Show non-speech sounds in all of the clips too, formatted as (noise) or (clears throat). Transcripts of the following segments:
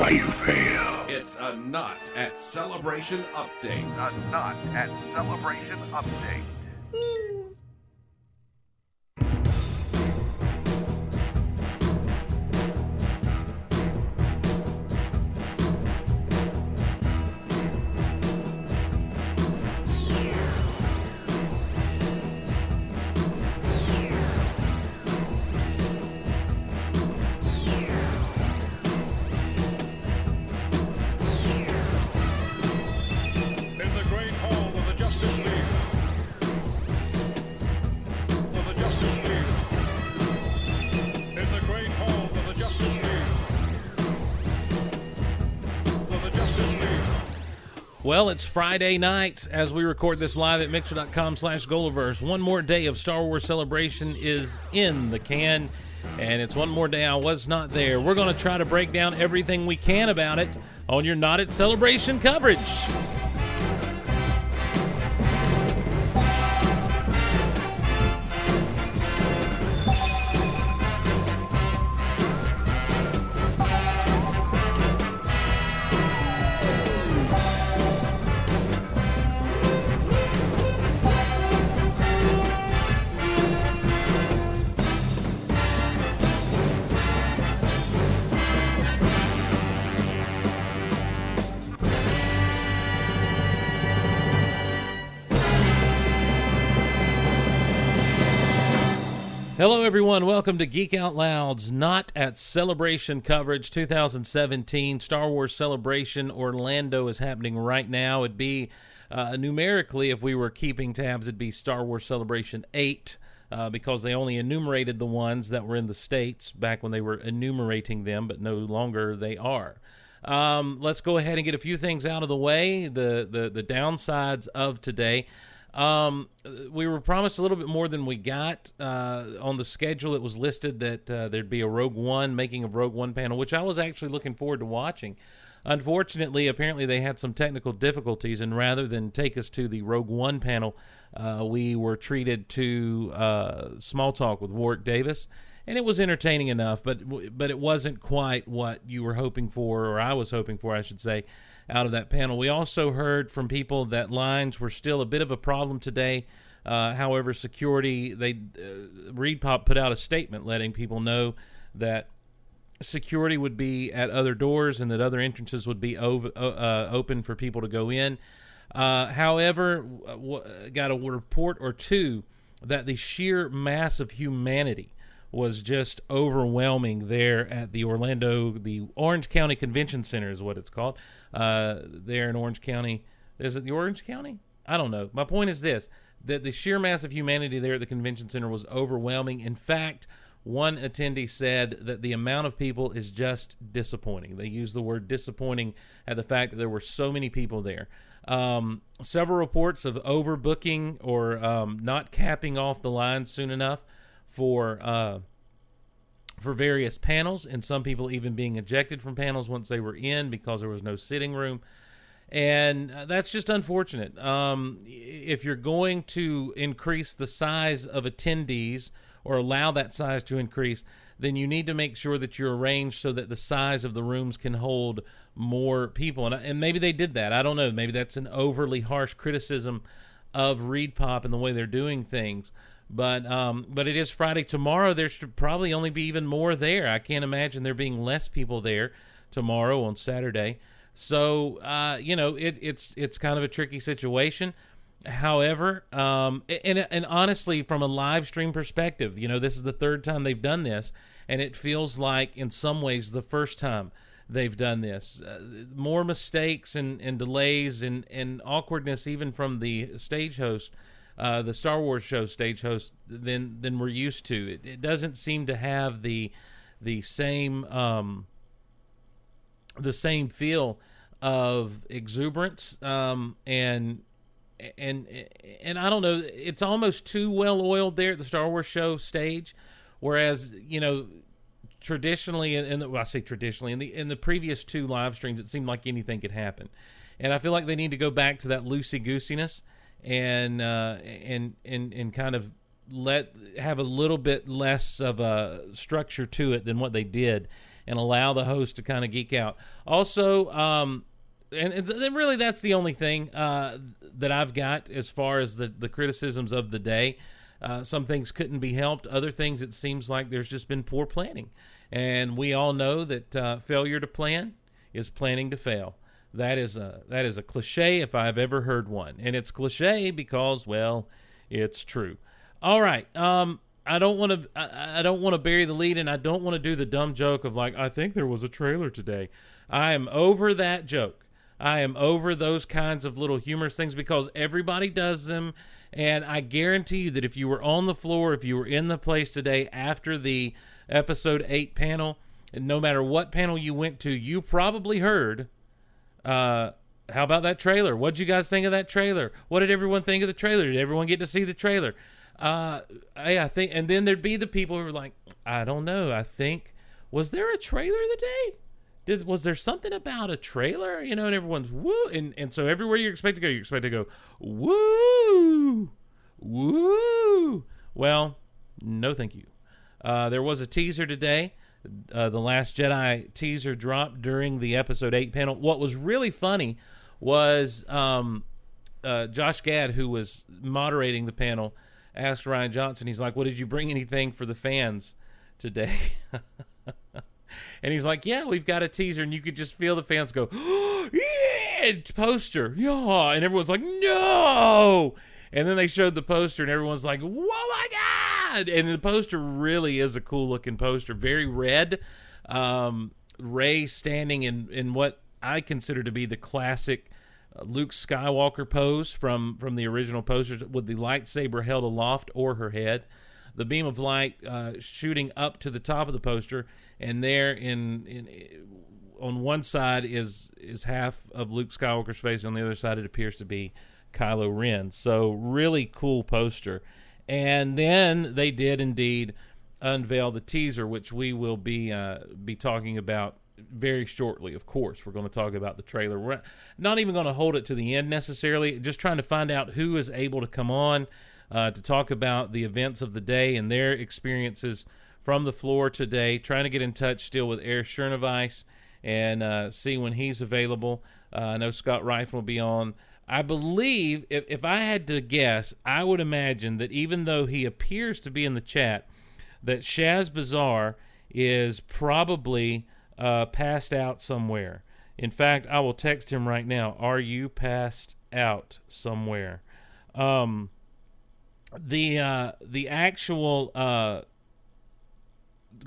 why you fail. It's a Not at Celebration update. A Not at Celebration update. Well, it's Friday night as we record this live at mixer.com slash Golaverse. One more day of Star Wars celebration is in the can, and it's one more day I was not there. We're going to try to break down everything we can about it on your Not at Celebration coverage. Everyone. Welcome to Geek Out Loud's Not at Celebration coverage 2017 Star Wars Celebration Orlando is happening right now. It'd be uh, numerically, if we were keeping tabs, it'd be Star Wars Celebration 8 uh, because they only enumerated the ones that were in the States back when they were enumerating them, but no longer they are. Um, let's go ahead and get a few things out of the way. The, the, the downsides of today. Um, we were promised a little bit more than we got. Uh, on the schedule, it was listed that uh, there'd be a Rogue One making of Rogue One panel, which I was actually looking forward to watching. Unfortunately, apparently they had some technical difficulties, and rather than take us to the Rogue One panel, uh, we were treated to uh, small talk with Warwick Davis, and it was entertaining enough, but but it wasn't quite what you were hoping for, or I was hoping for, I should say out of that panel. We also heard from people that lines were still a bit of a problem today. Uh, however, security they uh, ReedPop put out a statement letting people know that security would be at other doors and that other entrances would be ov- uh, open for people to go in. Uh, however, w- got a report or two that the sheer mass of humanity was just overwhelming there at the Orlando, the Orange County Convention Center is what it's called. Uh, there in Orange County, is it the Orange County? I don't know. My point is this: that the sheer mass of humanity there at the convention center was overwhelming. In fact, one attendee said that the amount of people is just disappointing. They used the word disappointing at the fact that there were so many people there. Um, several reports of overbooking or um, not capping off the line soon enough for uh, for various panels, and some people even being ejected from panels once they were in because there was no sitting room. And uh, that's just unfortunate. Um, if you're going to increase the size of attendees or allow that size to increase, then you need to make sure that you're arranged so that the size of the rooms can hold more people. And, and maybe they did that. I don't know. Maybe that's an overly harsh criticism of Reed Pop and the way they're doing things. But um, but it is Friday tomorrow. There should probably only be even more there. I can't imagine there being less people there tomorrow on Saturday. So uh, you know it, it's it's kind of a tricky situation. However, um, and and honestly, from a live stream perspective, you know this is the third time they've done this, and it feels like in some ways the first time they've done this. Uh, more mistakes and, and delays and, and awkwardness even from the stage host uh, the Star Wars show stage host than than we're used to. It, it doesn't seem to have the the same um, the same feel of exuberance um, and and and I don't know. It's almost too well oiled there at the Star Wars show stage, whereas you know traditionally in, the, well, I say traditionally in the in the previous two live streams, it seemed like anything could happen, and I feel like they need to go back to that loosey goosiness and uh, and and and kind of let have a little bit less of a structure to it than what they did. and allow the host to kind of geek out. Also, um, and, and really that's the only thing uh, that I've got as far as the, the criticisms of the day. Uh, some things couldn't be helped. Other things, it seems like there's just been poor planning. And we all know that uh, failure to plan is planning to fail. That is a that is a cliche if I've ever heard one, and it's cliche because well, it's true. All right, um, I don't want to I, I don't want to bury the lead, and I don't want to do the dumb joke of like I think there was a trailer today. I am over that joke. I am over those kinds of little humorous things because everybody does them. And I guarantee you that if you were on the floor, if you were in the place today after the episode eight panel, no matter what panel you went to, you probably heard, uh, how about that trailer? What'd you guys think of that trailer? What did everyone think of the trailer? Did everyone get to see the trailer? Uh, I, I think, and then there'd be the people who were like, I don't know. I think, was there a trailer today? Did, was there something about a trailer? You know, and everyone's woo, and and so everywhere you expect to go, you expect to go woo, woo. Well, no, thank you. Uh, there was a teaser today. Uh, the Last Jedi teaser dropped during the episode eight panel. What was really funny was um, uh, Josh Gad, who was moderating the panel, asked Rian Johnson. He's like, "What did you bring anything for the fans today?" (laughs) and he's like, "Yeah, we've got a teaser," and you could just feel the fans go, (gasps) "Yeah, poster, yeah," and everyone's like, "No!" And then they showed the poster, and everyone's like, "Whoa, my god!" And the poster really is a cool looking poster, very red. Um, Rey standing in in what I consider to be the classic uh, Luke Skywalker pose from from the original posters, with the lightsaber held aloft or her head, the beam of light uh, shooting up to the top of the poster, and there in in on one side is is half of Luke Skywalker's face, on the other side it appears to be Kylo Ren. So really cool poster. And then they did indeed unveil the teaser, which we will be uh, be talking about very shortly. Of course, we're going to talk about the trailer. We're not even going to hold it to the end necessarily. Just trying to find out who is able to come on uh, to talk about the events of the day and their experiences from the floor today. Trying to get in touch still with Air Chernovice and uh, see when he's available. Uh, I know Scott Rife will be on. I believe, if, if I had to guess, I would imagine that even though he appears to be in the chat, that Shaz Bazaar is probably uh, passed out somewhere. In fact, I will text him right now. Are you passed out somewhere? Um, the uh, the actual uh,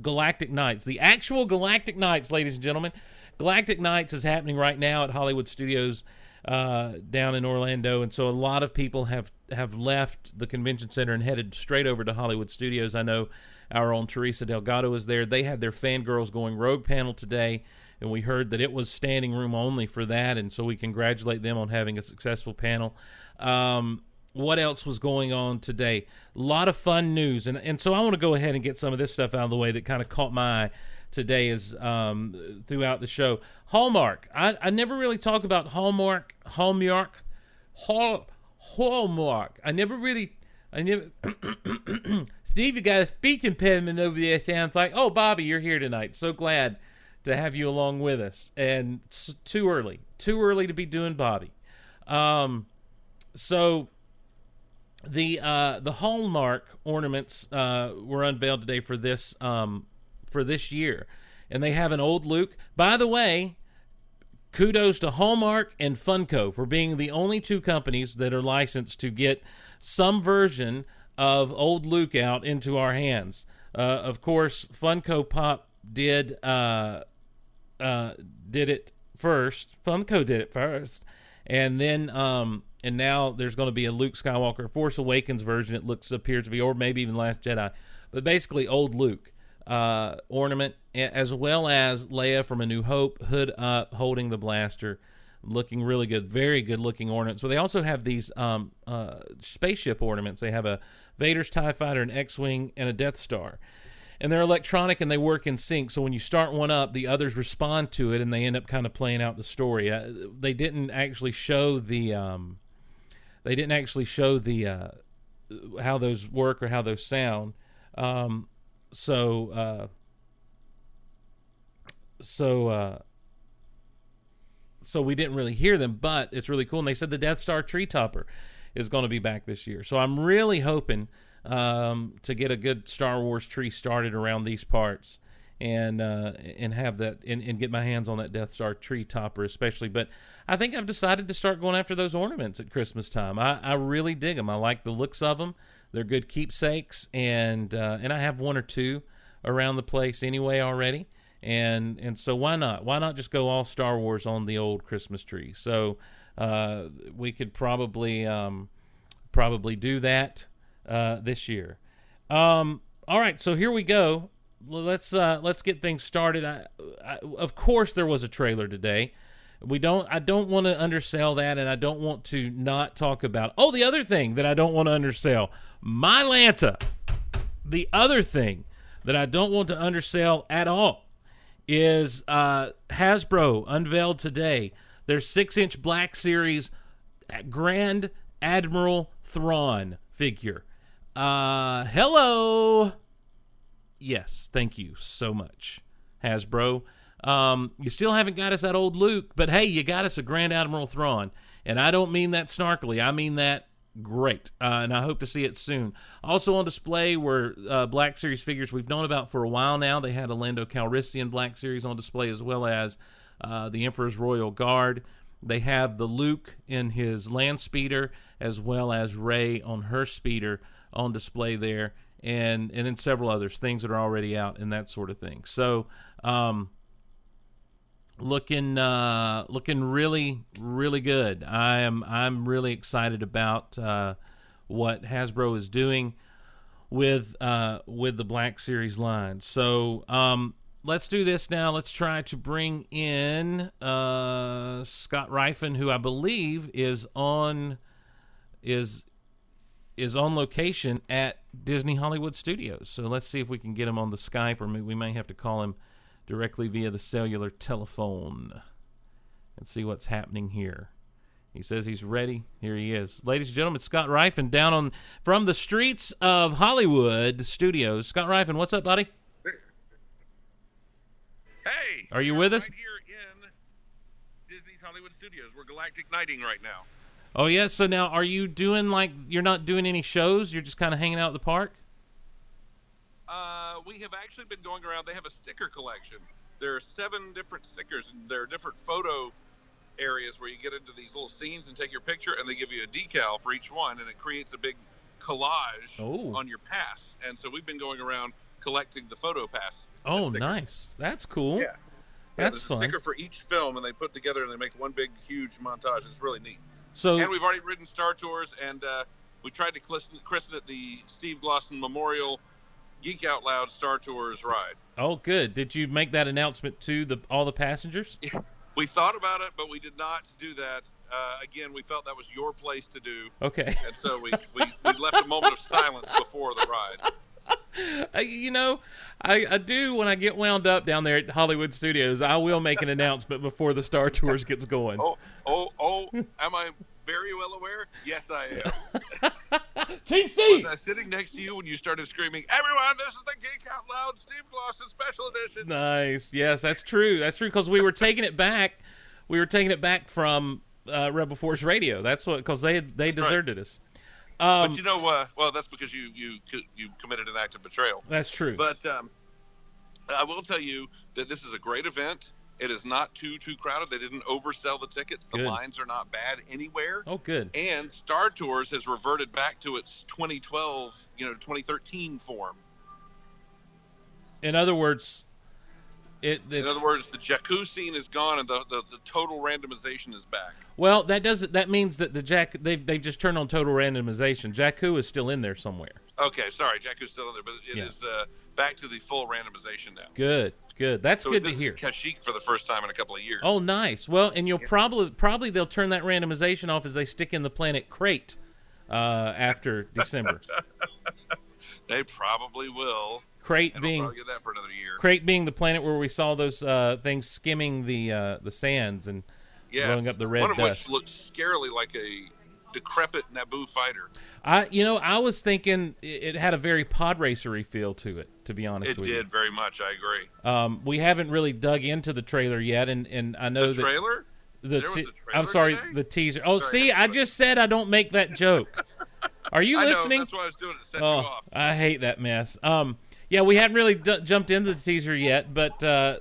Galactic Nights, the actual Galactic Nights, ladies and gentlemen, Galactic Nights is happening right now at Hollywood Studios uh, down in Orlando, and so a lot of people have have left the convention center and headed straight over to Hollywood Studios. I know our own Teresa Delgado is there. They had their fangirls going rogue panel today, and we heard that it was standing room only for that, and so we congratulate them on having a successful panel. Um, what else was going on today? A lot of fun news, and and so I want to go ahead and get some of this stuff out of the way that kind of caught my eye today is um, throughout the show. Hallmark. I, I never really talk about Hallmark. Hallmark. Hall Hallmark. I never really. I never. (clears throat) Steve, you got a speech impediment over there. Sounds like. Oh, Bobby, you're here tonight. So glad to have you along with us. And it's too early. Too early to be doing Bobby. Um, so the uh, the hallmark ornaments uh, were unveiled today for this um, for this year, and they have an old Luke. By the way, kudos to Hallmark and Funko for being the only two companies that are licensed to get some version of old Luke out into our hands. Uh, of course, Funko Pop did uh, uh, did it first. Funko did it first, and then um, and now there's going to be a Luke Skywalker Force Awakens version. It looks appears to be, or maybe even Last Jedi, but basically old Luke uh, ornament, as well as Leia from A New Hope, hood up, holding the blaster, looking really good, very good looking ornaments. So they also have these um, uh, spaceship ornaments. They have a Vader's Tie Fighter, an X-wing, and a Death Star. And they're electronic and they work in sync. So when you start one up, the others respond to it, and they end up kind of playing out the story. Uh, they didn't actually show the um, they didn't actually show the uh, how those work or how those sound. Um, so uh, so uh, so we didn't really hear them, but it's really cool. And they said the Death Star tree topper is going to be back this year. So I'm really hoping um, to get a good Star Wars tree started around these parts and uh, and have that and, and get my hands on that Death Star tree topper especially. But I think I've decided to start going after those ornaments at Christmas time. I, I really dig them. I like the looks of them. They're good keepsakes, and uh, and I have one or two around the place anyway already. And and so why not? Why not just go all Star Wars on the old Christmas tree? So uh, we could probably um, probably do that uh, this year. Um, all right, so here we go. Let's uh, let's get things started. I, I, of course, there was a trailer today. We don't. I don't want to undersell that, and I don't want to not talk about. Oh, the other thing that I don't want to undersell, my Lanta. The other thing that I don't want to undersell at all is uh, Hasbro unveiled today their six-inch Black Series Grand Admiral Thrawn figure. Uh, hello. Yes, thank you so much, Hasbro. Um, you still haven't got us that old Luke, but hey, you got us a Grand Admiral Thrawn, and I don't mean that snarkily. I mean that great, uh, and I hope to see it soon. Also on display were uh, Black Series figures we've known about for a while now. They had a Lando Calrissian Black Series on display as well as uh, the Emperor's Royal Guard. They have the Luke in his land speeder as well as Rey on her speeder on display there, and and then several others things that are already out and that sort of thing. So. Um, looking uh, looking really really good. I am I'm really excited about uh, what Hasbro is doing with uh, with the Black Series line. So um, let's do this now. Let's try to bring in uh, Scott Rifen, who I believe is on is is on location at Disney Hollywood Studios. So let's see if we can get him on the Skype, or we may have to call him directly via the cellular telephone and see what's happening here. He says he's ready. Here he is. Ladies and gentlemen, Scott Rifen down on from the streets of Hollywood studios. Scott Rifen, what's up, buddy? Hey, Are you with us? Right here in Disney's Hollywood Studios. We're galactic nighting right now. Oh yeah, so now are you doing like you're not doing any shows, you're just kind of hanging out at the park? Uh, we have actually been going around. They have a sticker collection. There are seven different stickers, and there are different photo areas where you get into these little scenes and take your picture, and they give you a decal for each one, and it creates a big collage Oh. on your pass. And so we've been going around collecting the photo pass. Oh, nice. That's cool. Yeah. Yeah, That's there's fun. a sticker for each film, and they put together and they make one big, huge montage. It's really neat. So And we've already ridden Star Tours, and uh, we tried to christen, christen it the Steve Glosson Memorial Geek Out Loud Star Tours ride. Oh, good. Did you make that announcement to the all the passengers? (laughs) We thought about it, but we did not do that. Uh, again, we felt that was your place to do, Okay. (laughs) and so we, we, we left a moment of silence before the ride. (laughs) You know, I, I do when I get wound up down there at Hollywood Studios. I will make an announcement before the Star Tours gets going. Oh, oh, oh! Am I very well aware? Yes, I am. (laughs) Team Was I sitting next to you when you started screaming, "Everyone, this is the Geek Out Loud Steve Glosson Special Edition"? Nice. Yes, that's true. That's true because we were taking it back. We were taking it back from uh, Rebel Force Radio. That's what because they they That's right. us. Um, but you know, uh, well, that's because you you you committed an act of betrayal. that's true. But um, I will tell you that this is a great event. It is not too too crowded. They didn't oversell the tickets. The Good. lines are not bad anywhere. oh, good. And Star Tours has reverted back to its 2012, you know, 2013 form. In other words, it, it In other words, the Jakku scene is gone, and the, the, the total randomization is back. well that does that means that the Jack they they just turned on total randomization. Jakku is still in there somewhere. Okay, sorry, Jakku's still in there, but it is Yeah. uh, back to the full randomization now. Good, good. That's So good to hear. Kashyyyk for the first time in a couple of years. Oh, nice. Well, and you'll probably probably they'll turn that randomization off as they stick in the planet Crait uh, after (laughs) December. they probably will. Crait we'll being get that for another year. Crait being the planet where we saw those uh, things skimming the uh, the sands and Yes. blowing up the red One of dust. which looked scarily like a decrepit Naboo fighter. I, you know, I was thinking it had a very pod racery feel to it. To be honest It with did very much. I agree. um, we haven't really dug into the trailer yet, and and I know The that trailer. the There was te- I'm sorry, today? the teaser. Oh, Sorry, see, I everybody. just said I don't make that joke. (laughs) Are you I know. listening? That's why I was doing it. to Set you Oh, off. I hate that mess. Um, yeah, we haven't really d- jumped into the teaser yet, but uh,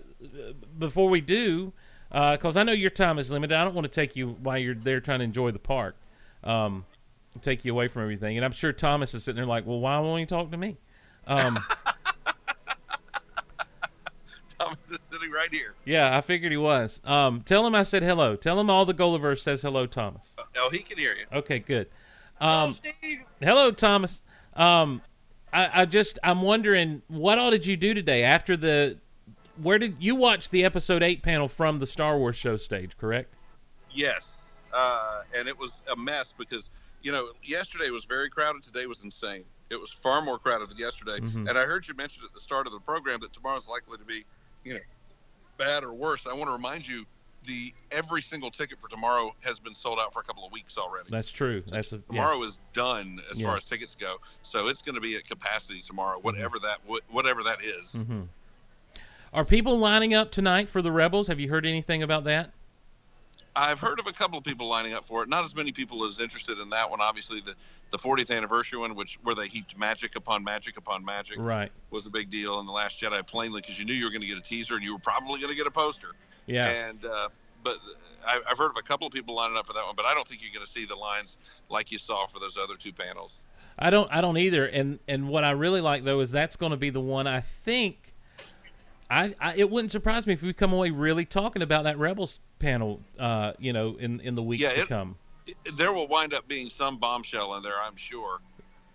before we do, because I know your time is limited, I don't want to take you while you're there trying to enjoy the park, um, take you away from everything. And I'm sure Thomas is sitting there like, well, why won't you talk to me? Um, (laughs) Thomas is sitting right here. yeah, I figured he was. Um, tell him I said hello. Tell him all the Gulliverse says hello, Thomas. Oh, he can hear you. Okay, good. Um, hello, Thomas. Um, I, I just I'm wondering what all did you do today after the where did you watch the episode eight panel from the Star Wars show stage? Correct. Yes, uh, and it was a mess because you know yesterday was very crowded. Today was insane. It was far more crowded than yesterday. Mhm. And I heard you mention at the start of the program that tomorrow's likely to be, you know, bad or worse. I want to remind you, the every single ticket for tomorrow has been sold out for a couple of weeks already. That's true. That's a, yeah. tomorrow is done as Yeah. far as tickets go. So it's going to be at capacity tomorrow, Mm-hmm. whatever that whatever that is. Mhm. Are people lining up tonight for the Rebels? Have you heard anything about that? I've heard of a couple of people lining up for it. Not as many people as interested in that one. Obviously, the the 40th anniversary one, which where they heaped magic upon magic upon magic, Right. was a big deal in the Last Jedi. Plainly, because you knew you were going to get a teaser and you were probably going to get a poster. Yeah. And uh, but I, I've heard of a couple of people lining up for that one, but I don't think you're going to see the lines like you saw for those other two panels. I don't. I don't either. And and what I really like though is that's going to be the one I think. I, I it wouldn't surprise me if we come away really talking about that Rebels panel. Uh, you know, in in the weeks Yeah, to it- come. It- there will wind up being some bombshell in there, I'm sure,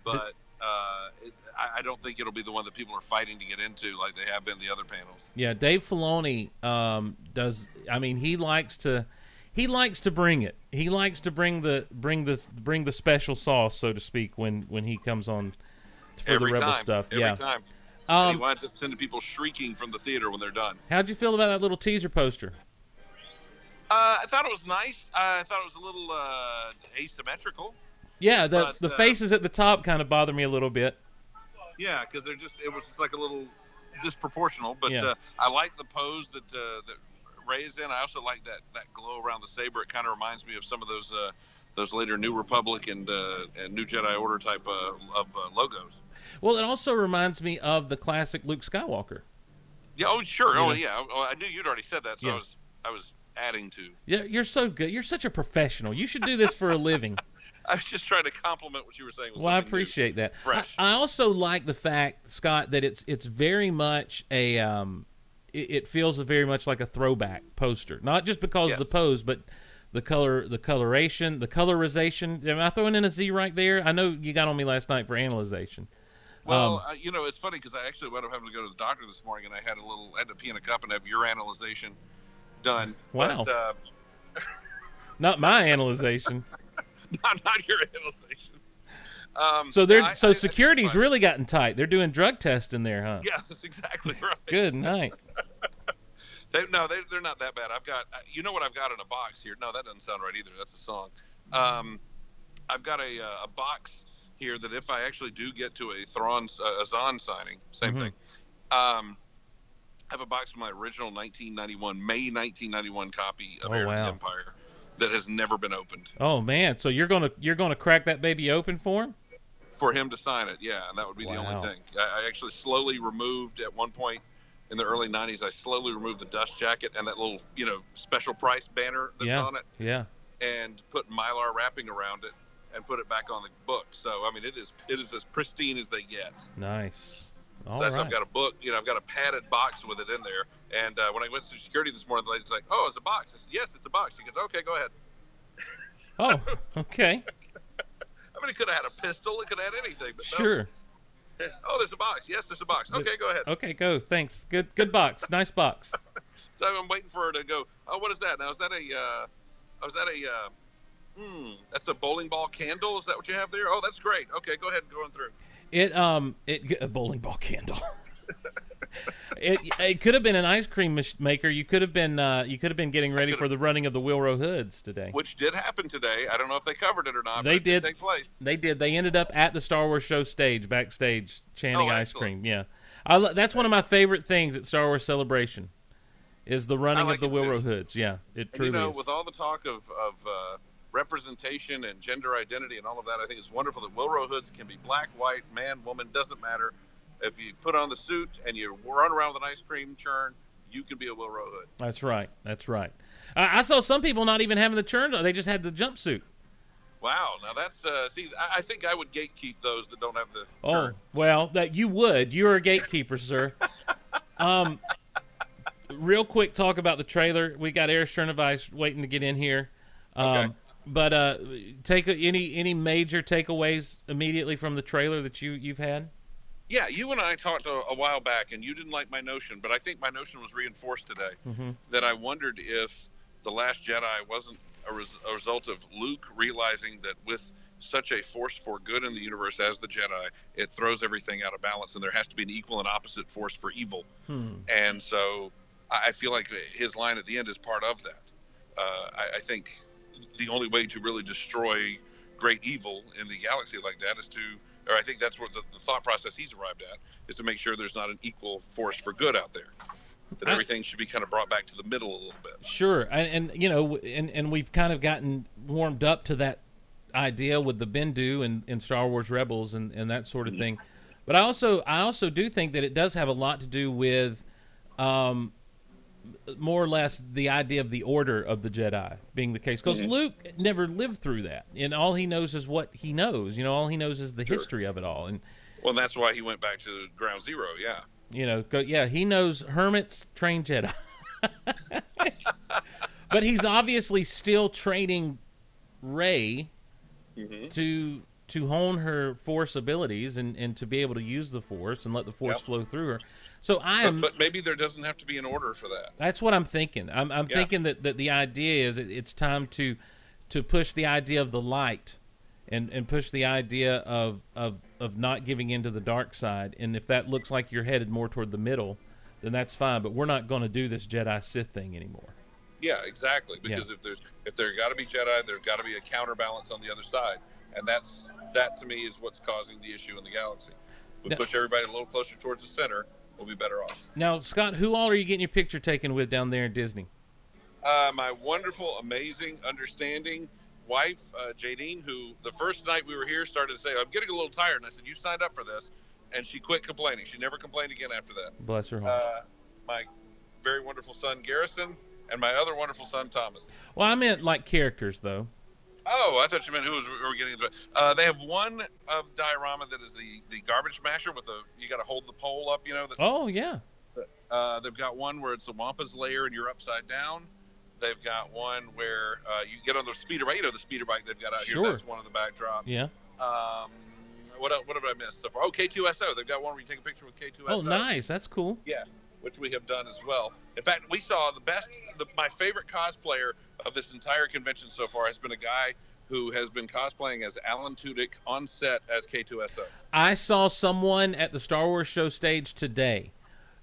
but uh, it, I, I don't think it'll be the one that people are fighting to get into like they have been the other panels. Yeah, Dave Filoni um, does. I mean, he likes to. He likes to bring it. He likes to bring the bring the bring the special sauce, so to speak, when when he comes on for every the rebel time, stuff. every yeah. time. And he Um, winds up sending people shrieking from the theater when they're done. how'd you feel about that little teaser poster? Uh, I thought it was nice. I thought it was a little uh, asymmetrical. Yeah, the But, the uh, faces at the top kind of bother me a little bit. Yeah, because they're just it was just like a little disproportional. But Yeah. uh, I like the pose that uh, that Rey is in. I also like that that glow around the saber. It kind of reminds me of some of those uh, those later New Republic and uh, and New Jedi Order type uh, of uh, logos. Well, it also reminds me of the classic Luke Skywalker. Yeah. Oh, sure. Oh, Yeah. Oh, I knew you'd already said that, so Yeah. I was I was adding to. Yeah, you're so good. You're such a professional. You should do this for a living. (laughs) I was just trying to compliment what you were saying. with Well, I something new. appreciate that. I, fresh. I also like the fact, Scott, that it's it's very much a um, it, it feels very much like a throwback poster. Not just because of the pose, but the color, the coloration, the colorization. Am I throwing in a Z right there? I know you got on me last night for analyzation. Well, Um, uh, you know, it's funny because I actually wound up having to go to the doctor this morning, and I had a little, I had to pee in a cup and have your analyzation done. Wow. But, uh, (laughs) Not my analyzation. (laughs) not, not your analyzation. Um, So they're I- so I- I security's fine. really gotten tight. They're doing drug testing there, huh? That's (laughs) exactly right. Good night. They, no, they, they're not that bad. I've got, you know what I've got in a box here? No, that doesn't sound right either. That's a song. Um, I've got a, uh, a box here that if I actually do get to a Thrawn, uh, a Zahn signing, same Mhm. thing. Um, I have a box of my original 1991, May 1991 copy of Oh, Heir to the wow. Empire that has never been opened Oh man, so you're gonna you're gonna crack that baby open for him? for him to sign it. Yeah, and that would be the only thing. I, I actually slowly removed at one point in the early 90s. I slowly removed the dust jacket and that little, you know, special price banner that's Yeah. on it. Yeah. and put mylar wrapping around it and put it back on the book. So I mean, it is it is as pristine as they get. Nice. All so right. I've got a book, you know, I've got a padded box with it in there. And uh, when I went through security this morning, the lady's like, "Oh, it's a box." I said, "Yes, it's a box." She goes, "Okay, go ahead." Oh, okay. (laughs) I mean, it could have had a pistol, it could have had anything, but no. Oh, there's a box. Yes, there's a box. Okay, go ahead. Okay, go. Thanks. Good good box. Nice box. (laughs) So I'm waiting for her to go. Oh, what is that? Now is that a? Uh, oh, is that a? Uh, hmm, that's a bowling ball candle. Is that what you have there? Oh, that's great. Okay, go ahead and go on through. It um it a bowling ball candle. (laughs) It, it could have been an ice cream maker. You could have been uh, you could have been getting ready for the running of the Willrow Hoods today. which did happen today. I don't know if they covered it or not. They but it did did. take place. They did. They ended up at the Star Wars show stage, backstage, chanting Oh, ice cream. Yeah, I, lo- that's one of my favorite things at Star Wars Celebration, is the running like of the too. Willrow Hoods. Yeah, it And, truly you know, is. with all the talk of, of uh, representation and gender identity and all of that, I think it's wonderful that Willrow hoods can be black, white, man, woman, doesn't matter. If you put on the suit and you run around with an ice cream churn, you can be a Willrow hood. That's right. That's right. I, I saw some people not even having the churn; they just had the jumpsuit. Wow, now that's uh, see, I, I think I would gatekeep those that don't have the Oh churn. well, that you would. You're a gatekeeper, sir. (laughs) Um, real quick, talk about the trailer. We got Eric Chernovice waiting to get in here. Um, Okay. But uh, take any any major takeaways immediately from the trailer that you you've had. Yeah, you and I talked a, a while back, and you didn't like my notion, but I think my notion was reinforced today. Mm-hmm. That I wondered if the Last Jedi wasn't a, res- a result of Luke realizing that with such a force for good in the universe as the Jedi, it throws everything out of balance, and there has to be an equal and opposite force for evil. Hmm. And so I I feel like his line at the end is part of that. Uh, I, I think the only way to really destroy great evil in the galaxy like that is to, or I think that's what the, the thought process he's arrived at, is to make sure there's not an equal force for good out there. That I- everything should be kind of brought back to the middle a little bit. Sure, and, and you know, and and we've kind of gotten warmed up to that idea with the Bendu and, and Star Wars Rebels and, and that sort of thing. But I also I also do think that it does have a lot to do with, um, more or less the idea of the order of the Jedi being the case because Luke never lived through that, and all he knows is what he knows. You know, all he knows is the history of it all, and Well, that's why he went back to ground zero. Yeah. you know, go, yeah, he knows hermits train Jedi. (laughs) but he's obviously still training Rey Mm-hmm. to to hone her force abilities and, and to be able to use the force and let the force Yep. flow through her. So I But, am but maybe there doesn't have to be an order for that. that's what I'm thinking. I'm, I'm Yeah. thinking that, that the idea is it, it's time to to push the idea of the light and, and push the idea of, of of not giving into the dark side. And if that looks like you're headed more toward the middle, then that's fine. But we're not going to do this Jedi Sith thing anymore. Yeah, exactly. Because if there's if there got to be Jedi, there's got to be a counterbalance on the other side, and that's that to me is what's causing the issue in the galaxy. If we Now- push everybody a little closer towards the center, we'll be better off. Now, Scott, who all are you getting your picture taken with down there in Disney? Uh, my wonderful, amazing, understanding wife, uh, Jadine, who the first night we were here started to say, "I'm getting a little tired," and I said, "You signed up for this," and she quit complaining. She never complained again after that. Bless her heart. Uh, my very wonderful son Garrison, and my other wonderful son Thomas. well, I meant like characters, though. Oh, I thought you meant who was we were getting. The, uh, they have one of diorama that is the the garbage masher with the you got to hold the pole up. You know. That's, Oh, yeah. Uh, they've got one where it's the Wampa's layer and you're upside down. They've got one where uh, you get on the speeder bike. You know the speeder bike they've got out Sure. here. That's one of the backdrops. Yeah. Um, what el- what have I missed so far? Oh, K2SO. They've got one where you take a picture with K2SO. Oh, nice. That's cool. Yeah, which we have done as well. In fact, we saw the best. The, my favorite cosplayer of this entire convention so far has been a guy who has been cosplaying as Alan Tudyk on set as K2SO. I saw someone at the Star Wars show stage today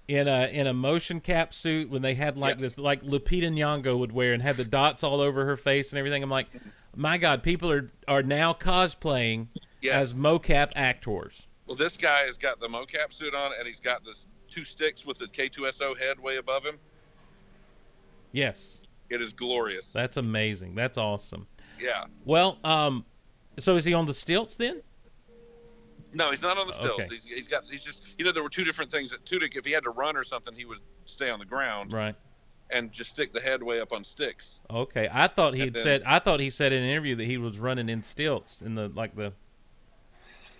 in a in a motion cap suit when they had like Yes. this like Lupita Nyong'o would wear and had the dots all over her face and everything. I'm like, my God, people are are now cosplaying Yes. as mocap actors. Well, this guy has got the mocap suit on, and he's got this two sticks with the K2SO head way above him. Yes, It is glorious. that's amazing. That's awesome. yeah. Well, um, so is he on the stilts then? No, he's not on the stilts. Okay. He's, he's got. He's just. You know, there were two different things that Tudyk. If he had to run or something, he would stay on the ground Right. and just stick the head way up on sticks. Okay. I thought he had then- said. I thought he said in an interview that he was running in stilts in the like the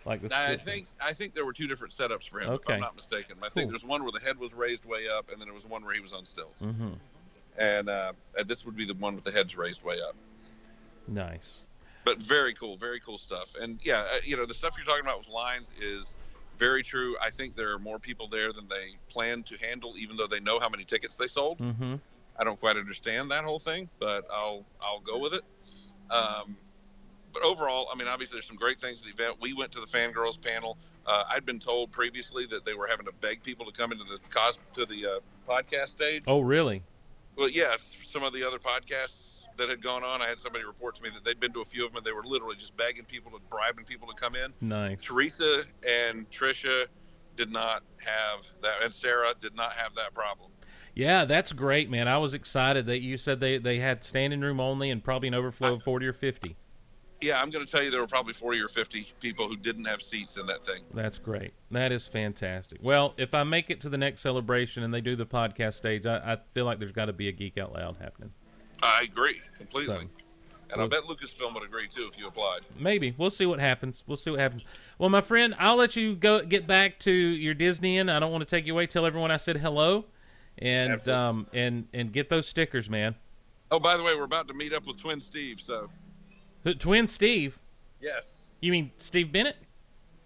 like the. I think I think there were two different setups for him, if I'm not mistaken. I Cool. think there's one where the head was raised way up, and then there was one where he was on stilts. hmm And, uh, this would be the one with the heads raised way up. Nice. But very cool, very cool stuff. And yeah, uh, you know, the stuff you're talking about with lines is very true. I think there are more people there than they plan to handle, even though they know how many tickets they sold. Mm-hmm. I don't quite understand that whole thing, but I'll I'll go with it. Um, but overall, I mean, obviously, there's some great things at the event. We went to the fangirls panel. Uh, I'd been told previously that they were having to beg people to come into the cos to the uh, podcast stage. Oh, really? Well, yeah, some of the other podcasts that had gone on, I had somebody report to me that they'd been to a few of them and they were literally just begging people to bribing people to come in. Nice. Teresa and Tricia did not have that, and Sarah did not have that problem. Yeah, that's great, man. I was excited that you said they, they had standing room only and probably an overflow of 40 or 50. Yeah, I'm going to tell you there were probably 40 or 50 people who didn't have seats in that thing. That's great. That is fantastic. Well, if I make it to the next celebration and they do the podcast stage, I, I feel like there's got to be a Geek Out Loud happening. I agree completely. So, and I bet Lucasfilm would agree too if you applied. Maybe we'll see what happens. We'll see what happens. Well, my friend, I'll let you go get back to your Disney, and I don't want to take you away. Tell everyone I said hello, and Absolutely. um and and get those stickers, man. Oh, by the way, we're about to meet up with Twin Steve. So, Twin Steve. yes, You mean Steve Bennett?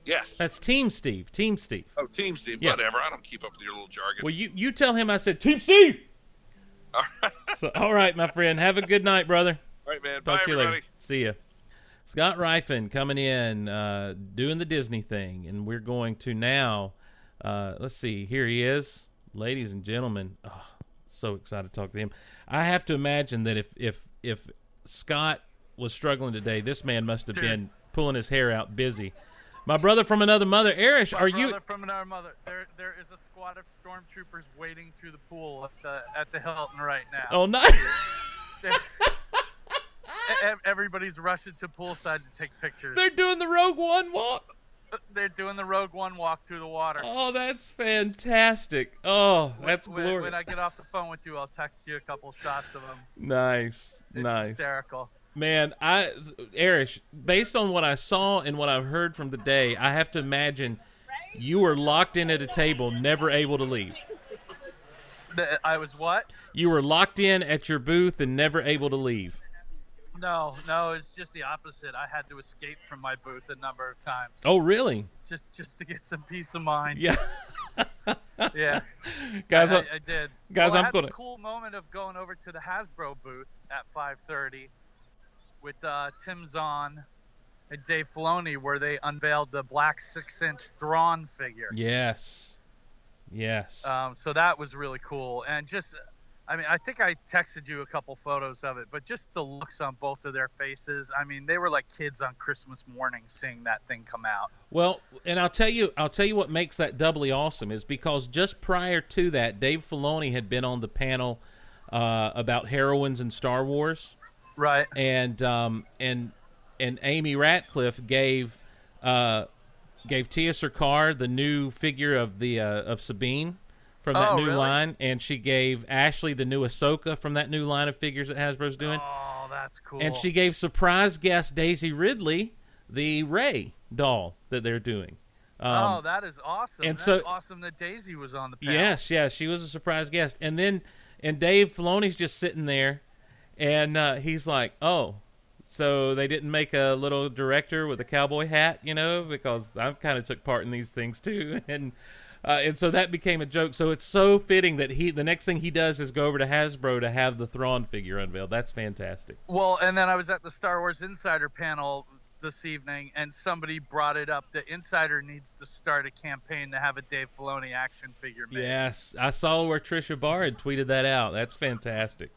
yes. That's Team Steve. Team Steve. oh, Team Steve. Yeah. Whatever. I don't keep up with your little jargon. Well, you you tell him I said Team Steve. All right, So, all right, my friend. Have a good night, brother. All right man. Talk Bye, to you later. See ya. Scott Rifen coming in, uh, doing the Disney thing, and we're going to now. Uh, let's see. Here he is, ladies and gentlemen. Oh, so excited to talk to him. I have to imagine that if if if Scott was struggling today, this man must have Dude. been pulling his hair out, busy. My brother from another mother, Erish, My are you? brother from another mother. There, there is a squad of stormtroopers waiting through the pool at the at the Hilton right now. Oh, no. (laughs) Everybody's rushing to poolside to take pictures. They're doing the Rogue One walk. (laughs) They're doing the Rogue One walk through the water. Oh, that's fantastic. Oh, that's when, glorious. when I get off the phone with you, I'll text you a couple shots of them. Nice, It's nice. hysterical. Man, I Erish, based on what I saw and what I've heard from the day, I have to imagine you were locked in at a table, never able to leave. I was what? You were locked in at your booth and never able to leave. No, no, it's just the opposite. I had to escape from my booth a number of times. Oh, really? just just to get some peace of mind. Yeah, yeah. (laughs) guys. I, I, I did. guys, Well, I I'm had gonna- a cool moment of going over to the Hasbro booth at 5:30 with uh, Tim Zahn and Dave Filoni, where they unveiled the black six-inch Thrawn figure. yes, yes. Um, so that was really cool, and just, I mean, I think I texted you a couple photos of it, but just the looks on both of their faces. I mean, they were like kids on Christmas morning seeing that thing come out. Well, and I'll tell you, I'll tell you what makes that doubly awesome is because just prior to that, Dave Filoni had been on the panel uh, about heroines in Star Wars. Right. and um, and and Amy Ratcliffe gave uh, gave Tiya Sircar the new figure of the uh, of Sabine from that Oh, new really? line, and she gave Ashley the new Ahsoka from that new line of figures that Hasbro's doing, Oh, that's cool. and she gave surprise guest Daisy Ridley the Rey doll that they're doing. Um, oh, that is awesome. and That's so- awesome that Daisy was on the panel. Yes, yes, she was a surprise guest, and then and Dave Filoni's just sitting there, and uh, he's like, "Oh, so they didn't make a little director with a cowboy hat, you know? Because I've kind of took part in these things too, (laughs) and uh, and so that became a joke. So it's so fitting that he the next thing he does is go over to Hasbro to have the Thrawn figure unveiled. That's fantastic. Well, and then I was at the Star Wars Insider panel this evening, and somebody brought it up The Insider needs to start a campaign to have a Dave Filoni action figure made. Yes, I saw where Tricia Barr had tweeted that out. That's fantastic.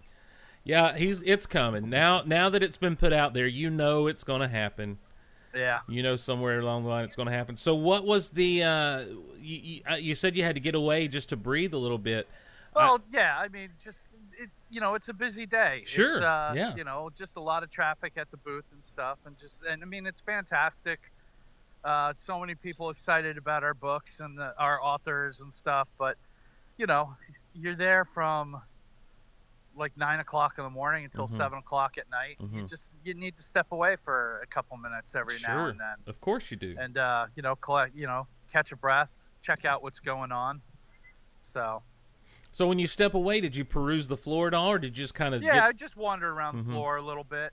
Yeah, he's it's coming now. Now that it's been put out there, you know it's going to happen. Yeah. You know somewhere along the line it's going to happen. So, what was the? Uh, you, you, uh, you said you had to get away just to breathe a little bit. Well, yeah. I mean, just it, you know, it's a busy day. Sure, It's, uh, yeah. You know, just a lot of traffic at the booth and stuff, and just and I mean, it's fantastic. Uh, so many people excited about our books and the, our authors and stuff, but you know, you're there from like nine o'clock in the morning until Mhm. seven o'clock at night. You Mhm. just you need to step away for a couple minutes every now and then, of course you do. and uh, you know, collect, you know, catch a breath, check out what's going on. So So, when you step away, did you peruse the floor at all, or did you just kind of? Yeah, get, I just wandered around the floor a little bit,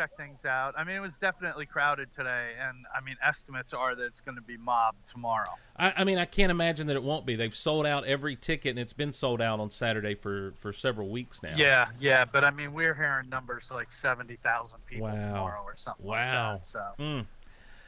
check things out. I mean, it was definitely crowded today, and I mean, estimates are that it's going to be mobbed tomorrow. I, I mean, I can't imagine that it won't be. They've sold out every ticket, and it's been sold out on Saturday for for several weeks now. Yeah, yeah, but I mean, we're hearing numbers like seventy thousand people Wow. tomorrow or something Wow. like that. So Mm.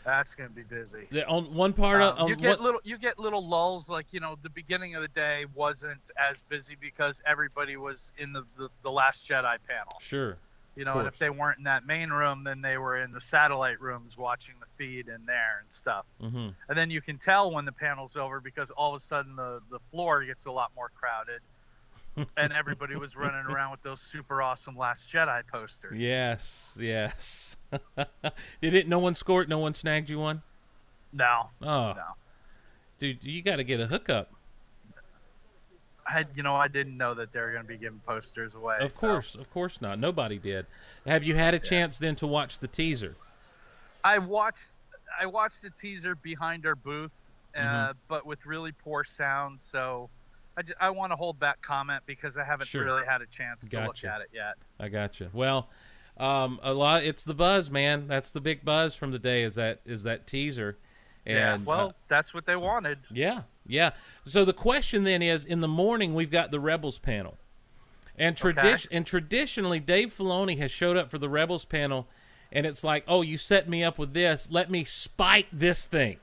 That's gonna be busy. The, on one part Um, of on you get one- little you get little lulls like you know the beginning of the day wasn't as busy because everybody was in the the, the last jedi panel sure. You know and if they weren't in that main room then they were in the satellite rooms watching the feed in there and stuff hmm and then you can tell when the panel's over because all of a sudden the the floor gets a lot more crowded (laughs) and everybody was running around with those super awesome last jedi posters Yes, yes. (laughs) Did it? No one scored. No one snagged you one. no Oh, no dude, you got to get a hookup. I, you know, I didn't know that they were going to be giving posters away. Of so- course, of course not. Nobody did. Have you had a chance then to watch the teaser? I watched I watched the teaser behind our booth, uh, Mhm. but with really poor sound. So I, ju- I want to hold back comment because I haven't Sure. really had a chance to look at it yet. I got you. Well, um, a lot. It's the buzz, man. That's the big buzz from the day. Is that is that teaser? And yeah, uh, well, that's what they wanted. Yeah, yeah. So the question then is: in the morning, we've got the Rebels panel, and tradition and traditionally, Dave Filoni has showed up for the Rebels panel, and it's like, oh, you set me up with this. Let me spike this thing,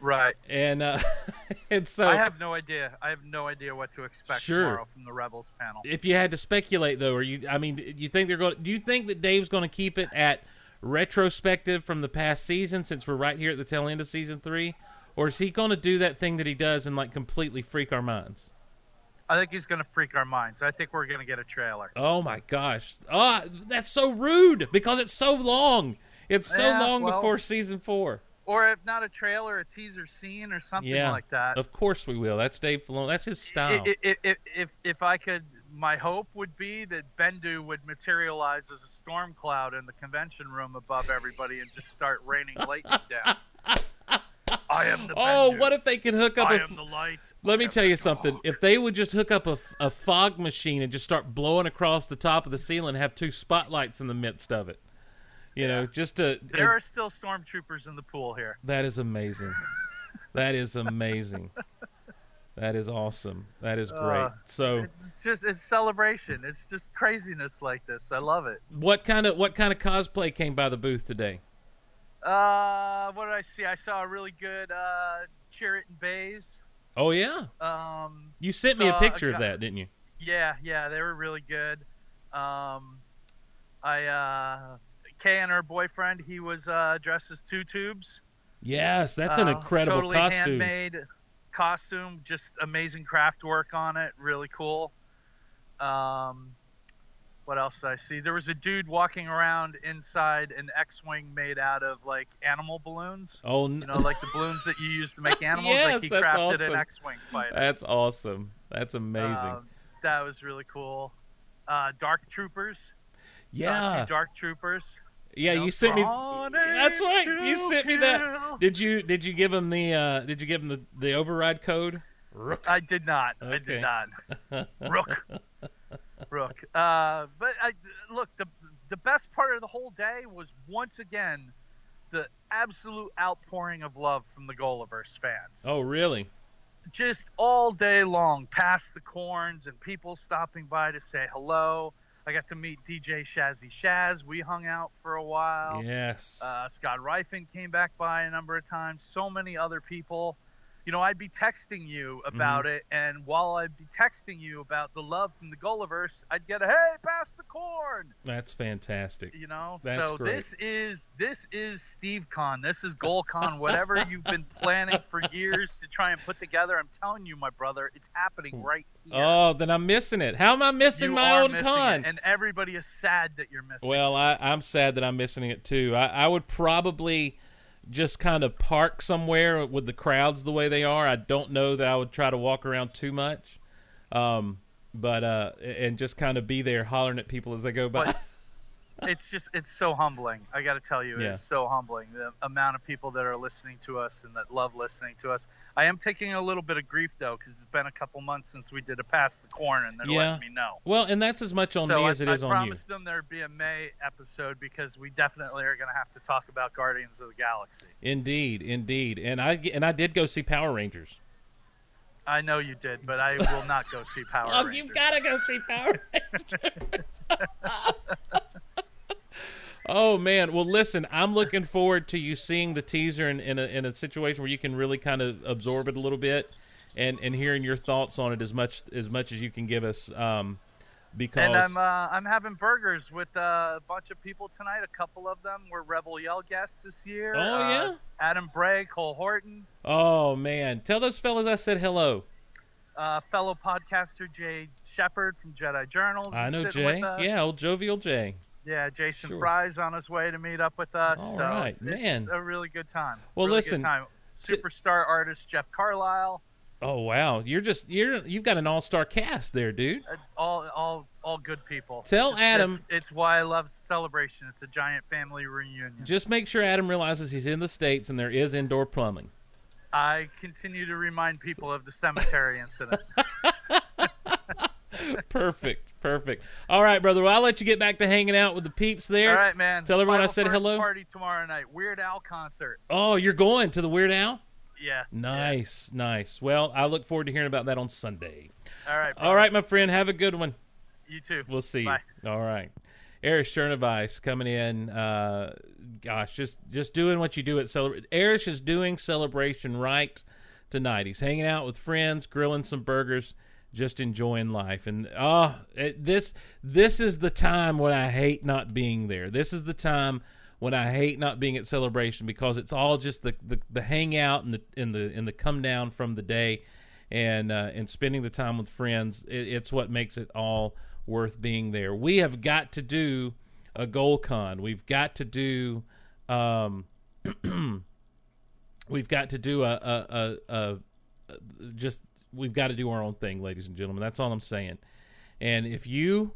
Right. and uh, (laughs) and so I have no idea. I have no idea what to expect Sure. tomorrow from the Rebels panel. if you had to speculate though, or you, I mean, you think they're going? Do you think that Dave's going to keep it at retrospective from the past season, since we're right here at the tail end of season three, or is he going to do that thing that he does and like completely freak our minds? I think he's going to freak our minds. I think we're going to get a trailer. Oh my gosh! Ah, that's so rude because it's so long. It's so Yeah, long well- before season four. Or if not a trailer, a teaser scene or something Yeah, like that. Of course we will. That's Dave Filoni. That's his style. I- I- I- if if I could, my hope would be that Bendu would materialize as a storm cloud in the convention room above everybody and just start raining lightning down. (laughs) I am the (laughs) oh, Bendu. what if they could hook up? I a am the light. Let I me am tell the you something. If they would just hook up a, f- a fog machine and just start blowing across the top of the ceiling, and have two spotlights in the midst of it, you know, just to there are still stormtroopers in the pool here. that is amazing. (laughs) that is amazing. that is awesome. That is great. Uh, so, It's just it's celebration. It's just craziness like this. I love it. what kind of what kind of cosplay came by the booth today? Uh, what did I see? I saw a really good uh, Chirrut and Baze. Oh yeah, Um, you sent me a saw a picture of that, didn't you? Yeah, yeah, they were really good. Um, I uh, Kay and her boyfriend, he was uh, dressed as two tubes. Yes, that's an Uh, incredible totally costume. handmade costume, just amazing craft work on it, really cool. Um, what else did I see? There was a dude walking around inside an X-wing made out of like animal balloons. Oh, n- You know, like the balloons that you use to make (laughs) animals. Yes, like he that's crafted awesome. an X-wing fighter. that's awesome. That's amazing. Um, that was really cool. Uh, Dark Troopers. Yeah, two Dark Troopers. yeah. know, You sent me. That's right. You sent me that. Did you did you give him the uh, did you give him the, the override code? Rook. I did not. I did not. (laughs) Rook. Rook. Uh, but I, look, the the best part of the whole day was once again the absolute outpouring of love from the Gulliverse fans. Oh really? Just all day long, past the corns and people stopping by to say hello. I got to meet DJ Shazzy Shaz. We hung out for a while. Yes. Uh, Scott Reifin came back by a number of times. So many other people. You know, I'd be texting you about Mm-hmm. it, and while I'd be texting you about the love from the Gulliverse, I'd get a "Hey, pass the corn!" That's fantastic. You know. That's so great. this is this is Steve Con. This is GoalCon. Whatever you've been planning for years to try and put together, I'm telling you, my brother, it's happening right here. Oh, then I'm missing it. How am I missing you my own con? it, and everybody is sad that you're missing. Well, I, I'm sad that I'm missing it too. I, I would probably just kind of park somewhere with the crowds the way they are. I don't know that I would try to walk around too much, um, but uh, and just kind of be there hollering at people as they go by. It's just it's so humbling. I got to tell you, Yeah. it's so humbling the amount of people that are listening to us and that love listening to us. I am taking a little bit of grief though because it's been a couple months since we did a pass the corn and they're Yeah. letting me know. well, and that's as much on so me I, as it I is on you. I promised them there'd be a May episode because we definitely are going to have to talk about Guardians of the Galaxy. Indeed, indeed, and I and I did go see Power Rangers. I know you did, but I (laughs) will not go see Power Oh, Rangers. you've got to go see Power Rangers. (laughs) Oh man, well listen, I'm looking forward to you seeing the teaser in, in a in a situation where you can really kind of absorb it a little bit, and and hearing your thoughts on it as much as much as you can give us. Um, because And I'm uh, I'm having burgers with uh, a bunch of people tonight. A couple of them were Rebel Yell guests this year. Oh, Uh, yeah? Adam Bray, Cole Horton, oh man, tell those fellas I said hello. uh, fellow podcaster Jay Shepard from Jedi Journals. I know Jay. Yeah, old jovial Jay. Yeah, Jason Sure. Fry's on his way to meet up with us. All so right, it's, man. it's a really good time. Well, Really listen, time. Superstar artist Jeff Carlisle. Oh wow, you're just you're you've got an all star cast there, dude. uh, All, all, all good people. Tell It's- Adam- It's, it's why I love Celebration. It's a giant family reunion. Just make sure Adam realizes he's in the states and there is indoor plumbing. I continue to remind people of the cemetery incident. (laughs) perfect, perfect. All right, brother. Well, I'll let you get back to hanging out with the peeps there. All right, man. Tell everyone I said hello. Party tomorrow night. Weird Al concert. Oh, you're going to the Weird Al? Yeah. Nice, nice. Well, I look forward to hearing about that on Sunday. All right. All right, my friend. Have a good one. You too. We'll see. Bye. You. All right. Erich Chernovice coming in. Uh, gosh, just just doing what you do at Celebration. Erich is doing Celebration right tonight. He's hanging out with friends, grilling some burgers, just enjoying life. And oh, this this is the time when I hate not being there. This is the time when I hate not being at Celebration because it's all just the the, the hangout and the in the in the come down from the day and uh, and spending the time with friends. It, it's what makes it all worth being there. We have got to do a goal con. We've got to do. Um, (clears throat) we've got to do a, a, a, a just we've got to do our own thing, ladies and gentlemen. That's all I'm saying. And if you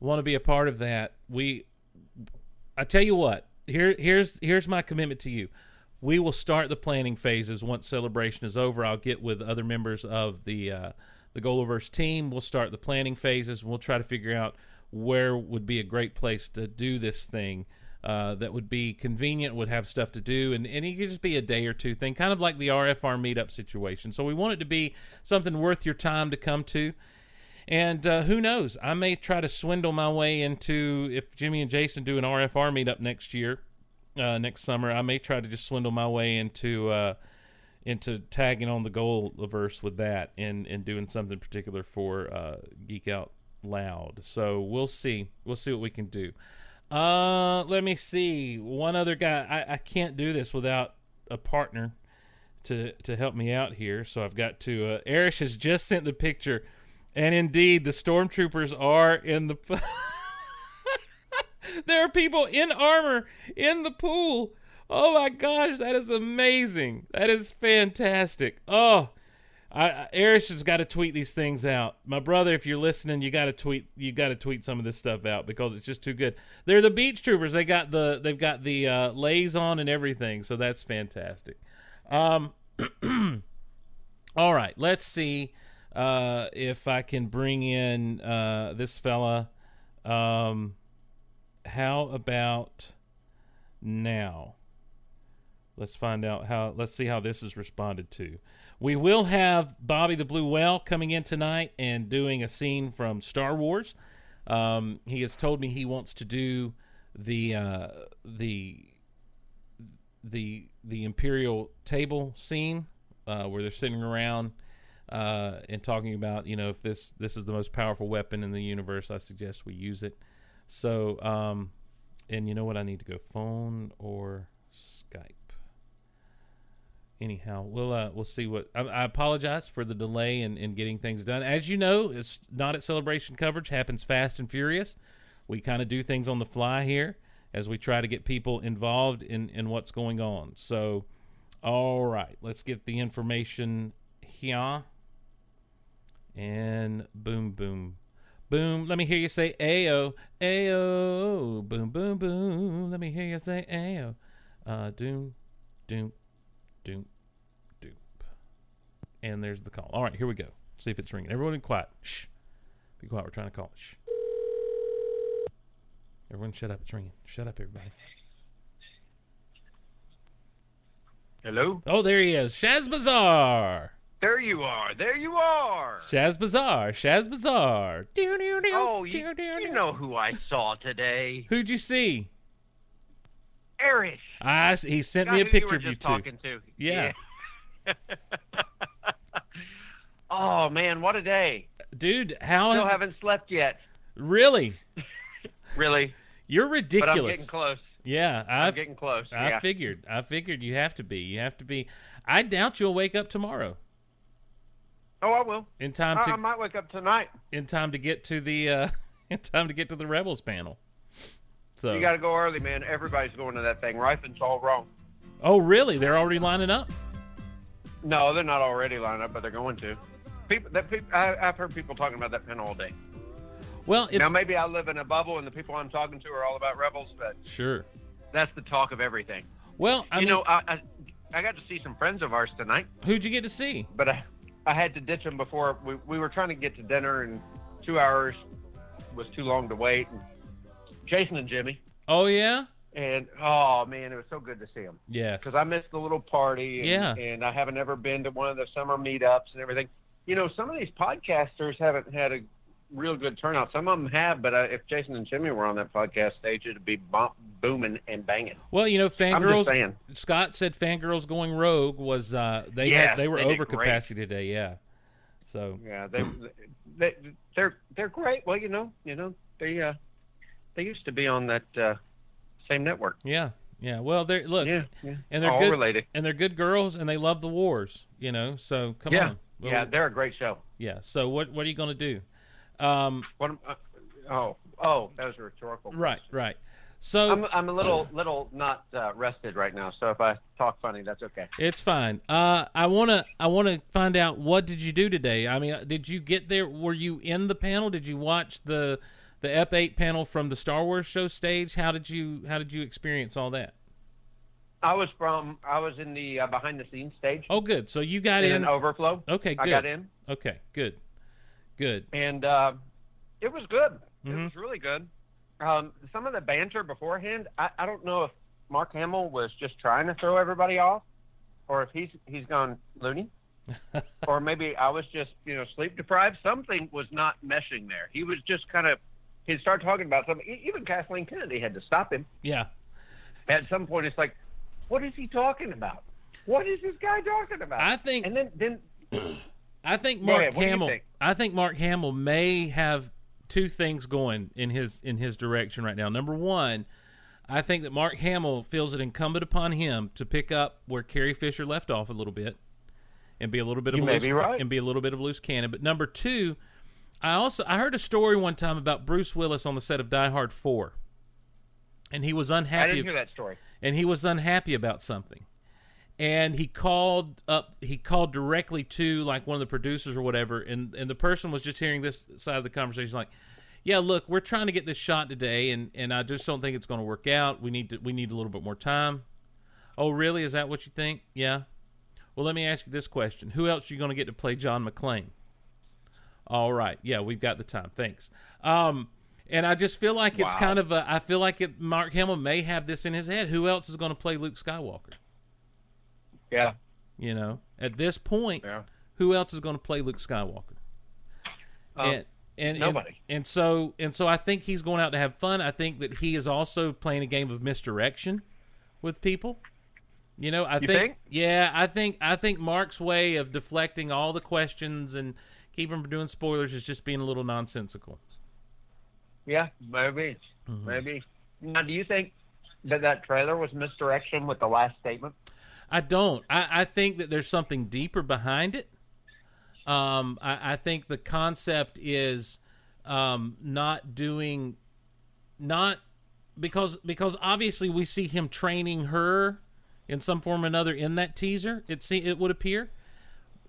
want to be a part of that, we I tell you what, here here's here's my commitment to you. We will start the planning phases once celebration is over. I'll get with other members of the uh, the Goloverse team. We'll start the planning phases. And we'll try to figure out where would be a great place to do this thing. Uh, that would be convenient, would have stuff to do, and, and it could just be a day or two thing, kind of like the RFR meetup situation. So we want it to be something worth your time to come to. And uh, who knows? I may try to swindle my way into if Jimmy and Jason do an RFR meetup next year, uh, next summer. I may try to just swindle my way into uh, into tagging on the goal verse with that and and doing something particular for uh, Geek Out Loud. So we'll see. We'll see what we can do. Uh, let me see. One other guy. I, I can't do this without a partner to to help me out here. So I've got to. Uh, has just sent the picture, and indeed, the stormtroopers are in the. (laughs) there are people in armor in the pool. Oh my gosh, that is amazing. That is fantastic. Oh, I, Erich has got to tweet these things out. My brother, if you're listening, you got to tweet. You got to tweet some of this stuff out because it's just too good. They're the beach troopers. They got the they've got the uh, lays on and everything. So that's fantastic. Um, (clears throat) all right, let's see uh, if I can bring in uh, this fella. Um, how about now? Let's find out how. Let's see how this is responded to. We will have Bobby the Blue Whale coming in tonight and doing a scene from Star Wars. Um, he has told me he wants to do the uh, the the the Imperial table scene uh, where they're sitting around uh, and talking about you know if this this is the most powerful weapon in the universe. I suggest we use it. So um, and you know what? I need to go phone or Skype anyhow, we'll uh, we'll see what. I, I apologize for the delay in, in getting things done. As you know, it's not at celebration coverage happens fast and furious. We kind of do things on the fly here as we try to get people involved in in what's going on. So, all right, let's get the information here. And boom, boom, boom. Let me hear you say "ayo, ayo." Boom, boom, boom. Let me hear you say "ayo." Uh, doom, doom, doom, doom. And there's the call. All right, here we go. See if it's ringing. Everyone be quiet. Shh. Be quiet. We're trying to call it. Shh. Everyone shut up. It's ringing. Shut up, everybody. Hello? Oh, there he is. Shaz Bazaar. There you are. There you are. Shaz Bazaar. Shaz Bazaar. Oh, you, you know who I saw today. Who'd you see? Erich. I he sent me a picture you of you just two. to. Yeah. Yeah. (laughs) oh man, what a day! Dude, how Still is haven't slept yet. really? (laughs) Really, You're but ridiculous. I'm getting close. Yeah, I'm I getting close. I yeah. figured. I figured you have to be. You have to be. I doubt you'll wake up tomorrow oh, I will. in time I, to I might wake up tonight. in time to get to the uh (laughs) in time to get to the rebels panel. So You got to go early, man. Everybody's going to that thing. Rifen's all wrong. Oh, really? They're already lining up? No, they're not already lined up, but they're going to. People, that people, I, I've heard people talking about that pen all day. Well, it's now, maybe I live in a bubble, and the people I'm talking to are all about rebels, but sure. that's the talk of everything. Well, I you mean, know, I, I I got to see some friends of ours tonight, who'd you get to see? but I I had to ditch them before we we were trying to get to dinner, and two hours was too long to wait. And Jason and Jimmy, Oh yeah, and oh man, it was so good to see them yes. because I missed the little party, and, Yeah. and I haven't ever been to one of the summer meetups and everything. You know, some of these podcasters haven't had a real good turnout. Some of them have, but uh, if Jason and Jimmy were on that podcast stage, it'd be booming and banging. Well, you know, fangirls. Scott said fangirls going rogue was uh they Yeah, had, they were over capacity today. Yeah. So Yeah, they, they they're they're great. Well, you know, you know, they uh they used to be on that uh same network. yeah, yeah. Well, they're look, yeah, yeah. and they're all good, related. and they're good girls, and they love the wars. You know, so come Yeah. on. Well, yeah, they're a great show. yeah. So what what are you going to do? Um, What? Uh, oh, oh, that was a rhetorical. right, question. right. So I'm I'm a little little not uh, rested right now, so if I talk funny, that's okay. It's fine. Uh, I wanna I wanna find out what did you do today. I mean, did you get there? Were you in the panel? Did you watch the the Ep eight panel from the Star Wars show stage? How did you how did you experience all that? I was from I was in the uh, behind the scenes stage Oh, good. So you got in in. an overflow. Okay, good. I got in, Okay, good, good. and uh, it was good. It Mhm. was really good. Um, some of the banter beforehand, I, I don't know if Mark Hamill was just trying to throw everybody off, or if he's he's gone loony, (laughs) or maybe I was just you know sleep deprived. Something was not meshing there. He was just kind of he'd start talking about something. Even Kathleen Kennedy had to stop him Yeah, at some point. It's like, what is he talking about? What is this guy talking about? I think and then then (clears throat) I think Mark ahead, what do you Hamill. think? I think Mark Hamill may have two things going in his in his direction right now. Number one, I think that Mark Hamill feels it incumbent upon him to pick up where Carrie Fisher left off a little bit, and be a little bit of You a loose, right. and be a little bit of a loose cannon. But number two, I also I heard a story one time about Bruce Willis on the set of Die Hard Four, and he was unhappy. I didn't hear that story. and he was unhappy about something. And he called up he called directly to like one of the producers or whatever and and the person was just hearing this side of the conversation like yeah look we're trying to get this shot today and and i just don't think it's going to work out. We need to we need a little bit more time. Oh really? Is that what you think? Yeah. Well let me ask you this question. Who else are you going to get to play john mcclane all right yeah we've got the time thanks um and I just feel like it's Wow. kind of a. I feel like it, Mark Hamill may have this in his head. Who else is going to play Luke Skywalker? Yeah, You know, at this point, yeah. who else is going to play Luke Skywalker? Um, and, and nobody. And, and so and so, I think he's going out to have fun. I think that he is also playing a game of misdirection with people. You know, I think, think? yeah, I think I think Mark's way of deflecting all the questions and keeping from doing spoilers is just being a little nonsensical. Yeah, maybe, Mm-hmm. maybe. Now, do you think that that trailer was misdirection with the last statement? I don't. I, I think that there's something deeper behind it. Um, I, I think the concept is um, not doing, not because because obviously we see him training her in some form or another in that teaser. It see it would appear.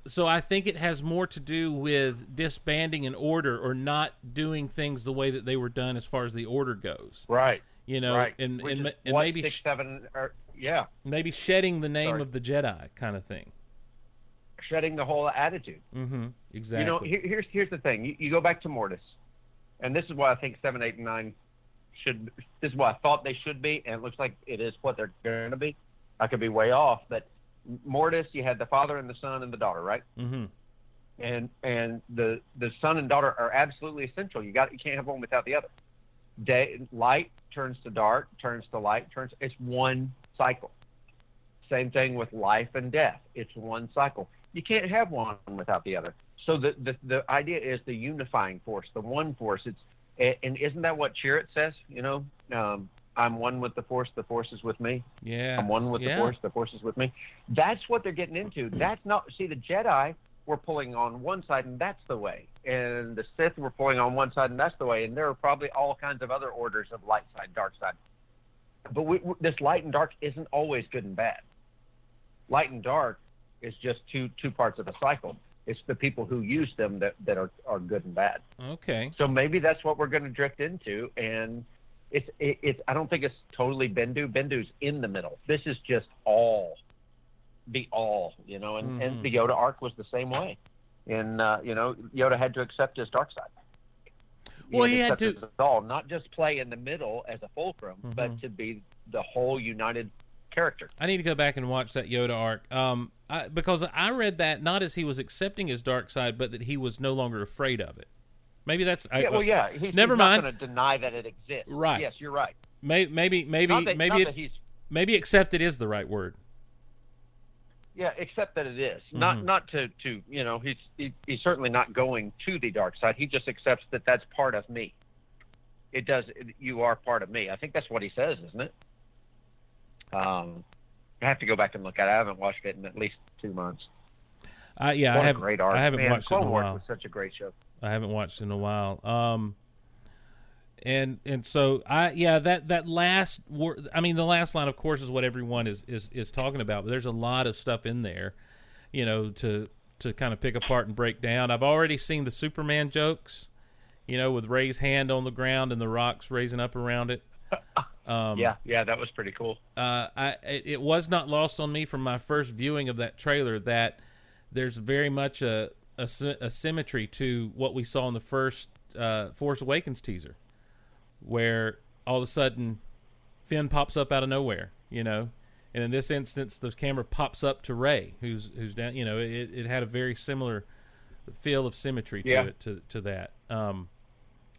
So I think it has more to do with disbanding an order or not doing things the way that they were done as far as the order goes. Right. You know, right. and Which and, and what, maybe six, seven, or yeah, maybe shedding the name Sorry. of the Jedi kind of thing. shedding the whole attitude. Mm-hmm. Exactly. You know, here, here's here's the thing. You, you go back to Mortis, and this is why I think seven, eight, and nine should. This is what I thought they should be, and it looks like it is what they're going to be. I could be way off, but Mortis, you had the father and the son and the daughter, right? mm-hmm. And and the the son and daughter are absolutely essential. You got you can't have one without the other. day light turns to dark, turns to light, turns. It's one cycle. Same thing with life and death. It's one cycle. You can't have one without the other. So the the, the idea is the unifying force, the one force. It's and- isn't that what Chirrut says? You know, um, I'm one with the force. The force is with me. Yeah. I'm one with yeah. the force. The force is with me. That's what they're getting into. (clears throat) That's not. See, the Jedi were pulling on one side, and that's the way. And the Sith were pulling on one side, and that's the way. And there are probably all kinds of other orders of light side, dark side. But we, we, this light and dark isn't always good and bad. Light and dark is just two two parts of a cycle. It's the people who use them that, that are, are good and bad. Okay. So maybe that's what we're going to drift into, and it's it, it's. I don't think it's totally Bendu. Bendu's in the middle. This is just all, the all, you know. And, Mhm. and the Yoda arc was the same way, and uh, you know Yoda had to accept his dark side. Well, he had to- all, not just play in the middle as a fulcrum, Mhm. but to be the whole united character. I need to go back and watch that Yoda arc. Um, I, because I read that not as he was accepting his dark side, but that he was no longer afraid of it. Maybe that's I, well, yeah. He's, never he's mind. not going to deny that it exists. Right. Yes, you're right. May, maybe maybe that, maybe not it, that he's maybe accepted is the right word. Yeah, except that it is not Mhm. not to to you know he's he, he's certainly not going to the dark side. He just accepts that that's part of me. It does. You are part of me. I think that's what he says, isn't it? Um, I have to go back and look at it. I haven't watched it in at least two months. Uh, yeah, what I have great arc. I haven't Man, watched it in Clone a while. was such a great show. I haven't watched in a while. Um, and and so I yeah that that last wor- I mean the last line of course is what everyone is is is talking about, but there's a lot of stuff in there, you know, to to kind of pick apart and break down. I've already seen the Superman jokes, you know, with Rey's hand on the ground and the rocks raising up around it. (laughs) Um, yeah, yeah, that was pretty cool. uh, I it, it was not lost on me from my first viewing of that trailer that there's very much a a, a symmetry to what we saw in the first uh, Force Awakens teaser, where all of a sudden Finn pops up out of nowhere, you know, and in this instance the camera pops up to Rey, who's who's down, you know, it, it had a very similar feel of symmetry to Yeah. it to to that. Um,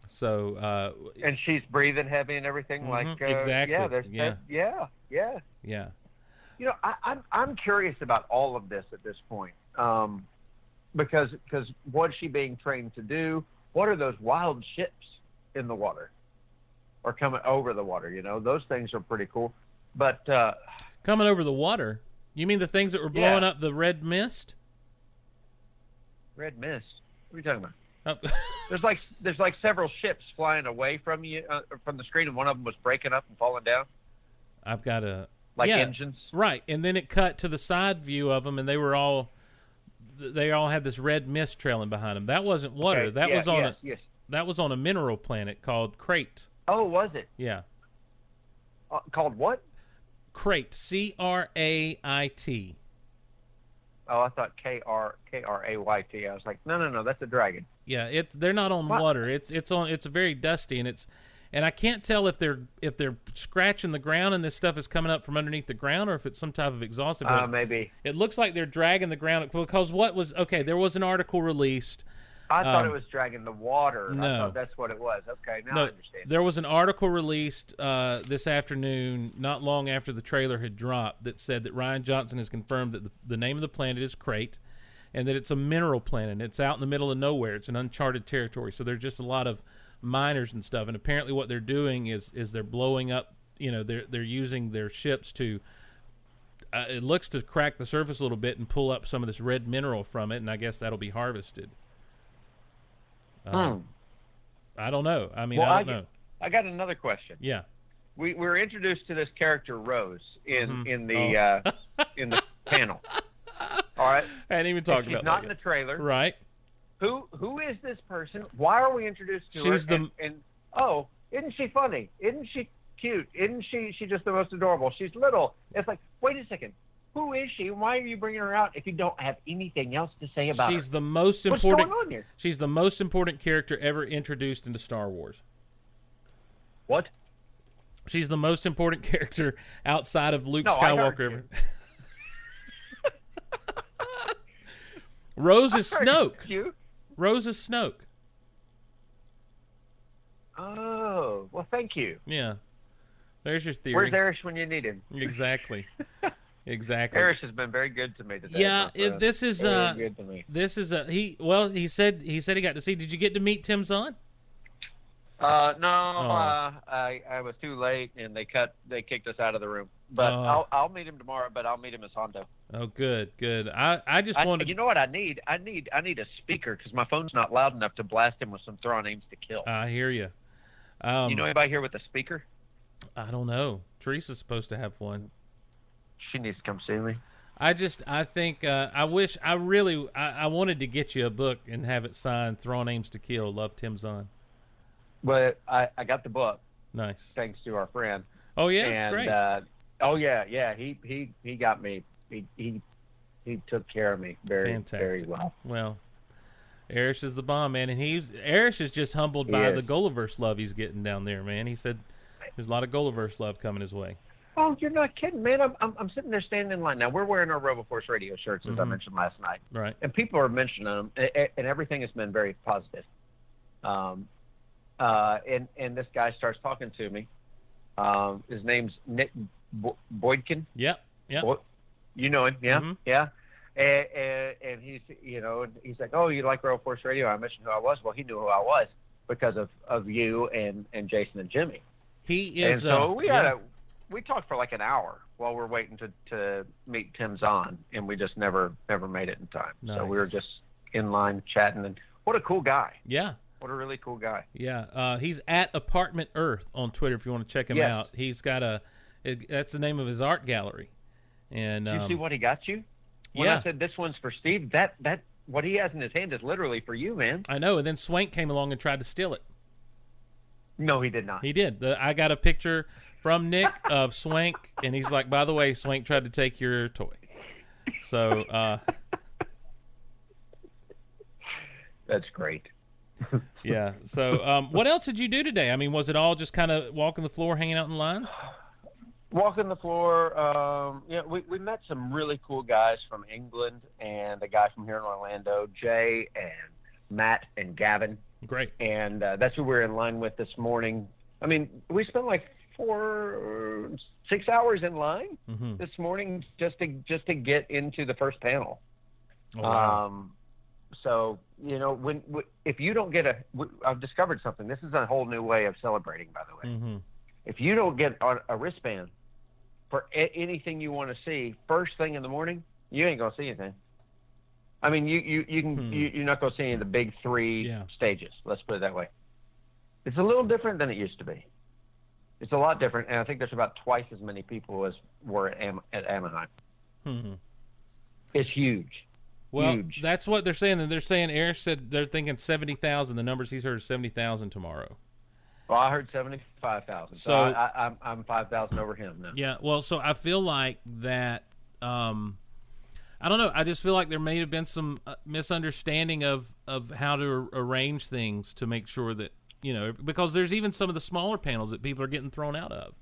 so uh, And she's breathing heavy and everything. Mhm, Like uh, exactly, Yeah, there's yeah. that- yeah, yeah. yeah, You know, I, I'm I'm curious about all of this at this point, um, because because what's she being trained to do? What are those wild ships in the water, or coming over the water? You know, those things are pretty cool. But uh, coming over the water. You mean the things that were Yeah. blowing up the red mist? red mist. What are you talking about? (laughs) There's like there's like several ships flying away from you uh, from the screen, and one of them was breaking up and falling down, I've got a like yeah, engines. right, and then it cut to the side view of them, and they were all they all had this red mist trailing behind them. That wasn't water. Okay, that yeah, was on yes, a yes. that was on a mineral planet called Crait. Oh, was it Yeah, uh, called what? Crait. C R A I T. Oh, I thought K R K R A Y T. I was like, no, no, no, that's a dragon. Yeah, it's they're not on What? water. It's it's on it's very dusty and it's and I can't tell if they're if they're scratching the ground and this stuff is coming up from underneath the ground or if it's some type of exhaust. but Uh, maybe. It looks like they're dragging the ground because what was okay? There was an article released. I thought Um, it was dragging the water. I no. thought that's what it was. Okay, now I understand. there was an article released uh, this afternoon, not long after the trailer had dropped, that said that Rian Johnson has confirmed that the, the name of the planet is Crait, and that it's a mineral planet. It's out in the middle of nowhere. It's an uncharted territory. So there's just a lot of miners and stuff. And apparently, what they're doing is is they're blowing up. You know, they're they're using their ships to. Uh, it looks to crack the surface a little bit and pull up some of this red mineral from it, and I guess that'll be harvested. Um, Hmm. I don't know. I mean, Well, I I don't know. get- I got another question. Yeah. We, we were introduced to this character Rose in Mhm. in the Oh. uh, in the panel. (laughs) All right, I hadn't even talked about. she's not that in the trailer. Right. Who who is this person? Why are we introduced to She's her? the- And, and oh, isn't she funny? Isn't she cute? Isn't she she just the most adorable? She's little. It's like, wait a second. Who is she? Why are you bringing her out if you don't have anything else to say about She's her? the most important. What's going on here? She's the most important character ever introduced into Star Wars. What? She's the most important (laughs) character outside of Luke No, Skywalker. (laughs) Rose is (laughs) Snoke. You? Rose is Snoke. Oh, well, thank you. Yeah. There's your theory. Where's Erish when you need him? Exactly. (laughs) exactly. Erish has been very good to me today. Yeah, it- this is, Very uh, good to me. This is a he. Well, he said he said he got to see. Did you get to meet Tim Zahn? Uh, no, Oh. uh, I I was too late, and they cut they kicked us out of the room. But Oh. I'll I'll meet him tomorrow. But I'll meet him as Hondo. Oh, good, good. I I just I, wanted. you know what I need? I need I need a speaker because my phone's not loud enough to blast him with some throwing aims to kill. I hear you. Um, you know anybody here with a speaker? I don't know. Teresa's supposed to have one. She needs to come see me. I just, I think, uh, I wish, I really, I, I wanted to get you a book and have it signed, "Throwing Aims to Kill." Love Tim Zahn. But I I got the book Nice. thanks to our friend. Oh yeah, and great. uh, oh yeah, yeah, he he he got me. He he he took care of me very Fantastic. very well. well, Erish is the bomb, man, and he's Erish is just humbled He by is. the Gulliverse love he's getting down there, man. He said there's a lot of Gulliverse love coming his way. Oh, you're not kidding, man! I'm I'm, I'm sitting there standing in line now. We're wearing our Rebel Force radio shirts as I Mhm. mentioned last night, Right. and people are mentioning them, a- a- and everything has been very positive. Um, uh, and and this guy starts talking to me. Um, his name's Nick Bo- Boydkin. Yep. Yep. Boy- you know him, yeah, Mhm. yeah. And, and, and he's, you know, he's like, "Oh, you like Rebel Force Radio?" I mentioned who I was. Well, he knew who I was because of of you and and Jason and Jimmy. He is. and so uh, we had yeah. a we talked for like an hour while we're waiting to to meet Tim Zahn, and we just never never made it in time. So we were just in line chatting, and what a cool guy! Yeah. What a really cool guy. Yeah, uh, he's at Apartment Earth on Twitter. If you want to check him Yes. out, he's got a. It, that's the name of his art gallery, and You um, see what he got you? When yeah. I said this one's for Steve, that that what he has in his hand is literally for you, man. I know. And then Swank came along and tried to steal it. No, he did not. He did. The, I got a picture from Nick (laughs) of Swank, and he's like, "By the way, Swank tried to take your toy." So, uh, (laughs) That's great. Yeah. So, um, what else did you do today? I mean, was it all just kind of walking the floor, hanging out in lines? Walking the floor, um, yeah, we, we met some really cool guys from England and a guy from here in Orlando, Jay and Matt and Gavin. Great. And uh, that's who we were in line with this morning. I mean, we spent like four, six hours in line hmm this morning just to just to get into the first panel. Oh, wow. Um, so you know, when, if you don't get a i've discovered something. This is a whole new way of celebrating, by the way. hmm If you don't get a, a wristband for a- anything you want to see first thing in the morning, you ain't gonna see anything. I mean, you you you can Hmm. you, you're not gonna see any of the big three Yeah. stages. Let's put it that way. It's a little different than it used to be. It's a lot different, and I think there's about twice as many people as were at, Am- at Anaheim. hmm It's huge. Well, Huge. that's what they're saying. They're saying Eric said they're thinking seventy thousand. The numbers he's heard is seventy thousand tomorrow. Well, I heard seventy-five thousand, so, So- I, I, I'm I'm five thousand over him now. Yeah. Well, so I feel like that. Um, I don't know. I just feel like there may have been some uh, misunderstanding of of how to arrange things to make sure that you know because there's even some of the smaller panels that people are getting thrown out of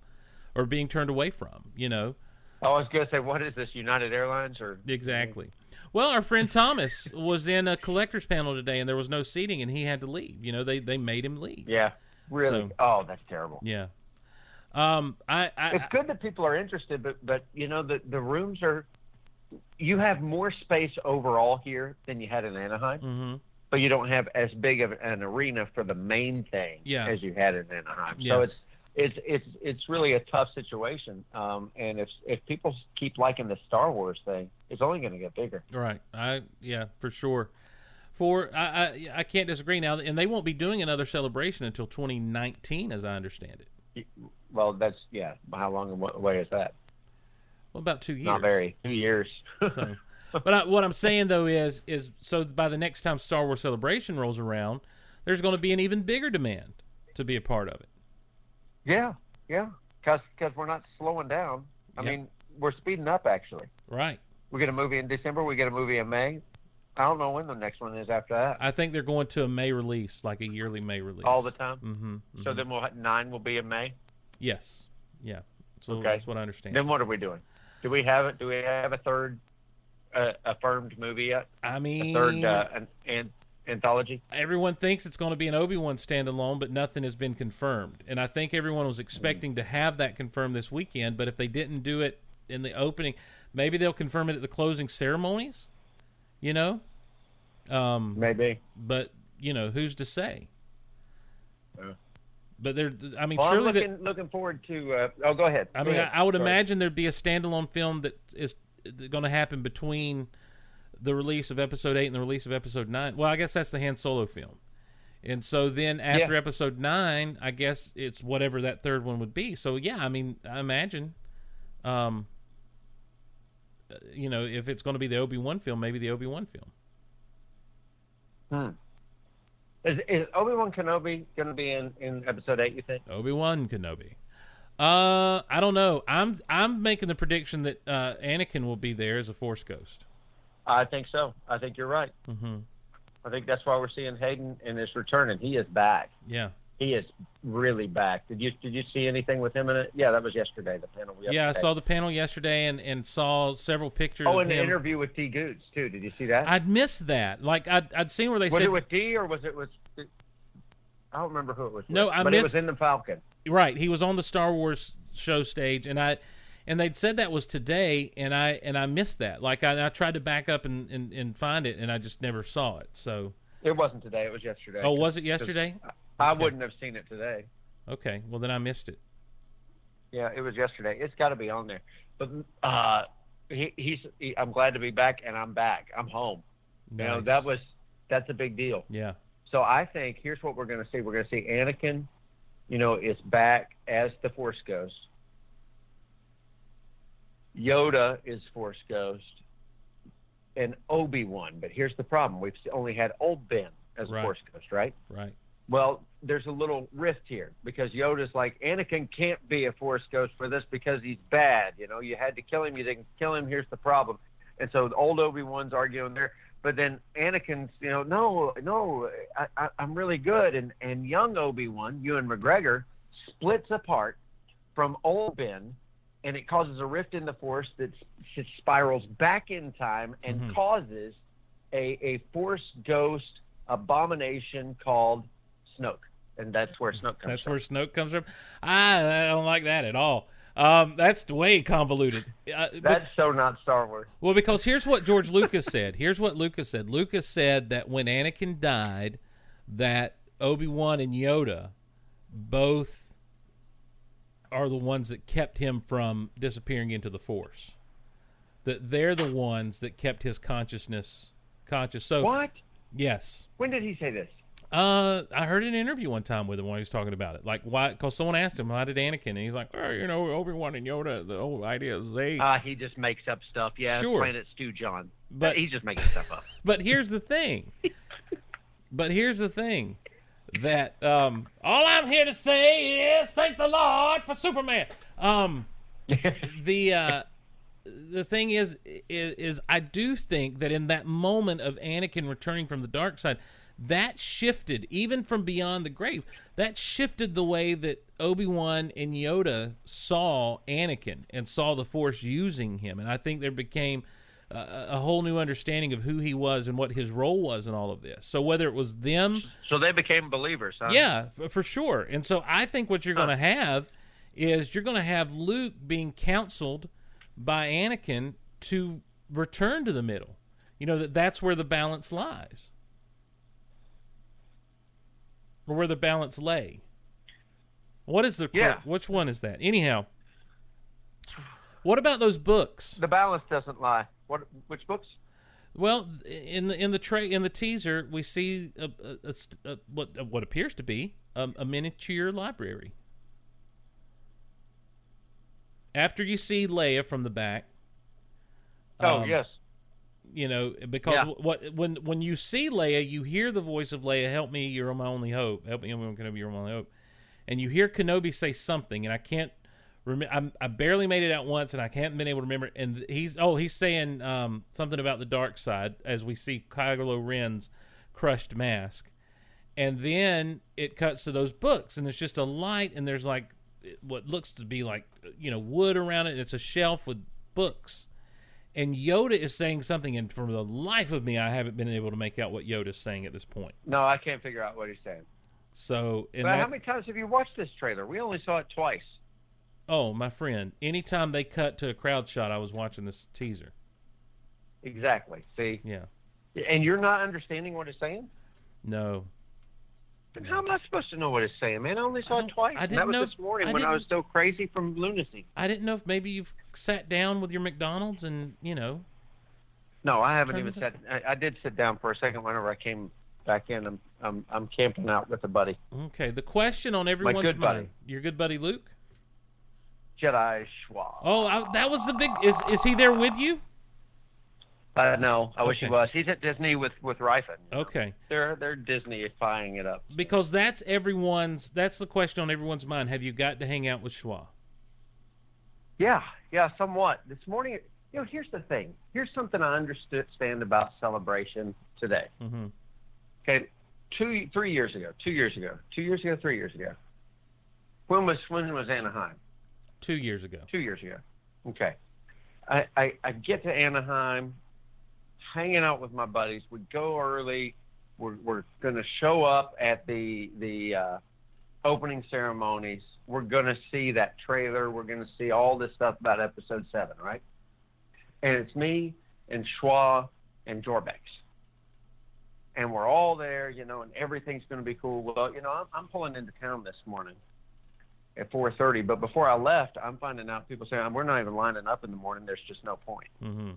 or being turned away from. You know. I was gonna say, what is this, United Airlines or? Exactly. Well, our friend Thomas was in a collector's panel today, and there was no seating, and he had to leave. You know, they they made him leave. Yeah, really. So- oh, that's terrible. Yeah. Um, I, I it's good that people are interested, but but you know the the rooms are. You have more space overall here than you had in Anaheim, mhm. but you don't have as big of an arena for the main thing Yeah. as you had in Anaheim. Yeah. So it's it's it's it's really a tough situation. Um, and if if people keep liking the Star Wars thing, it's only going to get bigger. Right. I yeah, for sure. For I, I I can't disagree now, and they won't be doing another celebration until 2019, as I understand it. Well, that's yeah. How long away is that? Well, about two years. Not very. Two years. So, (laughs) but I, what I'm saying though is is so by the next time Star Wars Celebration rolls around, there's going to be an even bigger demand to be a part of it. Yeah, yeah. Because because we're not slowing down. I Yep. mean, we're speeding up actually. Right. We get a movie in December. We get a movie in May. I don't know when the next one is after that. I think they're going to a May release, like a yearly May release. All the time. Mm-hmm. So then we'll have, nine will be in May. yes, yeah. So Okay. that's what I understand. Then what are we doing? Do we have it? Do we have a third uh, affirmed movie yet? I mean, a third uh, an, an, anthology? everyone thinks it's going to be an Obi Wan standalone, but nothing has been confirmed. And I think everyone was expecting to have that confirmed this weekend. But if they didn't do it in the opening, maybe they'll confirm it at the closing ceremonies. You know, um, Maybe. but you know who's to say? Yeah. But there, I mean, Well, I'm surely that- looking looking forward to. Uh, oh, go ahead. I Go mean, I, ahead. I would Sorry. imagine there'd be a standalone film that is going to happen between the release of Episode Eight and the release of Episode Nine. Well, I guess that's the Han Solo film, and so then after Yeah. Episode Nine, I guess it's whatever that third one would be. So yeah, I mean, I imagine, um, you know, if it's going to be the Obi Wan film, maybe the Obi Wan film. Hmm. Is, is Obi Wan Kenobi going to be in, in episode eight? You think? Obi Wan Kenobi. Uh, I don't know. I'm I'm making the prediction that uh, Anakin will be there as a Force ghost. I think so. I think you're right. hmm I think that's why we're seeing Hayden in his return, and he is back. Yeah. He is really back. Did you did you see anything with him in it? Yeah, that was yesterday. The panel. Yesterday. Yeah, I saw the panel yesterday and, and saw several pictures Oh, and the interview with T. Goods too. Did you see that? I'd missed that. Like I'd I'd seen where they was said it with D or was it with? I don't remember who it was. No, with, I but it was in the Falcon. right. He was on the Star Wars show stage, and I and they'd said that was today, and I and I missed that. Like I, I tried to back up and, and, and find it, and I just never saw it. So It wasn't today. It was yesterday. oh, was it yesterday? I okay. wouldn't have seen it today. Okay, well then I missed it. Yeah, it was yesterday. It's got to be on there. But uh, he, he's. He, I'm glad to be back, and I'm back. I'm home. You know that was that's a big deal. yeah. So I think here's what we're going to see. We're going to see Anakin, you know, is back as the Force Ghost. Yoda is Force Ghost, and Obi Wan. But here's the problem: we've only had Old Ben as Right. Force Ghost, right? Right. Well, there's a little rift here because Yoda's like Anakin can't be a Force Ghost for this because he's bad. You know, you had to kill him, you didn't kill him. Here's the problem. And so the old Obi Wan's arguing there, but then Anakin's, you know, no, no, I, I, I'm really good. And and young Obi Wan, Ewan McGregor, splits apart from old Ben, and it causes a rift in the Force that spirals back in time and Mhm. causes a a Force Ghost abomination called Snoke, and that's where Snoke comes That's from. where Snoke comes from. I, I don't like that at all. Um, that's way convoluted. Uh, but- That's so not Star Wars. Well, because here's what George Lucas said. Here's what Lucas said. Lucas said that when Anakin died, that Obi Wan and Yoda both are the ones that kept him from disappearing into the Force. That they're the ones that kept his consciousness conscious. So What? yes, When did he say this? uh, I heard an interview one time with him when he was talking about it. Like why? Because someone asked him why did Anakin, and he's like, oh, you know, Obi Wan and Yoda. The whole idea is they. Uh, he just makes up stuff. Yeah, Sure. Planet Stew John. But- he's just making stuff up. (laughs) But here's the thing. but here's the thing. That um all I'm here to say is thank the Lord for Superman. Um (laughs) the uh the thing is, is is I do think that in that moment of Anakin returning from the dark side, that shifted even from beyond the grave. That shifted the way that Obi Wan and Yoda saw Anakin and saw the Force using him, and I think there became a, a whole new understanding of who he was and what his role was in all of this. So whether it was them so they became believers, huh? yeah, f- for sure. And so I think what you're going to have is you're going to have Luke being counseled by Anakin to return to the middle. You know that that's where the balance lies, or where the balance lay. What is the Yeah. Which one is that? Anyhow, what about those books? The balance doesn't lie. What? Which books? Well, in the in the tra- in the teaser, we see a, a- a what what appears to be a, miniature library. After you see Leia from the back, Oh um, yes. you know because Yeah. what when when you see Leia, you hear the voice of Leia, "Help me, you're my only hope. Help me, Obi-Wan Kenobi, you're my only hope." And you hear Kenobi say something, and I can't remember. I barely made it out once, and I haven't been able to remember. And he's oh, he's saying um, something about the dark side as we see Kylo Ren's crushed mask, and then it cuts to those books, and there's just a light, and there's like what looks to be like you know wood around it. And it's a shelf with books and Yoda is saying something, and for the life of me, I haven't been able to make out what Yoda's saying at this point. No, I can't figure out what he's saying. So, But how many times have you watched this trailer? We only saw it twice. Oh, my friend, anytime they cut to a crowd shot, I was watching this teaser. Exactly. See, Yeah, and you're not understanding what it's saying. no, Then how am I supposed to know what it's saying, man? I only saw I it twice. I didn't that was know- this morning I when I was so crazy from lunacy. I didn't know if maybe you've sat down with your McDonald's and you know. No, I haven't even it sat. I, I did sit down for a second whenever I came back in. I'm I'm I'm camping out with a buddy, Okay, the question on everyone's good buddy. mind. Your good buddy Luke. Jedi Schwab. Oh, I, that was the big. Is is he there with you? Uh, no, I wish he was. He's at Disney with with know. Okay, They're they're Disneyifying it up. because that's everyone's. That's the question on everyone's mind. Have you got to hang out with Schwa? Yeah, yeah, somewhat. This morning, you know, here's the thing. Here's something I understand about celebration today. Mm-hmm. Okay, two, three years ago, two years ago, two years ago, three years ago. When was when was Anaheim? Two years ago. Two years ago. Okay, I I, I get to Anaheim, hanging out with my buddies. We go early. We're we're going to show up at the the uh, opening ceremonies. We're going to see that trailer. We're going to see all this stuff about episode seven, right? And it's me and Schwa and Jorbex. And we're all there, you know, and everything's going to be cool. Well, you know, I'm, I'm pulling into town this morning at 4:30, but before I left, I'm finding out people saying we're not even lining up in the morning. There's just no point. Mm-hmm.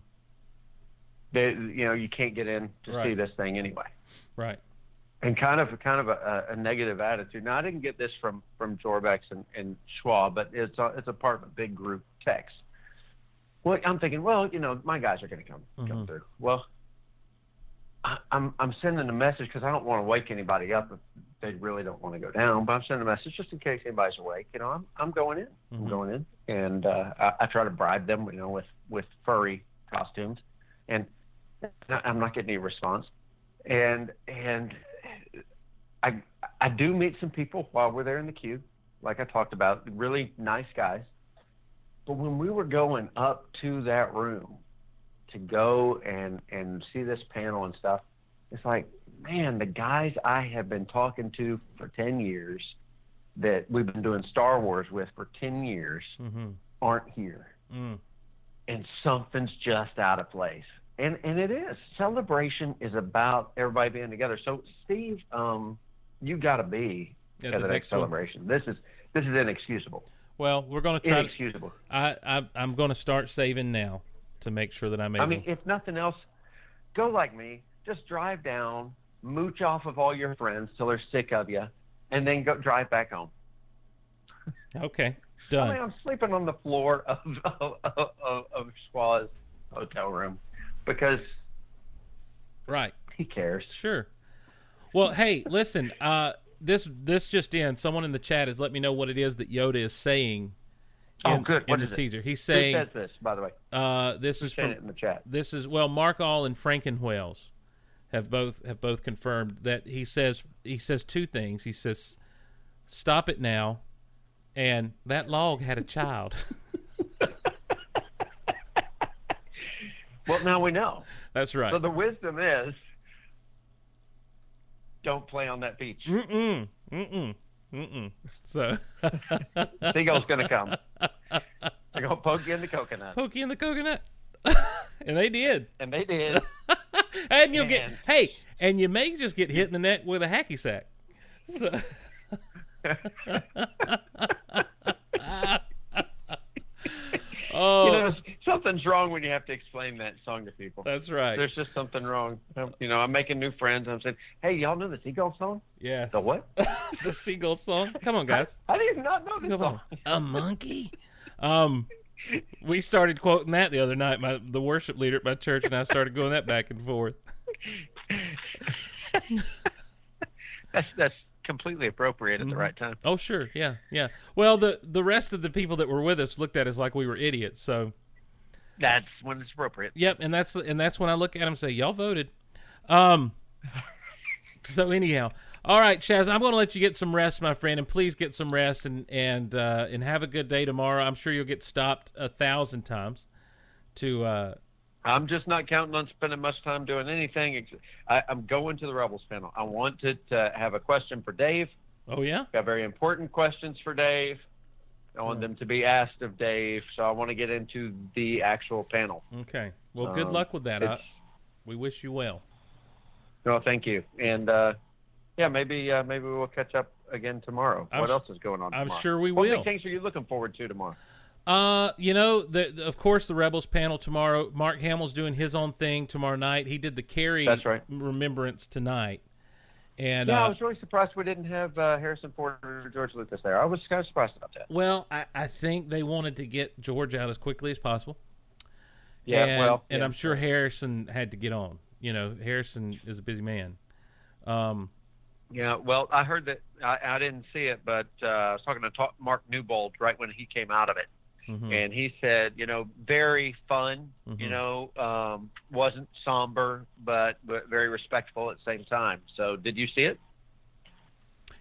They, you know, you can't get in to see this thing anyway. Right. and kind of kind of a, a negative attitude. Now I didn't get this from from Jorbex and, and Schwab, but it's a, it's a part of a big group text. Well, I'm thinking, well, you know, my guys are going to come come Mhm. through. Well, I, I'm I'm sending a message because I don't want to wake anybody up if they really don't want to go down. But I'm sending a message just in case anybody's awake. You know, I'm I'm going in. I'm Mhm. going in, and uh, I, I try to bribe them, you know, with with furry costumes, and I'm not getting any response. And and I I do meet some people while we're there in the queue, like I talked about, really nice guys. But when we were going up to that room to go and and see this panel and stuff, it's like, man, the guys I have been talking to for ten years, that we've been doing Star Wars with for ten years, Mm-hmm. aren't here Mm. and something's just out of place. And and it is. Celebration is about everybody being together. So Steve, um, you got to be Yeah, at the next next one. celebration. This is this is inexcusable. Well, we're going to try. To, Inexcusable. I, I I'm going to start saving now to make sure that I'm able. I mean, if nothing else, go like me. Just drive down, mooch off of all your friends till they're sick of you, and then go drive back home. okay, (laughs) I done. mean, I'm sleeping on the floor of (laughs) of, of, of Schwa's hotel room because right. he cares. Sure. Well, hey, listen. Uh, this this just in. Someone in the chat has let me know what it is that Yoda is saying. Oh, in, good. In What the is it? teager, he's Who says this, by the way? uh, this Who's is from it in the chat? this is well mark all and frankenwells have both have both confirmed that he says he says two things he says stop it now and that log had a child (laughs) Well, now we know. that's right So the wisdom is don't play on that beach. mm-mm mm-mm mm-mm so (laughs) Seagull's going to come. They're to poke you in the coconut. poke you in the coconut (laughs) and they did And they did. (laughs) and you'll get hey and you may just get hit in the neck with a hacky sack so oh You know, something's wrong when you have to explain that song to people. that's right There's just something wrong. You know, I'm making new friends. I'm saying, hey, y'all know the Seagull song? yes The what? (laughs) the seagull song. Come on, guys. How do you not know this Come song? on. A monkey. Um, we started quoting that the other night. My the worship leader at my church and I started going that back and forth. (laughs) That's that's completely appropriate at Mhm. the right time. Oh, sure, yeah, yeah. Well, the the rest of the people that were with us looked at us like we were idiots. So, That's when it's appropriate. yep, and that's and that's when I look at them and say, "Y'all voted." Um. (laughs) So anyhow, all right, Shaz, I'm going to let you get some rest, my friend, and please get some rest and and uh, and have a good day tomorrow. I'm sure you'll get stopped a thousand times to uh, I'm just not counting on spending much time doing anything. ex- I, I'm going to the Rebels panel. I wanted to have a question for Dave. Oh yeah. Got very important questions for Dave. I want them to be asked of Dave, so I want to get into the actual panel. Okay. Well, good Um, luck with that. I, we wish you well. no, thank you. And uh, yeah, maybe uh, maybe we'll catch up again tomorrow. I'm what s- else is going on? I'm tomorrow? sure we what will. What things are you looking forward to tomorrow? Uh, you know, the, the- of course, the Rebels panel tomorrow. Mark Hamill's doing his own thing tomorrow night. He did the Carrie That's right. remembrance tonight, and yeah, I uh, was really surprised we didn't have uh, Harrison Ford or George Lucas there. I was kind of surprised about that. well, I, I think they wanted to get George out as quickly as possible. Yeah, and, well, and yeah. I'm sure Harrison had to get on. You know, Harrison is a busy man. Um, Yeah, well, I heard that. I, I didn't see it, but uh, I was talking to talk, Mark Newbold right when he came out of it, mhm. and he said, you know, very fun. You Mhm. know, um, wasn't somber, but but very respectful at the same time. So, did you see it?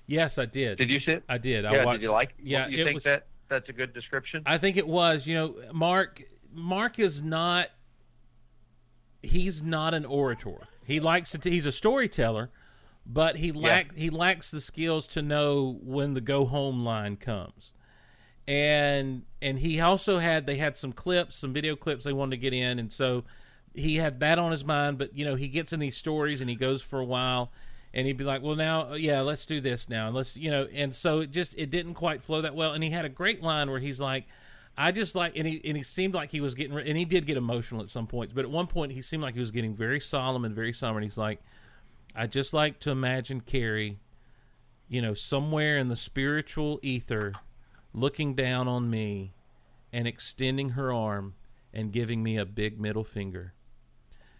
yes, I did. Did you see it? I did. I watched. Did you like? Yeah, You it think was. that that's a good description? I think it was. You know, Mark. Mark is not. He's not an orator. He likes to. He's a storyteller, but he lack he lacks the skills to know when the go home line comes. And and he also had they had some clips, some video clips they wanted to get in, and so he had that on his mind. But you know, he gets in these stories and he goes for a while, and he'd be like, "Well, now, yeah, let's do this now, and let's you know." And so it just it didn't quite flow that well. And he had a great line where he's like, "I just like," and he and he seemed like he was getting, and he did get emotional at some points, but at one point he seemed like he was getting very solemn and very somber. And he's like, "I just like to imagine Carrie, you know, somewhere in the spiritual ether, looking down on me, and extending her arm and giving me a big middle finger."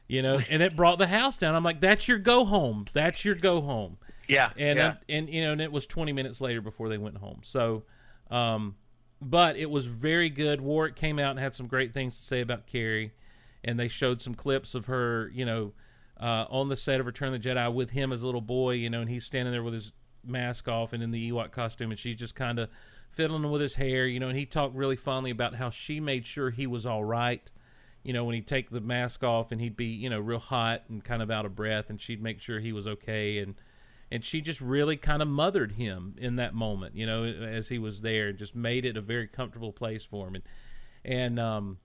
You know, and it brought the house down. I'm like, "That's your go home. That's your go home." yeah. and yeah. uh, and you know, and it was 20 minutes later before they went home. So, um, but it was very good. Warwick came out and had some great things to say about Carrie, and they showed some clips of her, you know, uh, on the set of Return of the Jedi with him as a little boy, you know, and he's standing there with his mask off and in the Ewok costume, and she's just kind of fiddling with his hair, you know, and he talked really fondly about how she made sure he was all right. You know, when he'd take the mask off and he'd be, you know, real hot and kind of out of breath, and she'd make sure he was okay. And and she just really kind of mothered him in that moment, you know, as he was there, and just made it a very comfortable place for him. And and um,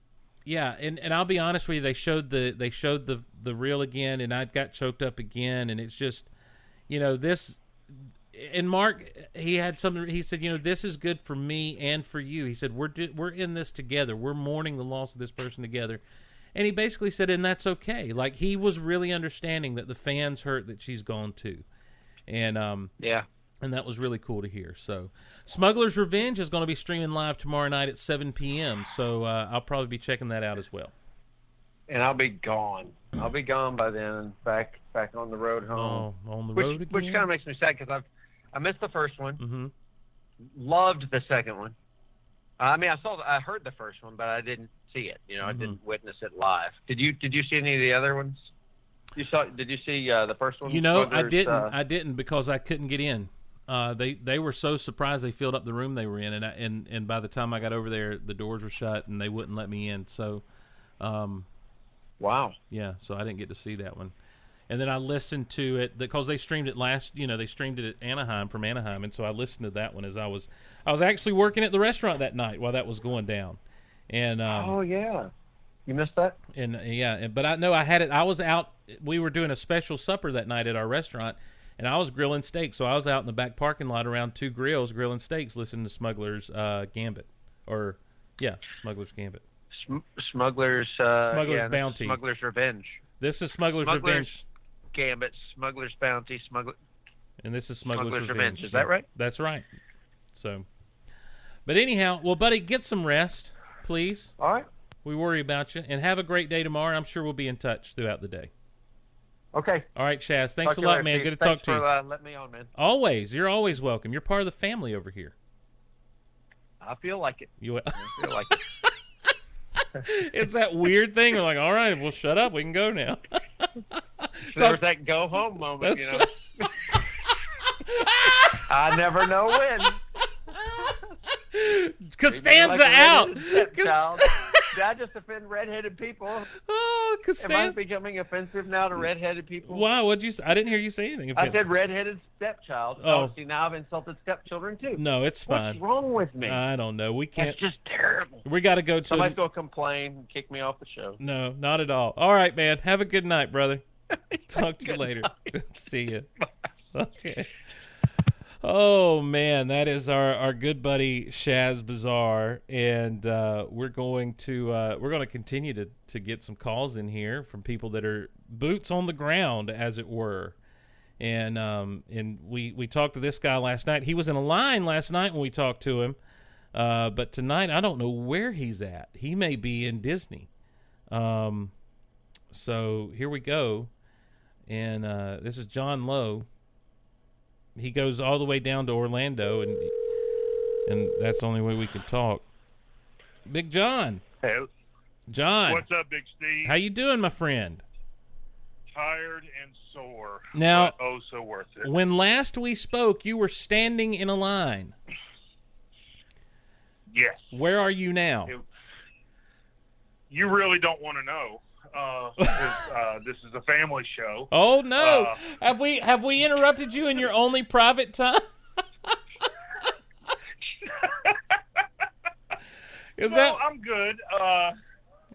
yeah, and, and I'll be honest with you, they showed the they showed the the reel again, and I got choked up again, and it's just, you know, this. And Mark, he had something. He said, "You know, this is good for me and for you." He said, "We're do, we're in this together. We're mourning the loss of this person together." And he basically said, "And that's okay." Like he was really understanding that the fans hurt that she's gone too, and um, yeah. and that was really cool to hear. So, Smuggler's Revenge is going to be streaming live tomorrow night at 7 p.m. So uh, I'll probably be checking that out as well. And I'll be gone. I'll be gone by then. Back back on the road home. Oh, on the which road again. which kind of makes me sad because I've I missed the first one. hmm loved the second one. I mean, I saw, I heard the first one, but I didn't see it. You know, I Mhm. didn't witness it live. Did you? Did you see any of the other ones? You saw? Did you see uh, the first one? You know, I didn't. uh, I didn't because I couldn't get in. Uh, they they were so surprised they filled up the room they were in, and I, and and by the time I got over there, the doors were shut and they wouldn't let me in. So, um, wow. yeah, so I didn't get to see that one. And then I listened to it because they streamed it last. You know, they streamed it at Anaheim from Anaheim, and so I listened to that one as I was I was actually working at the restaurant that night while that was going down. And um, oh yeah. You missed that? and uh, yeah, and- but I know I had it. I was out. We were doing a special supper that night at our restaurant, and I was grilling steaks. So I was out in the back parking lot around two grills grilling steaks, listening to Smuggler's uh, Gambit, or yeah, Smuggler's Gambit. Sm- smugglers. Uh, Smuggler's yeah, Bounty. Smuggler's Revenge. This is Smuggler's, Smuggler's Revenge, Gambit. Smuggler's Bounty. Smuggler. and this is Smuggler's, Smuggler's Revenge. Revenge, is that right? That's right. So, but anyhow, well, buddy, get some rest, please. All right. We worry about you, and have a great day tomorrow. I'm sure we'll be in touch throughout the day. Okay. All right, Shaz. Thanks Talk a lot, later, man. Steve. Good to Thanks talk to you. for, Uh, let me on, man. Always. You're always welcome. You're part of the family over here. I feel like it. You I feel like it. (laughs) It's that weird thing. We're like, all right, well shut up, we can go now. (laughs) (laughs) there was that go home moment. You know. (laughs) I never know when. (laughs) Costanza Like out. Did I just offend redheaded people? oh, Costanza. Am I becoming offensive now to redheaded people? Why? What'd you? Say? I didn't hear you say anything. I offensive. said redheaded stepchild. Oh. Oh, see, now I've insulted stepchildren too. No, it's fine. What's wrong with me? I don't know. We can't. That's just terrible. We got to go to. Somebody's gonna complain and kick me off the show. No, not at all. All right, man. Have a good night, brother. (laughs) Talk to you later. (laughs) See you. Okay. Oh man, that is our, our good buddy Shaz Bazaar, and uh, we're going to uh, we're going to continue to to get some calls in here from people that are boots on the ground, as it were. And um and we we talked to this guy last night. He was in a line last night when we talked to him, uh, but tonight I don't know where he's at. He may be in Disney. Um, so here we go, and uh, this is John Lowe. He goes all the way down to Orlando, and and that's the only way we can talk. Big John, Hey, John, what's up, Big Steve? how you doing, my friend? Tired and sore. Now- but oh, so worth it. When last we spoke, you were standing in a line. Yes. Where are you now? It- You really don't want to know. Uh, uh, this is a family show. Oh no! Uh, have we have we interrupted you in your only private time? Is no, that I'm good. Uh,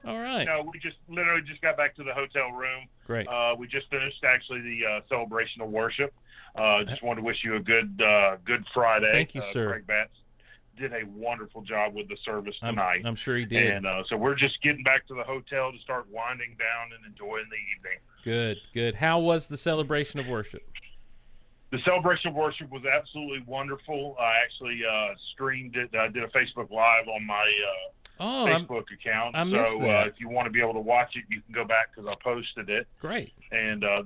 all right? no, we just literally just got back to the hotel room. Great. Uh, we just finished actually the uh, celebration of worship. Uh, just wanted to wish you a good uh, Good Friday. Thank you, sir. Craig Batts did a wonderful job with the service I'm, tonight. I'm sure he did. And uh, so we're just getting back to the hotel to start winding down and enjoying the evening. Good, good. How was the celebration of worship? The celebration of worship was absolutely wonderful. I actually uh, streamed it. I did a Facebook Live on my uh, Oh, I'm, Facebook account. I missed so that. Uh, if you want to be able to watch it, you can go back because I posted it. great. And uh,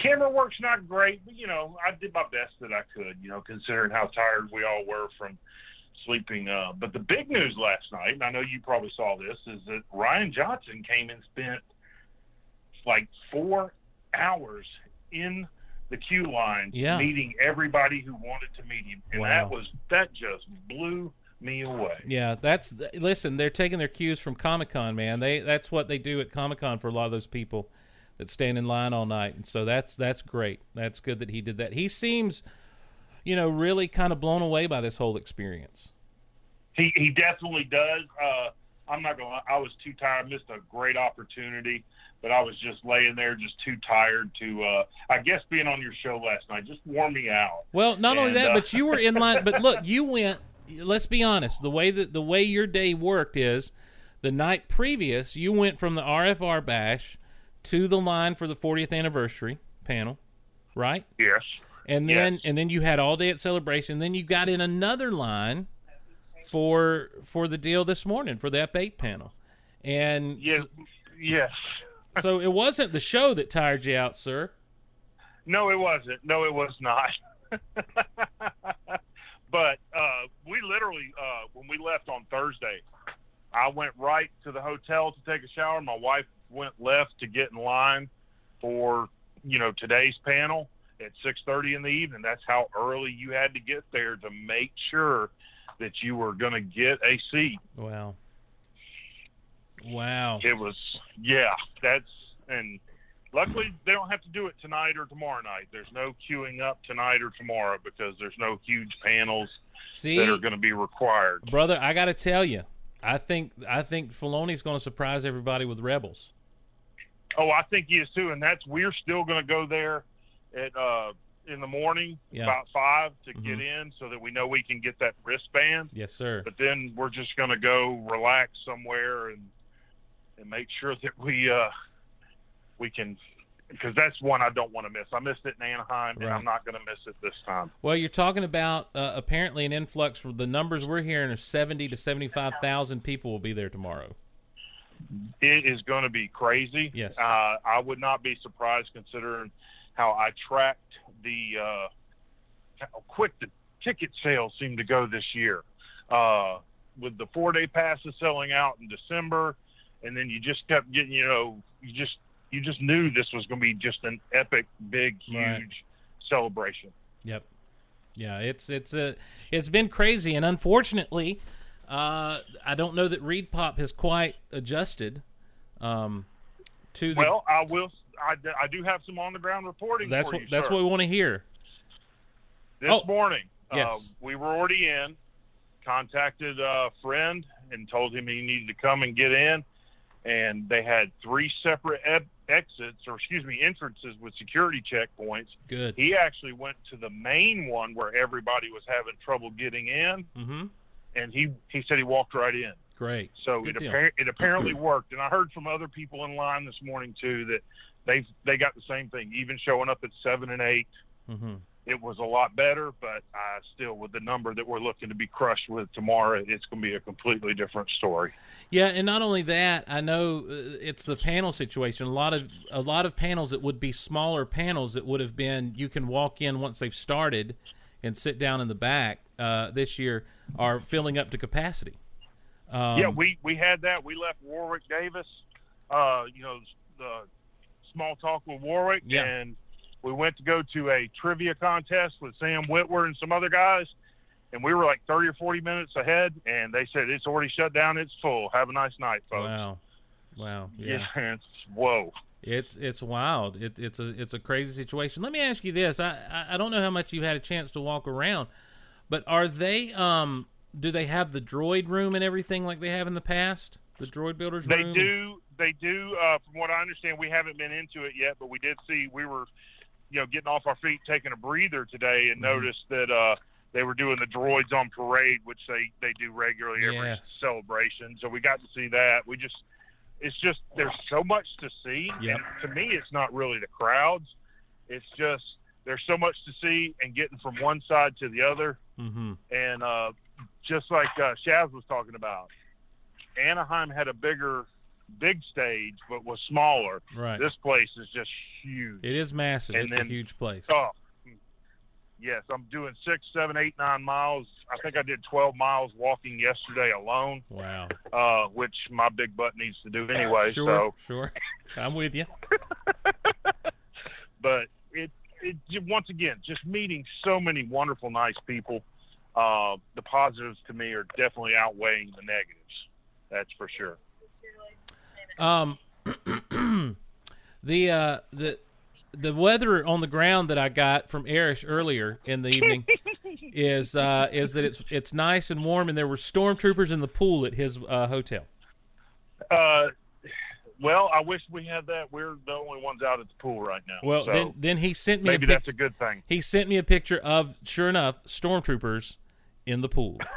camera work's not great, but you know I did my best that I could. You know, considering how tired we all were from sleeping. Uh, but the big news last night, and I know you probably saw this, is that Rian Johnson came and spent like four hours in the queue line Yeah. meeting everybody who wanted to meet him, and Wow. that was that just blew me away. Yeah, that's listen. They're taking their cues from Comic Con, man. They that's what they do at Comic Con for a lot of those people that stand in line all night, and so that's that's great. That's good that he did that. He seems, you know, really kind of blown away by this whole experience. He he definitely does. Uh, I'm not gonna. I was too tired. I missed a great opportunity, but I was just laying there, just too tired to. Uh, I guess being on your show last night just wore me out. Well, not only that, uh, but you were in line. But look, (laughs) you went. Let's be honest. The way that the way your day worked is, the night previous, you went from the RFR bash to the line for the 40th anniversary panel, right? Yes. And then Yes. and then you had all day at celebration. Then you got in another line for for the deal this morning for that F8 panel. And Yes. Yes. (laughs) so it wasn't the show that tired you out, sir. No, it wasn't. No, it was not. (laughs) but uh, we literally, uh, when we left on Thursday, I went right to the hotel to take a shower. My wife went left to get in line for you know today's panel at 6:30 in the evening. That's how early you had to get there to make sure that you were going to get a seat. Wow. Wow. It was yeah, that's and luckily they don't have to do it tonight or tomorrow night. There's no queuing up tonight or tomorrow because there's no huge panels See, that are going to be required. brother, I got to tell you, I think I think Filoni's going to surprise everybody with Rebels. Oh, I think he is too, and that's we're still going to go there at uh in the morning Yeah. about five to Mhm. get in so that we know we can get that wristband. Yes, sir. But then we're just going to go relax somewhere and and make sure that we uh we can because that's one I don't want to miss. I missed it in Anaheim, and I'm not going to miss it this time. Well, you're talking about uh, apparently an influx. The numbers we're hearing are seventy to seventy-five thousand people will be there tomorrow. It is going to be crazy. Yes. Uh, I would not be surprised considering how I tracked the uh, how quick the ticket sales seem to go this year. Uh, with the four day passes selling out in December, and then you just kept getting, you know, you just you just knew this was going to be just an epic, big, huge Right. celebration. Yep. Yeah, it's it's a it's been crazy, and unfortunately, uh, I don't know that ReedPop has quite adjusted um, to the. Well, I will. I, I do have some on the ground reporting. that's for what you, that's sir. what we want to hear. This Oh, morning, yes. uh, we were already in. Contacted a friend and told him he needed to come and get in, and they had three separate exits, or excuse me, entrances with security checkpoints. Good. He actually went to the main one where everybody was having trouble getting in, Mm-hmm. and he he said he walked right in. Great. So Good it, appar- it apparently worked, and I heard from other people in line this morning too that they they got the same thing. Even showing up at seven and eight, Mm-hmm. it was a lot better. But I still, with the number that we're looking to be crushed with tomorrow, it's going to be a completely different story. Yeah, and not only that, I know uh, it's the panel situation. A lot of a lot of panels that would be smaller panels that would have been you can walk in once they've started and sit down in the back. Uh, this year are filling up to capacity. Um, yeah, we we had that. We left Warwick Davis, uh, you know, the small talk with Warwick, Yeah. and we went to go to a trivia contest with Sam Witwer and some other guys. And we were like 30 or 40 minutes ahead, and they said it's already shut down. It's full. Have a nice night, folks. wow, wow, yeah. (laughs) Yeah, it's, whoa. It's it's wild. It, it's a it's a crazy situation. Let me ask you this: I, I don't know how much you've had a chance to walk around, but are they um do they have the droid room and everything like they have in the past? The droid builders They room. do. They do. Uh, from what I understand, we haven't been into it yet, but we did see. We were, you know, getting off our feet, taking a breather today, and Mhm. noticed that uh, they were doing the droids on parade, which they they do regularly every Yes. celebration. So we got to see that. We just, it's just there's so much to see. Yep. And to me, it's not really the crowds. It's just there's so much to see, and getting from one side to the other Mm-hmm. and uh, just like uh, Shaz was talking about, Anaheim had a bigger, big stage, but was smaller. Right. This place is just huge. It is massive. And it's a huge place. Oh, yes, I'm doing six, seven, eight, nine miles. I think I did 12 miles walking yesterday alone, Wow. uh, which my big butt needs to do anyway. Sure. So, Sure. I'm with you. (laughs) but it, it once again, just meeting so many wonderful, nice people. Uh, the positives to me are definitely outweighing the negatives. That's for sure. Um, (clears throat) the uh, the the weather on the ground that I got from Erish earlier in the evening (laughs) is uh, is that it's it's nice and warm, and there were stormtroopers in the pool at his uh, hotel. Uh, well, I wish we had that. We're the only ones out at the pool right now. Well, so then then he sent me maybe a that's a good thing. he sent me a picture of sure enough stormtroopers in the pool. (laughs)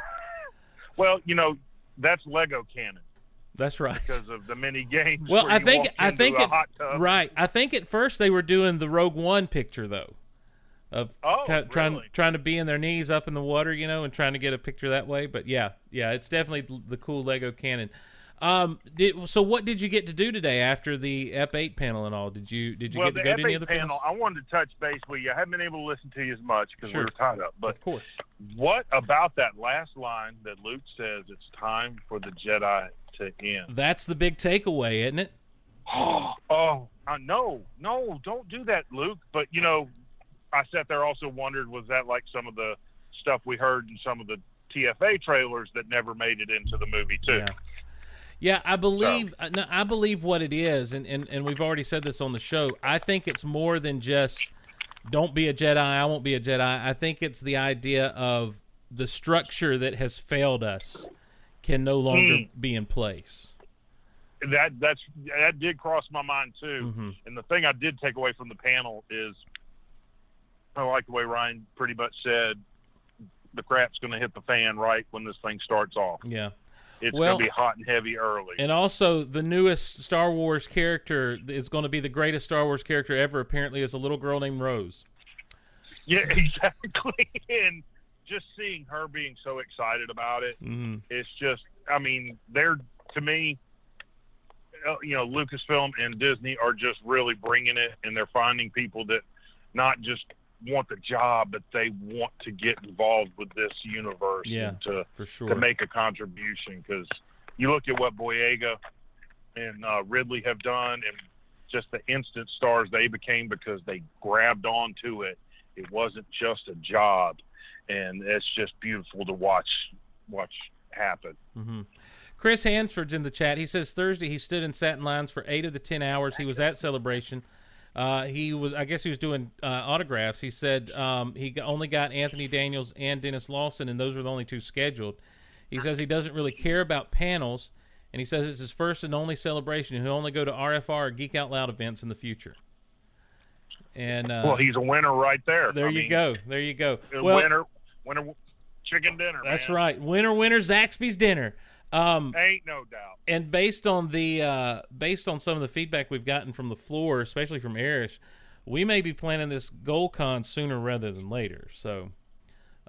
Well, you know, that's Lego canon That's right. because of the mini games. Well, I think I think it, right. I think at first they were doing the Rogue One picture though, of Oh, ca- trying really? trying to be in their knees up in the water, you know, and trying to get a picture that way. But yeah, yeah, it's definitely the cool Lego canon. Um, did, so what did you get to do today after the F eight panel and all? Did you did you well, get to go to any F8 other panel, panels? I wanted to touch base with you. I haven't been able to listen to you as much because Sure. we were tied up. But Of course. what about that last line that Luke says? It's time for the Jedi to end. That's the big takeaway, isn't it? (gasps) oh, uh, no, no, don't do that, Luke. But you know, I sat there also wondered was that like some of the stuff we heard in some of the TFA trailers that never made it into the movie too. Yeah. Yeah, I believe uh, no, I believe what it is, and, and, and we've already said this on the show. I think it's more than just don't be a Jedi, I won't be a Jedi. I think it's the idea of the structure that has failed us can no longer Hmm. be in place. That that's that did cross my mind too. Mhm. And the thing I did take away from the panel is I like the way Rian pretty much said the crap's going to hit the fan right when this thing starts off. Yeah. It's Well- going to be hot and heavy early. And also, the newest Star Wars character is going to be the greatest Star Wars character ever. Apparently, is a little girl named Rose. yeah, (laughs) exactly. (laughs) and just seeing her being so excited about it, Mm. it's just, I mean, they're to me, uh, you know, Lucasfilm and Disney are just really bringing it, and they're finding people that not just want the job, but they want to get involved with this universe Yeah, and to for sure. to make a contribution. Because you look at what Boyega and uh, Ridley have done, and just the instant stars they became because they grabbed onto it. It wasn't just a job, and it's just beautiful to watch watch happen. hmm Chris Hansford's in the chat. He says Thursday he stood and sat in lines for eight of the ten hours he was at celebration. Uh, he was, I guess, he was doing uh, autographs. He said um, he only got Anthony Daniels and Denis Lawson, and those were the only two scheduled. He says he doesn't really care about panels, and he says it's his first and only celebration. He'll only go to RFR or Geek Out Loud events in the future. And uh, well, he's a winner right there. there I you mean, go, there you go. Well, winner, winner, chicken dinner. that's man. right. Winner, winner, Zaxby's dinner. Um, Ain't no doubt. and based on the uh, based on some of the feedback we've gotten from the floor, especially from Erish, we may be planning this goal GoldCon sooner rather than later. So,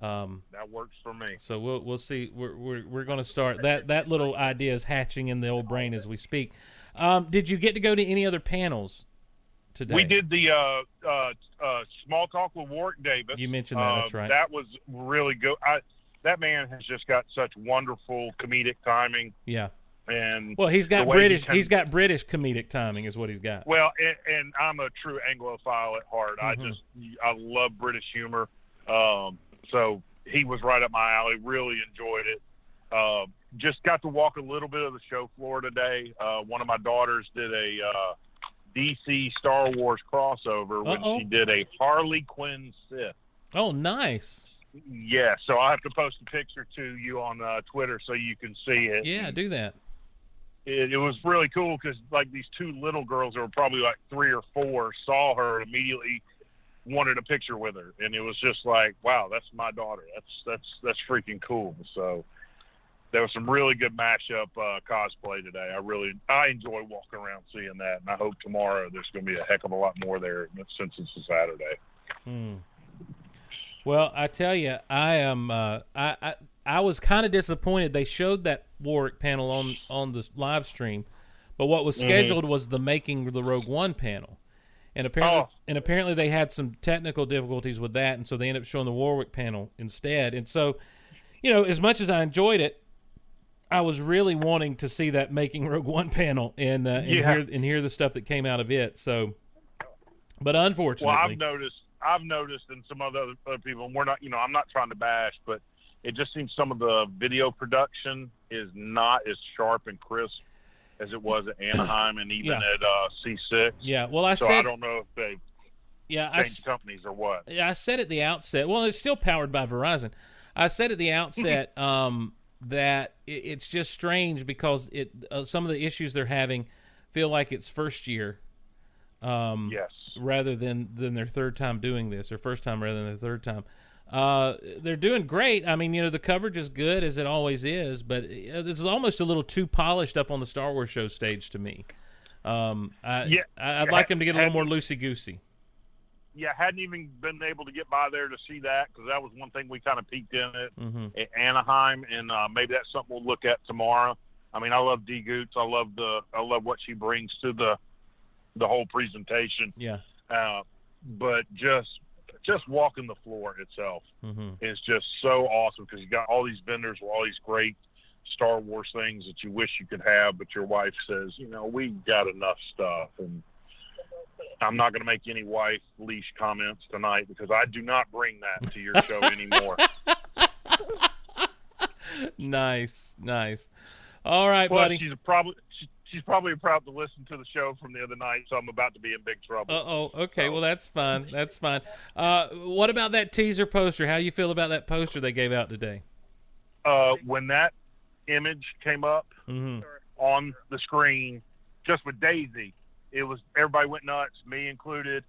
um, That works for me. so we'll we'll see. We're we're, we're going to start that that little idea is hatching in the old brain as we speak. Um, did you get to go to any other panels today? We did the uh, uh, uh, small talk with Warwick Davis. You mentioned that. That's Uh, right. That was really good. I, that man has just got such wonderful comedic timing, yeah. and Well, he's got he British. can- he's got British comedic timing, is what he's got. well, and, and I'm a true Anglophile at heart. I Mhm. just I love British humor. Um, so he was right up my alley. Really enjoyed it. Uh, just got to walk a little bit of the show floor today. Uh, one of my daughters did a uh, DC Star Wars crossover when Uh-oh. she did a Harley Quinn Sith. Oh, nice. Yeah, so I have to post a picture to you on uh, Twitter so you can see it. Yeah, do that. it, it was really cool because like these two little girls that were probably like three or four saw her and immediately wanted a picture with her, and it was just like, wow, that's my daughter. That's that's that's freaking cool. So there was some really good mashup uh, cosplay today. I really I enjoy walking around seeing that, and I hope tomorrow there's going to be a heck of a lot more there since it's a Saturday. Hmm. Well, I tell you, I am. Uh, I, I I was kind of disappointed. They showed that Warwick panel on on the live stream, but what was Mhm. scheduled was the making the Rogue One panel, and apparently Oh. and apparently they had some technical difficulties with that, and so they ended up showing the Warwick panel instead. And so, you know, as much as I enjoyed it, I was really wanting to see that making Rogue One panel and uh, and Yeah. hear and hear the stuff that came out of it. So, but unfortunately, Well, I've noticed, I've noticed, and some other other people, and we're not, you know, I'm not trying to bash, but it just seems some of the video production is not as sharp and crisp as it was at (coughs) Anaheim and even Yeah. at uh, C6. yeah. Well, I so said, I don't know if they yeah, I, changed companies or what. Yeah, I said at the outset. Well, it's still powered by Verizon. I said at the outset (laughs) um, that it, it's just strange because it uh, some of the issues they're having feel like it's first year, um, Yes. rather than than their third time doing this or first time rather than their third time. Uh, they're doing great. I mean, you know, the coverage is good as it always is, but uh, this is almost a little too polished up on the Star Wars show stage to me. Um, I, Yeah. I, I'd like them to get a little more loosey goosey. Yeah, hadn't even been able to get by there to see that because that was one thing we kind of peeked in at, hmm at Anaheim, and uh, maybe that's something we'll look at tomorrow. I mean, I love D Goots. I love the I love what she brings to the the whole presentation. Yeah. Uh, but just just walking the floor itself hmm is just so awesome because you got all these vendors with all these great Star Wars things that you wish you could have, but your wife says, you know, we got enough stuff, and I'm not going to make any wife leash comments tonight because I do not bring that to your show (laughs) anymore. nice, nice. All right, Well, buddy. she's probably she, she's probably proud to listen to the show from the other night, so I'm about to be in big trouble. Uh oh. Okay. Well, that's fine. That's fine. Uh, what about that teaser poster? How you feel about that poster they gave out today? Uh, when that image came up hmm on the screen, just with Daisy, it was everybody went nuts, me included.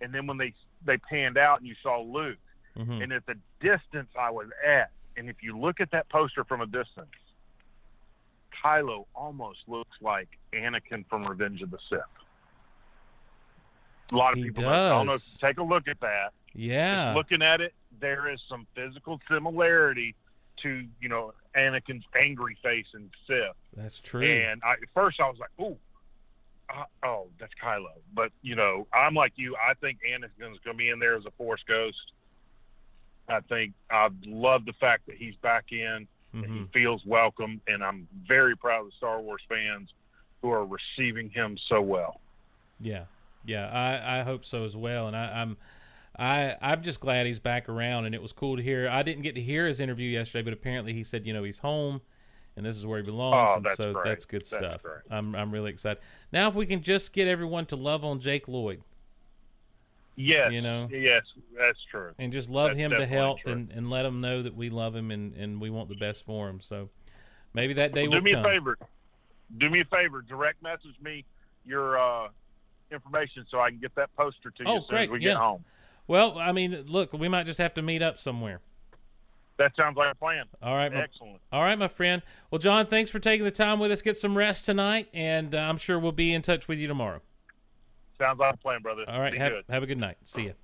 And then when they they panned out and you saw Luke, hmm and at the distance I was at, and if you look at that poster from a distance, Kylo almost looks like Anakin from Revenge of the Sith. A lot of He people, I don't know. Take a look at that. Yeah. looking at it, there is some physical similarity to you know Anakin's angry face in Sith. That's true. And I, at first, I was like, "Ooh, uh, oh, that's Kylo." But you know, I'm like you. I think Anakin's going to be in there as a Force ghost. I think I love the fact that he's back in and hmm he feels welcome, and I'm very proud of the Star Wars fans who are receiving him so well. Yeah. Yeah. I, I hope so as well. And I, I'm. I, I'm just glad he's back around, and it was cool to hear. I didn't get to hear his interview yesterday, but apparently he said, you know, he's home. And this is where he belongs. Oh, and that's so great. that's good That's stuff. great. I'm I'm really excited. Now, if we can just get everyone to love on Jake Lloyd, Yes, you know, yes, that's true. and just love That's him to health true. and, and let him know that we love him and, and we want the best for him. So maybe that day Well, will do me come. a favor. Do me a favor. Direct message me your uh, information so I can get that poster to you Oh, as soon great, as we yeah. get home. Well, I mean, look, we might just have to meet up somewhere. That sounds like a plan. All right, my, Excellent. all right, my friend. Well, John, thanks for taking the time with us. Get some rest tonight, and uh, I'm sure we'll be in touch with you tomorrow. Sounds like a plan, brother. All right, have, good. have a good night. See you.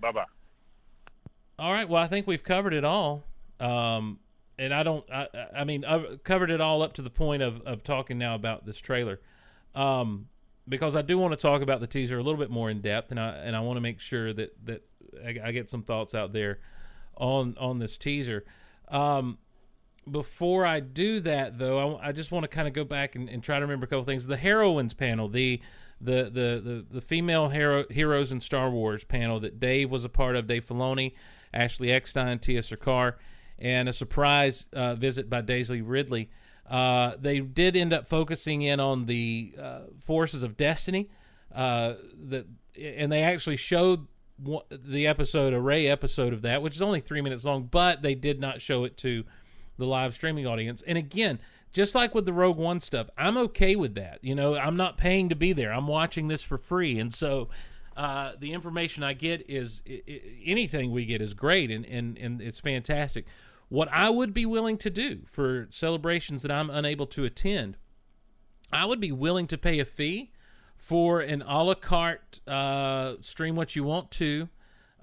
Bye bye. All right. Well, I think we've covered it all. Um, and I don't. I, I mean, I've covered it all up to the point of of talking now about this trailer, um, because I do want to talk about the teaser a little bit more in depth, and I and I want to make sure that that I, I get some thoughts out there on on this teaser. Um, before I do that, though, I, I just want to kind of go back and, and try to remember a couple things. The heroines panel, the the the the, the female hero, heroes in Star Wars panel that Dave was a part of, Dave Filoni, Ashley Eckstein, Tiya Sircar, and a surprise uh, visit by Daisy Ridley. Uh, they did end up focusing in on the uh, forces of destiny. Uh, that and they actually showed the episode, a Rey episode of that, which is only three minutes long, but they did not show it to the live streaming audience. And again, just like with the Rogue One stuff, I'm okay with that. You know, I'm not paying to be there. I'm watching this for free, and so uh, the information I get is i- i- anything we get is great, and, and and it's fantastic. What I would be willing to do for celebrations that I'm unable to attend, I would be willing to pay a fee for an a la carte uh, stream what you want to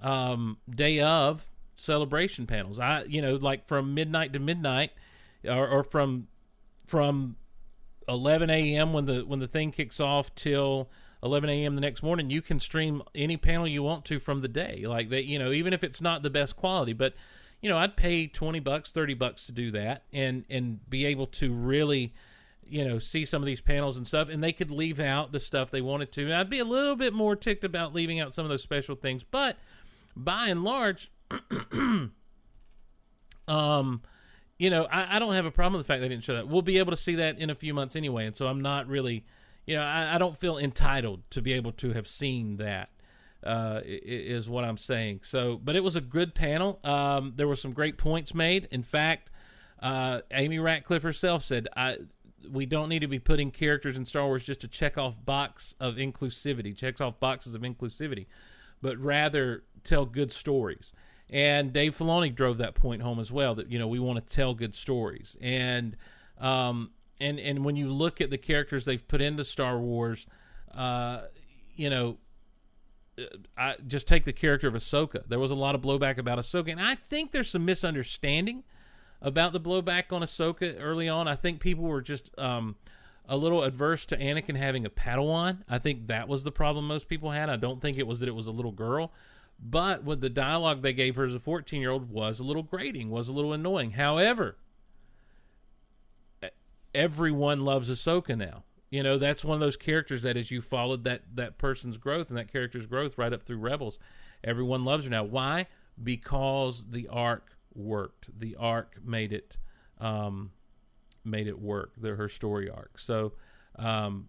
um, day of celebration panels. I you know like from midnight to midnight, or, or from from 11 a.m. when the when the thing kicks off till 11 a.m. the next morning. You can stream any panel you want to from the day, like that. You know, even if it's not the best quality, but you know, I'd pay 20 bucks, 30 bucks to do that, and and be able to really you know, see some of these panels and stuff, and they could leave out the stuff they wanted to. I'd be a little bit more ticked about leaving out some of those special things, but by and large, (clears throat) um, you know, I, I don't have a problem with the fact they didn't show that. We'll be able to see that in a few months anyway, and so I'm not really, you know, I, I don't feel entitled to be able to have seen that. Uh, is what I'm saying. So, but it was a good panel. Um, there were some great points made. In fact, uh, Amy Ratcliffe herself said, "I we don't need to be putting characters in Star Wars just to check off box of inclusivity, checks off boxes of inclusivity, but rather tell good stories." And Dave Filoni drove that point home as well. That you know we want to tell good stories, and um, and and when you look at the characters they've put into Star Wars, uh, you know I just take the character of Ahsoka. There was a lot of blowback about Ahsoka, and I think there's some misunderstanding about the blowback on Ahsoka early on. I think people were just um, a little adverse to Anakin having a Padawan. I think that was the problem most people had. I don't think it was that it was a little girl, but with the dialogue they gave her as a 14 year old was a little grating, was a little annoying. However, everyone loves Ahsoka now. You know, that's one of those characters that as you followed that that person's growth and that character's growth right up through Rebels, everyone loves her now. Why? Because the arc worked. The arc made it um, made it work. The, her story arc. So, um,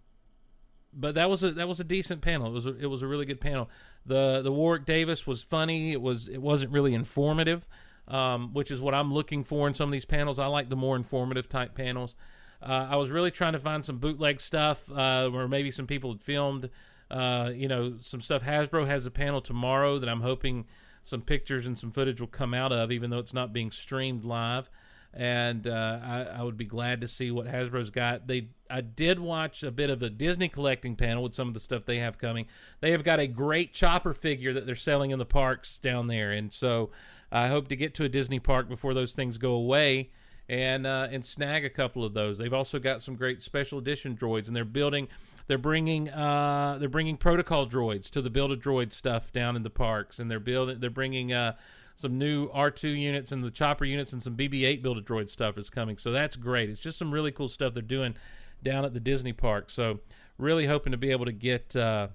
but that was a that was a decent panel. It was a, it was a really good panel. The the Warwick Davis was funny. It was it wasn't really informative, um, which is what I'm looking for in some of these panels. I like the more informative type panels. Uh, I was really trying to find some bootleg stuff uh, where maybe some people had filmed, uh, you know, some stuff. Hasbro has a panel tomorrow that I'm hoping some pictures and some footage will come out of, even though it's not being streamed live. And uh, I, I would be glad to see what Hasbro's got. They, I did watch a bit of a Disney collecting panel with some of the stuff they have coming. They have got a great chopper figure that they're selling in the parks down there, and so I hope to get to a Disney park before those things go away and uh, and snag a couple of those. They've also got some great special edition droids, and they're building, they're bringing, uh, they're bringing protocol droids to the Build a Droid stuff down in the parks, and they're building, they're bringing uh, some new R2 units and the chopper units and some BB-8 Build a Droid stuff is coming. So that's great. It's just some really cool stuff they're doing down at the Disney park. So really hoping to be able to get uh,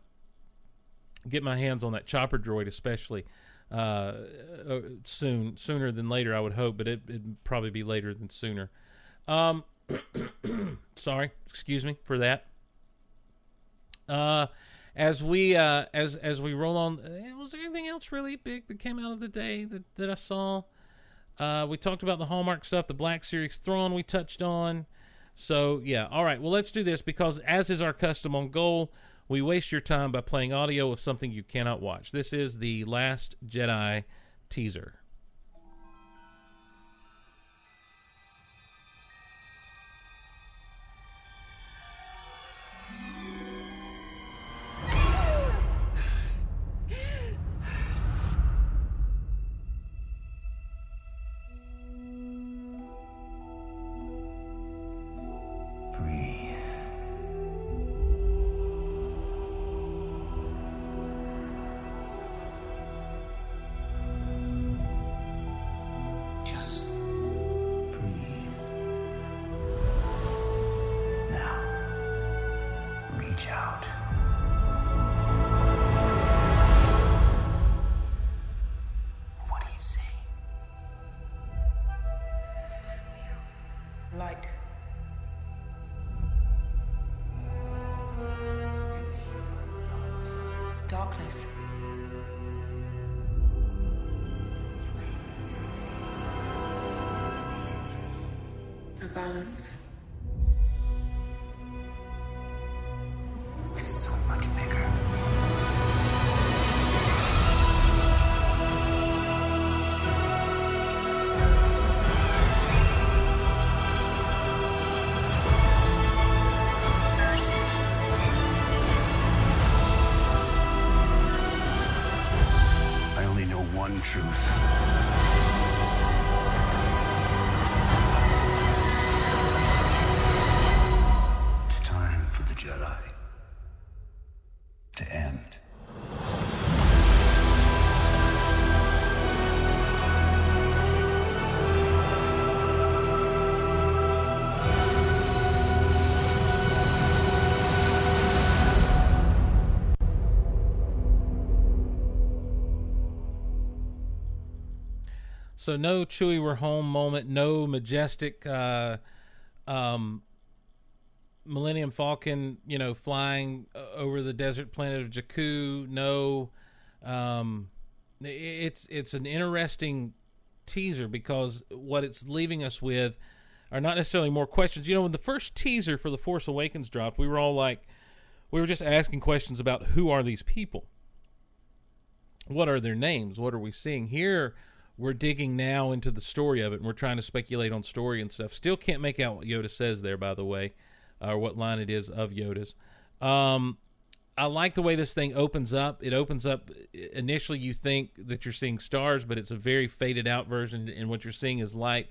get my hands on that chopper droid, especially uh, uh, soon, sooner than later, I would hope, but it, it'd probably be later than sooner. Um, (coughs) Sorry, excuse me for that. Uh, as we uh, as as we roll on, eh, was there anything else really big that came out of the day that that I saw? Uh, we talked about the Hallmark stuff, the Black Series Throne we touched on. So yeah, all right. Well, let's do this because as is our custom on Goal, we waste your time by playing audio of something you cannot watch. This is the Last Jedi teaser. So no Chewie we're home moment, no majestic uh, um, Millennium Falcon, you know, flying uh, over the desert planet of Jakku. No, um, it's it's an interesting teaser because what it's leaving us with are not necessarily more questions. You know, when the first teaser for the Force Awakens dropped, we were all like, we were just asking questions about who are these people what are their names? What are we seeing here? We're digging now into the story of it, and we're trying to speculate on story and stuff. Still can't make out what Yoda says there, by the way, or what line it is of Yoda's. Um, I like the way this thing opens up. It opens up initially, you think that you're seeing stars, but it's a very faded out version, and what you're seeing is light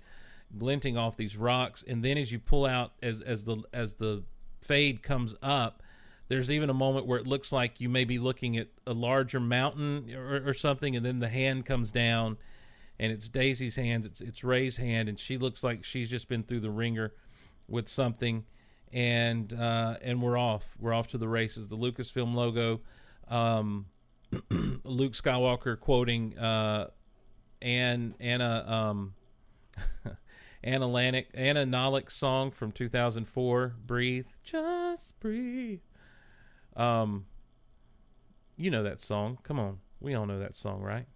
glinting off these rocks. And then as you pull out, as as the as the fade comes up, there's even a moment where it looks like you may be looking at a larger mountain or, or something, and then the hand comes down, and it's Daisy's hands, it's it's Rey's hand, and she looks like she's just been through the ringer with something, and uh, and we're off, we're off to the races. The Lucasfilm logo, um, (clears throat) Luke Skywalker quoting uh, Anna um, (laughs) Anna Anna Nalick's song from 2004, "Breathe, Just Breathe." Um, you know that song. Come on, we all know that song, right?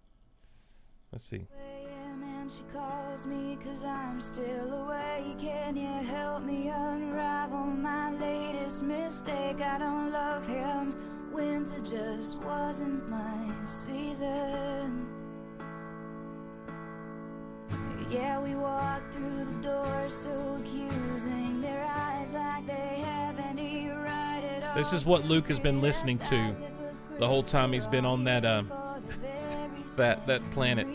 Let's see. She calls me cause I'm still awake. Can you help me unravel my latest mistake? I don't love him. Winter just wasn't my season. Yeah, we walked through the door so accusing. Their eyes like they have any right at all. This is what Luke has been listening to the whole time he's been on that uh, that that planet.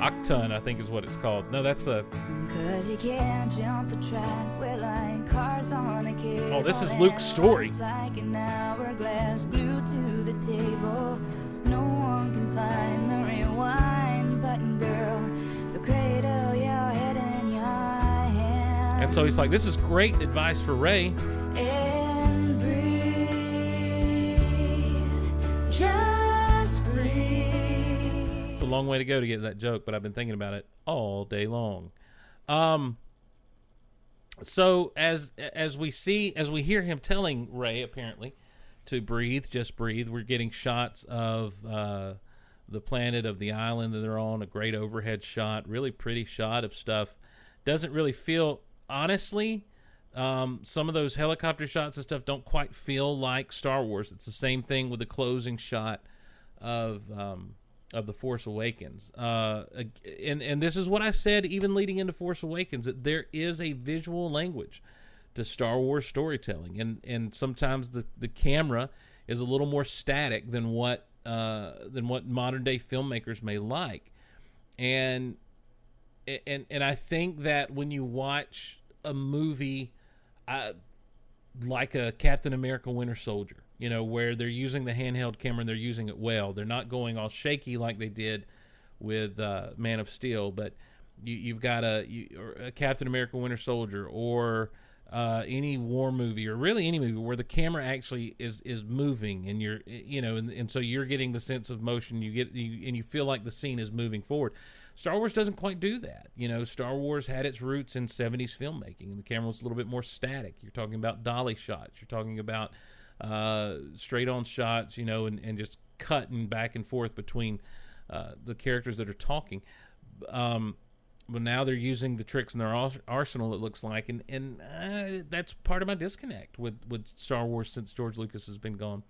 Ahch-To, I think is what it's called. No, that's the Cause you can't jump the track, we're like cars on a cable. Oh, this is Luke's story. Like an hourglass glued to the table. No one can find the rewind button, girl. So cradle your head in your hand. and so he's like, this is great advice for Rey. And breathe. Just breathe. It's a long way to go to get that joke, but I've been thinking about it all day long. Um, so as as we see as we hear him telling Rey apparently to breathe, just breathe. We're getting shots of uh, the planet of the island that they're on. A great overhead shot, really pretty shot of stuff. Doesn't really feel honestly. Um, some of those helicopter shots and stuff don't quite feel like Star Wars. It's the same thing with the closing shot of um, of the Force Awakens. Uh, and and this is what I said even leading into Force Awakens that there is a visual language to Star Wars storytelling, and and sometimes the the camera is a little more static than what uh, than what modern day filmmakers may like, and and and I think that when you watch a movie, uh, like a Captain America Winter Soldier, you know, where they're using the handheld camera and they're using it well. They're not going all shaky like they did with uh, Man of Steel, but you, have got a, you, a, Captain America Winter Soldier or uh, any war movie or really any movie where the camera actually is is moving and you're you know and, and so you're getting the sense of motion you get you, and you feel like the scene is moving forward. Star Wars doesn't quite do that. You know, Star Wars had its roots in 70s filmmaking, and the camera was a little bit more static. You're talking about dolly shots. You're talking about uh, straight on shots, you know, and, and just cutting back and forth between uh, the characters that are talking. Um, but now they're using the tricks in their arsenal. It looks like, and and uh, that's part of my disconnect with with Star Wars since George Lucas has been gone.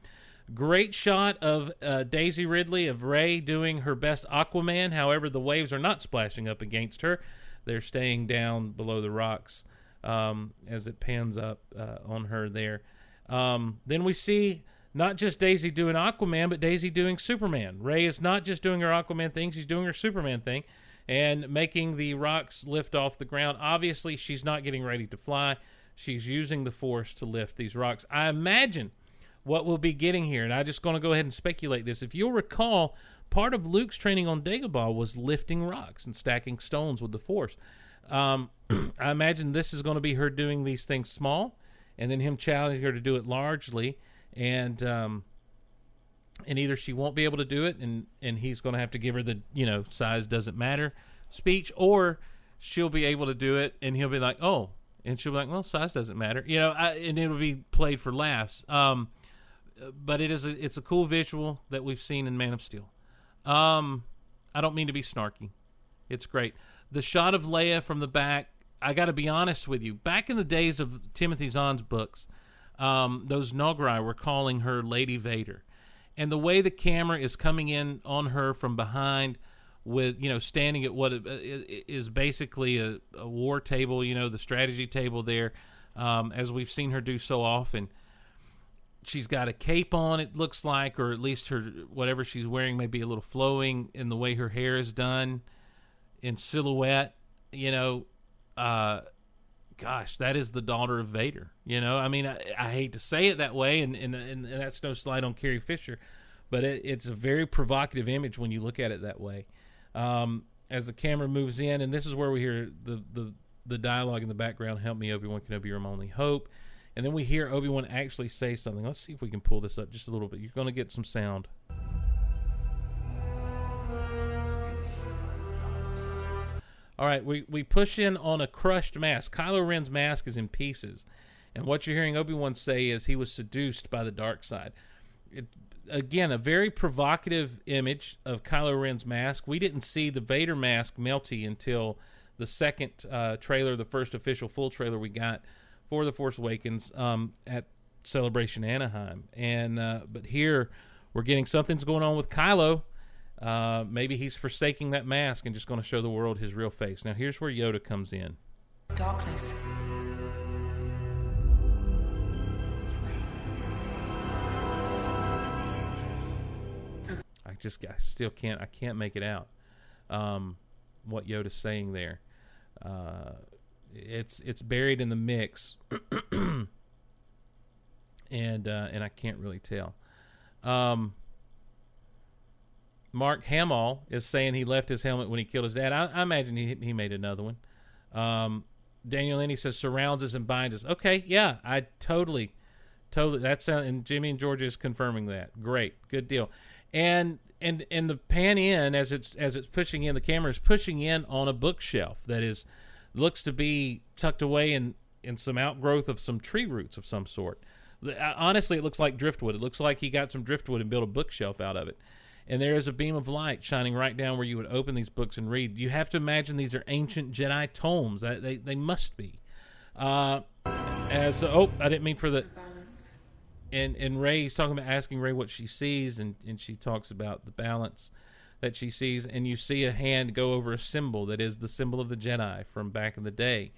Great shot of uh, Daisy Ridley of Rey doing her best Aquaman. However, the waves are not splashing up against her; they're staying down below the rocks um, as it pans up uh, on her there. Um, then we see not just Daisy doing Aquaman, but Daisy doing Superman. Rey is not just doing her Aquaman thing; she's doing her Superman thing and making the rocks lift off the ground. Obviously, she's not getting ready to fly. She's using the force to lift these rocks. I imagine what we'll be getting here, and I'm just going to go ahead and speculate this. If you'll recall, part of Luke's training on Dagobah was lifting rocks and stacking stones with the force. Um, (clears throat) I imagine this is going to be her doing these things small, and then him challenging her to do it largely, and um, and either she won't be able to do it and and he's going to have to give her the you know size doesn't matter speech or she'll be able to do it and he'll be like oh and she'll be like well size doesn't matter you know I, and it'll be played for laughs um but it is a it's a cool visual that we've seen in Man of Steel. Um I don't mean to be snarky. It's great. The shot of Leia from the back I got to be honest with you. Back in the days of Timothy Zahn's books um, those Noghri were calling her Lady Vader. And the way the camera is coming in on her from behind with you know standing at what is basically a, a war table you know the strategy table there um, as we've seen her do so often. She's got a cape on it looks like or at least her whatever she's wearing may be a little flowing in the way her hair is done in silhouette you know uh gosh, that is the daughter of Vader. You know, I mean, I, I hate to say it that way, and, and, and that's no slight on Carrie Fisher, but it, it's a very provocative image when you look at it that way. Um, as the camera moves in, and this is where we hear the the the dialogue in the background. Help me, Obi Wan Kenobi, you're my only hope. And then we hear Obi Wan actually say something. Let's see if we can pull this up just a little bit. You're going to get some sound. All right, we, we push in on a crushed mask. Kylo Ren's mask is in pieces. And what you're hearing Obi Wan say is he was seduced by the dark side. It, again, a very provocative image of Kylo Ren's mask. We didn't see the Vader mask melty until the second uh, trailer, the first official full trailer we got for The Force Awakens um, at Celebration Anaheim. And uh, but here we're getting something's going on with Kylo uh, maybe he's forsaking that mask and just going to show the world his real face. Now, here's where Yoda comes in. Darkness. I just, I still can't, I can't make it out. Um, what Yoda's saying there. Uh, it's it's buried in the mix, (clears throat) and uh, and I can't really tell. Um, Mark Hamill is saying he left his helmet when he killed his dad. I, I imagine he he made another one. Um, Daniel Lenny says surrounds us and binds us. Okay, yeah, I totally, totally. That's uh, and Jimmy and Georgia is confirming that. Great, good deal. And and and the pan in as it's as it's pushing in, the camera is pushing in on a bookshelf that is looks to be tucked away in in some outgrowth of some tree roots of some sort. Uh, Honestly, it looks like driftwood. It looks like he got some driftwood and built a bookshelf out of it. And there is a beam of light shining right down where you would open these books and read. You have to imagine these are ancient Jedi tomes. That they they must be. Uh, as oh, I didn't mean for the and and Rey's talking about asking Rey what she sees, and and she talks about the balance that she sees, and you see a hand go over a symbol that is the symbol of the Jedi from back in the day,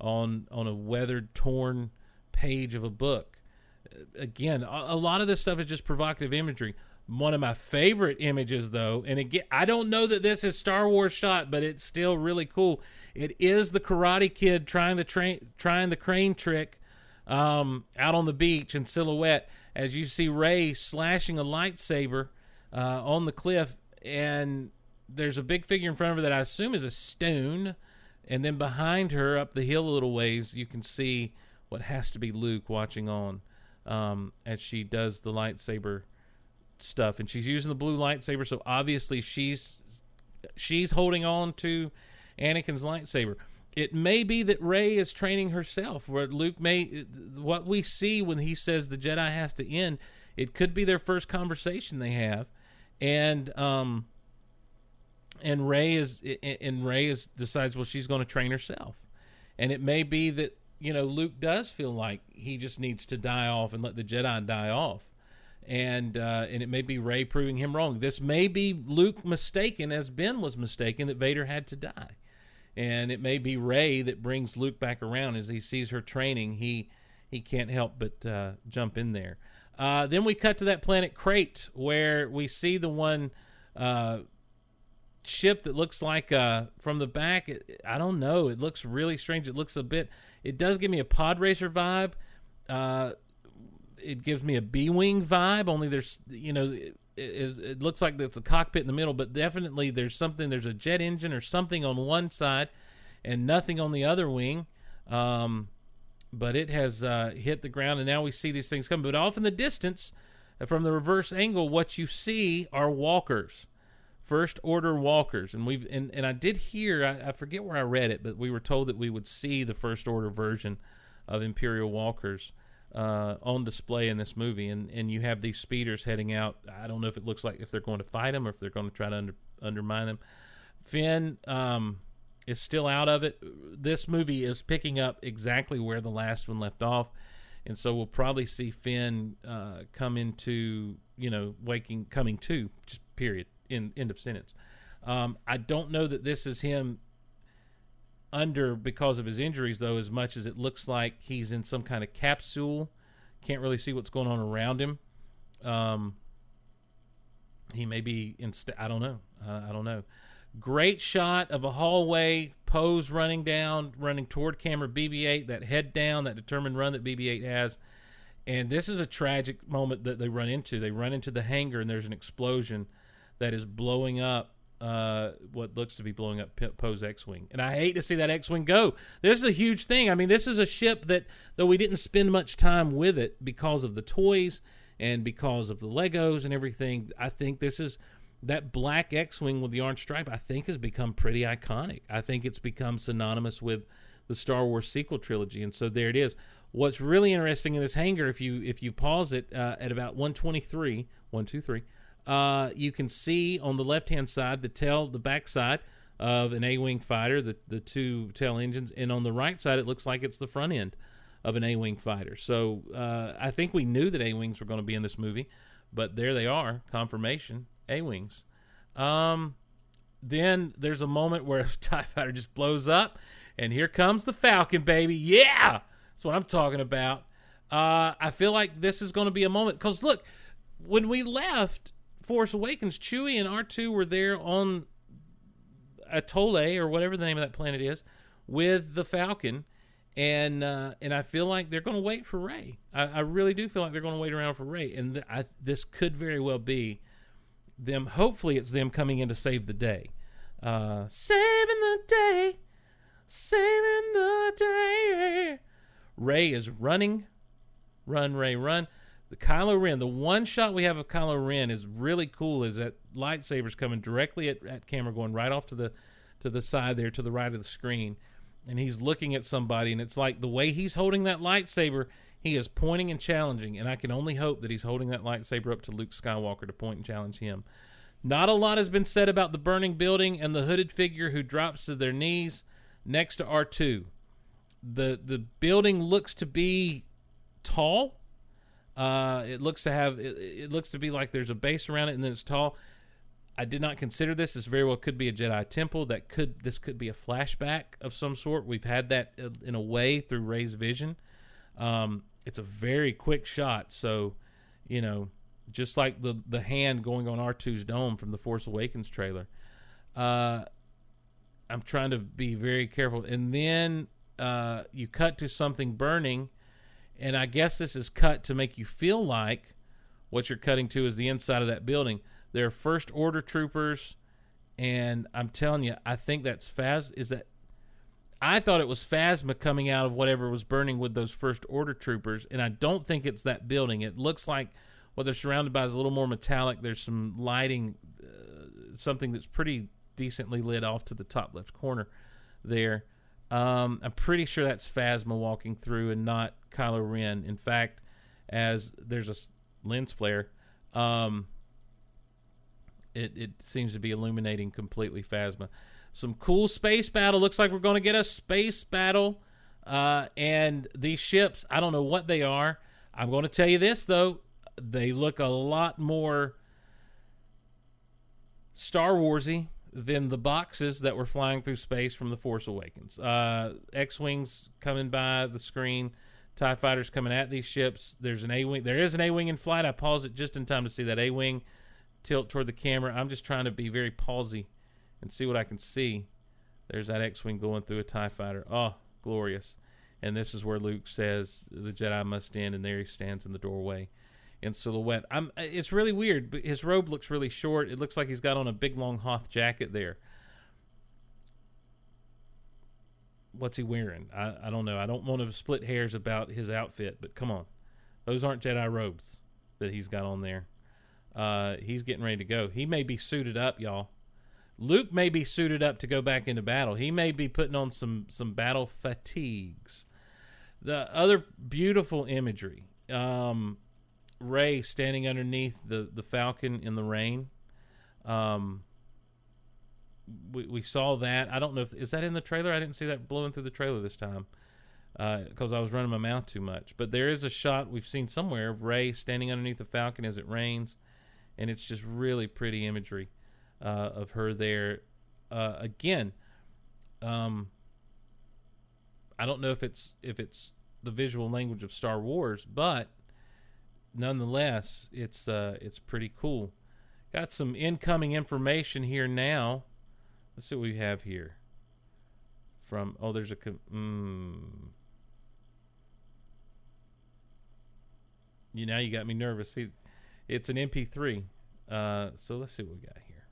on on a weathered, torn page of a book. Again, a, a lot of this stuff is just provocative imagery. One of my favorite images, though, and again, I don't know that this is Star Wars shot, but it's still really cool. It is the Karate Kid trying the train, trying the crane trick um, out on the beach in silhouette as you see Rey slashing a lightsaber uh, on the cliff, and there's a big figure in front of her that I assume is a stone, and then behind her, up the hill a little ways, you can see what has to be Luke watching on um, as she does the lightsaber stuff, and she's using the blue lightsaber, so obviously she's she's holding on to Anakin's lightsaber. It may be that Rey is training herself, where Luke may what we see when he says the Jedi has to end. It could be their first conversation they have, and um, and Rey is and Rey is decides well she's going to train herself, and it may be that you know Luke does feel like he just needs to die off and let the Jedi die off, and uh, and it may be Rey proving him wrong. This may be Luke mistaken as Ben was mistaken that Vader had to die, and it may be Rey that brings Luke back around as he sees her training. He he can't help but uh, jump in there. Uh, then we cut to that planet Crait where we see the one uh, ship that looks like uh, from the back. It, I don't know. It looks really strange. It looks a bit. It does give me a pod racer vibe. It gives me a B wing vibe. Only there's you know it, it, it looks like there's a cockpit in the middle, but definitely there's something. There's a jet engine or something on one side, and nothing on the other wing. Um, but it has uh, hit the ground, and now we see these things come. But off in the distance, uh, from the reverse angle, what you see are walkers, first order walkers, and we've and, and I did hear I, I forget where I read it, but we were told that we would see the first order version of Imperial walkers uh, on display in this movie, and and you have these speeders heading out. I don't know if it looks like if they're going to fight them or if they're going to try to under, undermine them. Finn. Um, is still out of it. This movie is picking up exactly where the last one left off, and so we'll probably see Finn uh, come into you know waking coming to just period in end of sentence. Um, I don't know that this is him under because of his injuries though, as much as it looks like he's in some kind of capsule. Can't really see what's going on around him. Um, he may be in. St- I don't know. Uh, I don't know. Great shot of a hallway, pose running down, running toward camera BB-8, that head down, that determined run that BB-8 has. And this is a tragic moment that they run into. They run into the hangar, and there's an explosion that is blowing up uh, what looks to be blowing up Poe's X-wing. And I hate to see that X-wing go. This is a huge thing. I mean, this is a ship that, though we didn't spend much time with it because of the toys and because of the Legos and everything, I think this is that black X-wing with the orange stripe. I think has become pretty iconic. I think it's become synonymous with the Star Wars sequel trilogy, and so there it is. What's really interesting in this hangar, if you if you pause it uh, at about 123, 123, uh, you can see on the left hand side the tail, the back side of an A-wing fighter, the the two tail engines, and on the right side it looks like it's the front end of an A-wing fighter. So uh, I think we knew that A-wings were going to be in this movie, but there they are, confirmation. A wings. Um, then there's a moment where (laughs) a TIE fighter just blows up, and here comes the Falcon, baby. Yeah! That's what I'm talking about. Uh, I feel like this is going to be a moment. Because look, when we left Force Awakens, Chewie and R2 were there on Atoll or whatever the name of that planet is with the Falcon. And uh, and I feel like they're going to wait for Rey. I, I really do feel like they're going to wait around for Rey, and th- I, this could very well be them hopefully it's them coming in to save the day uh saving the day saving the day Rey is running run Rey run the kylo ren the one shot we have of kylo ren is really cool is that lightsabers coming directly at, at camera going right off to the to the side there to the right of the screen and he's looking at somebody, and it's like the way he's holding that lightsaber, he is pointing and challenging, and I can only hope that he's holding that lightsaber up to Luke Skywalker to point and challenge him. Not a lot has been said about the burning building and the hooded figure who drops to their knees next to R2. The the building looks to be tall. Uh, it looks to have it, it looks to be like there's a base around it and then it's tall. I did not consider this. This very well could be a Jedi temple. That could this could be a flashback of some sort. We've had that in a way through Rey's vision. Um, it's a very quick shot, so you know, just like the the hand going on R2's dome from the Force Awakens trailer. Uh, I'm trying to be very careful, and then uh, you cut to something burning, and I guess this is cut to make you feel like what you're cutting to is the inside of that building. They're first order troopers, and I'm telling you, I think that's Phas. Is that? I thought it was Phasma coming out of whatever was burning with those first order troopers, and I don't think it's that building. It looks like what they're surrounded by is a little more metallic. There's some lighting, uh, something that's pretty decently lit off to the top left corner there. Um, I'm pretty sure that's Phasma walking through and not Kylo Ren. In fact, as there's a lens flare, um, it, it seems to be illuminating completely Phasma. Some cool space battle. Looks like we're going to get a space battle. Uh, and these ships, I don't know what they are. I'm going to tell you this, though. They look a lot more Star Warsy than the boxes that were flying through space from the Force Awakens. Uh, X-wings coming by the screen, Tie fighters coming at these ships. There's an A-wing. There is an A-wing in flight. I paused it just in time to see that A-wing tilt toward the camera. I'm just trying to be very palsy and see what I can see. There's that X-wing going through a Tie fighter. Oh, glorious! And this is where Luke says the Jedi must end, and there he stands in the doorway in silhouette. I'm. It's really weird, but his robe looks really short. It looks like he's got on a big long Hoth jacket there. What's he wearing? I, I don't know. I don't want to split hairs about his outfit, but come on, those aren't Jedi robes that he's got on there. Uh, he's getting ready to go. He may be suited up, y'all. Luke may be suited up to go back into battle. He may be putting on some some battle fatigues. The other beautiful imagery. Um, Rey standing underneath the, the Falcon in the rain. Um, we, we saw that. I don't know if is that in the trailer. I didn't see that blowing through the trailer this time because uh, I was running my mouth too much. But there is a shot we've seen somewhere of Rey standing underneath the Falcon as it rains, and it's just really pretty imagery uh, of her there. Uh, again, um, I don't know if it's if it's the visual language of Star Wars, but nonetheless, it's uh, it's pretty cool. Got some incoming information here now. Let's see what we have here. From oh, there's a mm, you now you got me nervous. See, it's an MP3. Uh, so let's see what we got here,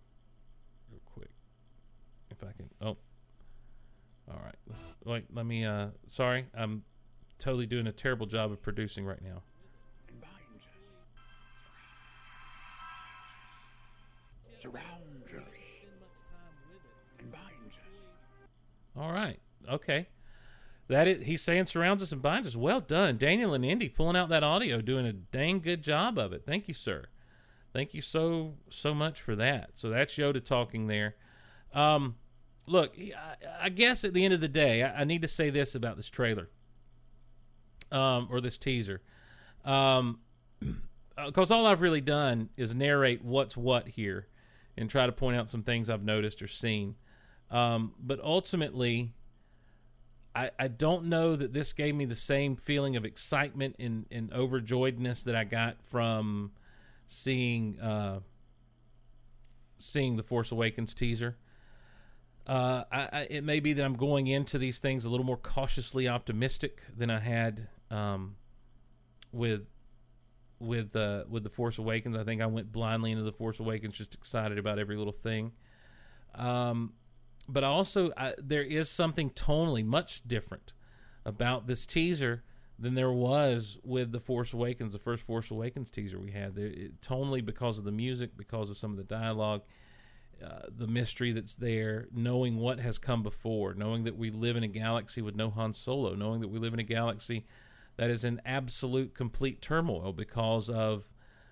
real quick. If I can. Oh, all right. Let's, wait, let me. Uh, sorry, I'm totally doing a terrible job of producing right now. Surrounds us and binds us. All right. Okay. That is, he's saying surrounds us and binds us. Well done, Daniel and Indy, pulling out that audio, doing a dang good job of it. Thank you, sir. Thank you so so much for that. So that's Yoda talking there. Um, look, I, I guess at the end of the day, I, I need to say this about this trailer, um, or this teaser, um, (clears throat) because all I've really done is narrate what's what here and try to point out some things I've noticed or seen. Um, but ultimately, I, I don't know that this gave me the same feeling of excitement and, and overjoyedness that I got from seeing uh, seeing the Force Awakens teaser. Uh, I, I, it may be that I'm going into these things a little more cautiously optimistic than I had um, with with uh, with the Force Awakens. I think I went blindly into the Force Awakens, just excited about every little thing. Um, but also, I, there is something tonally much different about this teaser than there was with the Force Awakens, the first Force Awakens teaser we had. There, it, tonally, because of the music, because of some of the dialogue, uh, the mystery that's there, knowing what has come before, knowing that we live in a galaxy with no Han Solo, knowing that we live in a galaxy that is in absolute complete turmoil because of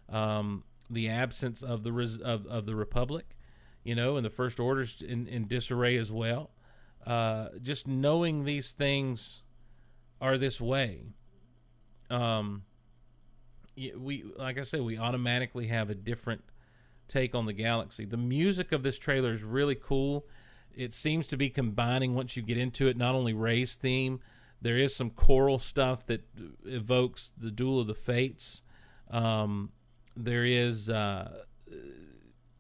um, the absence of the res- of, of the Republic, you know, and the First Order's in, in disarray as well. Uh, just knowing these things are this way, um, we like I said, we automatically have a different take on the galaxy. The music of this trailer is really cool. It seems to be combining once you get into it, not only Rey's theme. There is some choral stuff that evokes the Duel of the Fates. Um, there is uh,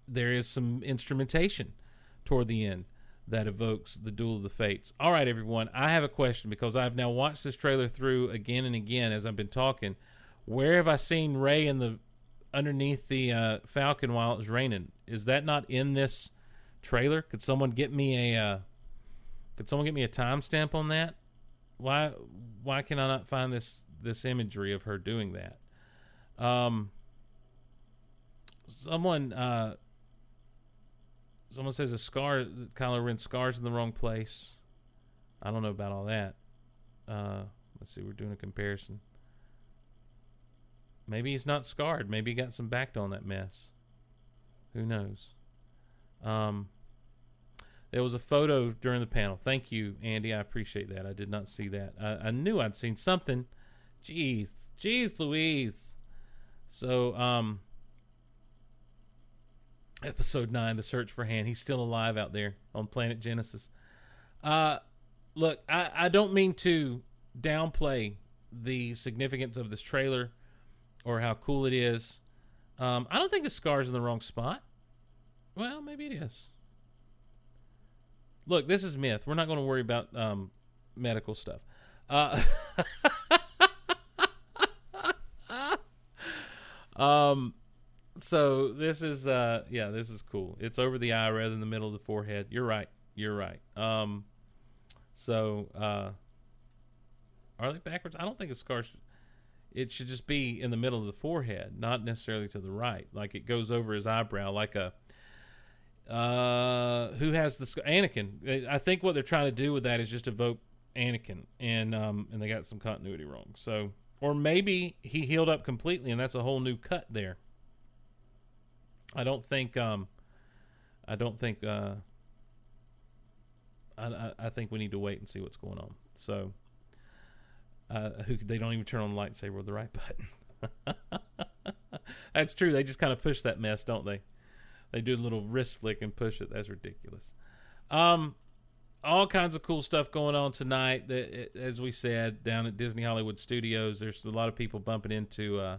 there is some instrumentation toward the end that evokes the Duel of the Fates. All right, everyone, I have a question because I've now watched this trailer through again and again as I've been talking. Where have I seen Rey in the underneath the uh, Falcon while it was raining? Is that not in this trailer? Could someone get me a uh, could someone get me a timestamp on that? Why why can I not find this this imagery of her doing that? Um, someone uh, someone says a scar Kylo Ren scars in the wrong place. I don't know about all that. Uh, let's see, we're doing a comparison. Maybe he's not scarred. Maybe he got some backed on that mess. Who knows? Um, there was a photo during the panel. Thank you, Andy. I appreciate that. I did not see that. I, I knew I'd seen something. Jeez, jeez, Louise. So, um, episode nine, the search for Han. He's still alive out there on planet Genesis. Uh, look, I, I don't mean to downplay the significance of this trailer or how cool it is. Um, I don't think the scar's in the wrong spot. Well, maybe it is. Look, this is myth. We're not going to worry about um, medical stuff. Uh, (laughs) um, so this is uh, yeah, this is cool. It's over the eye rather than the middle of the forehead. You're right. You're right. Um, so uh, are they backwards? I don't think a scar. Should, it should just be in the middle of the forehead, not necessarily to the right. Like it goes over his eyebrow, like a uh, who has the Anakin? I think what they're trying to do with that is just evoke Anakin, and um, and they got some continuity wrong. So, or maybe he healed up completely, and that's a whole new cut there. I don't think. Um, I don't think. Uh, I, I think we need to wait and see what's going on. So, uh, who they don't even turn on the lightsaber with the right (laughs) button. That's true. They just kind of push that mess, don't they? They do a little wrist flick and push it. That's ridiculous. Um, all kinds of cool stuff going on tonight. That, As we said, down at Disney Hollywood Studios, there's a lot of people bumping into uh,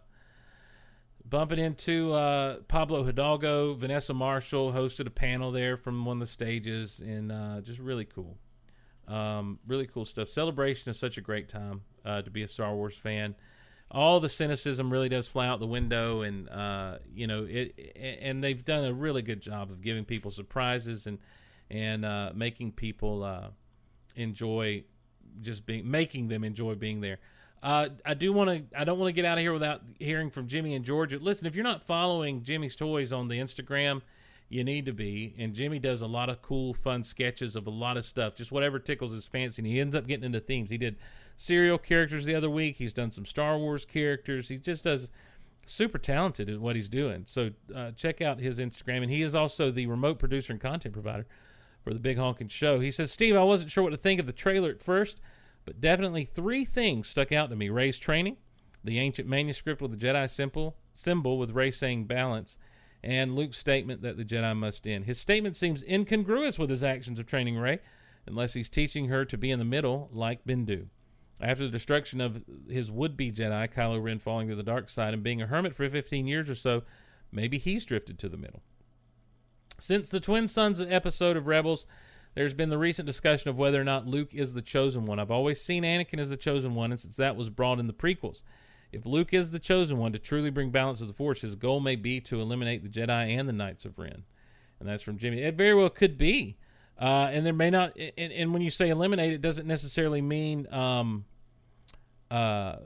bumping into uh, Pablo Hidalgo. Vanessa Marshall hosted a panel there from one of the stages, and uh, just really cool. Um, really cool stuff. Celebration is such a great time uh, to be a Star Wars fan all the cynicism really does fly out the window, and uh, you know it. And they've done a really good job of giving people surprises and and uh, making people uh, enjoy just being making them enjoy being there. Uh, I do want to. I don't want to get out of here without hearing from Jimmy and Georgia. Listen, if you're not following Jimmy's Toys on the Instagram, you need to be. And Jimmy does a lot of cool, fun sketches of a lot of stuff, just whatever tickles his fancy. And he ends up getting into themes. He did serial characters the other week. He's done some Star Wars characters. He just does super talented at what he's doing. So uh, check out his Instagram, and he is also the remote producer and content provider for the Big Honkin' Show. He says, "Steve, I wasn't sure what to think of the trailer at first, but definitely three things stuck out to me: Rey's training, the ancient manuscript with the Jedi symbol, symbol with Rey saying balance." And Luke's statement that the Jedi must end. His statement seems incongruous with his actions of training Rey, unless he's teaching her to be in the middle like Bendu. After the destruction of his would be Jedi, Kylo Ren falling to the dark side and being a hermit for 15 years or so, maybe he's drifted to the middle. Since the Twin Suns episode of Rebels, there's been the recent discussion of whether or not Luke is the chosen one. I've always seen Anakin as the chosen one, and since that was brought in the prequels. If Luke is the chosen one to truly bring balance to the Force, his goal may be to eliminate the Jedi and the Knights of Ren. And that's from Jimmy. It very well could be. Uh, and there may not, and, and, when you say eliminate, it doesn't necessarily mean um, uh,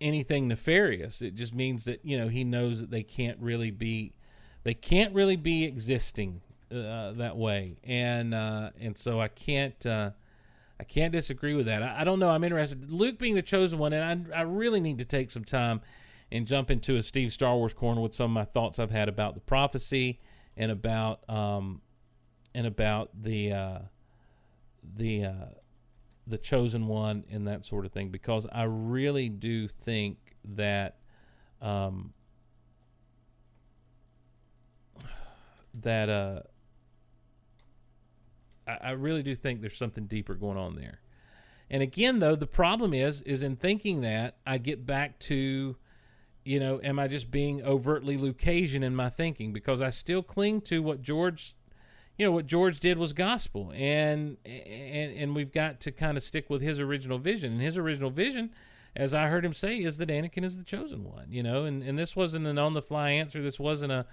anything nefarious. It just means that you know he knows that they can't really be, they can't really be existing uh, that way, and uh, and so I can't uh, I can't disagree with that. I, I don't know. I'm interested. Luke being the chosen one, and I I really need to take some time and jump into a Steve Star Wars corner with some of my thoughts I've had about the prophecy and about um and about the uh, the uh, the chosen one and that sort of thing because I really do think that um, that uh, I, really do think there's something deeper going on there. And again, though, the problem is is in thinking that I get back to, you know, am I just being overtly Lucasian in my thinking because I still cling to what George you know what George did was gospel, and and and we've got to kind of stick with his original vision. And his original vision, as I heard him say, is that Anakin is the chosen one. You know, and and this wasn't an on the fly answer. This wasn't a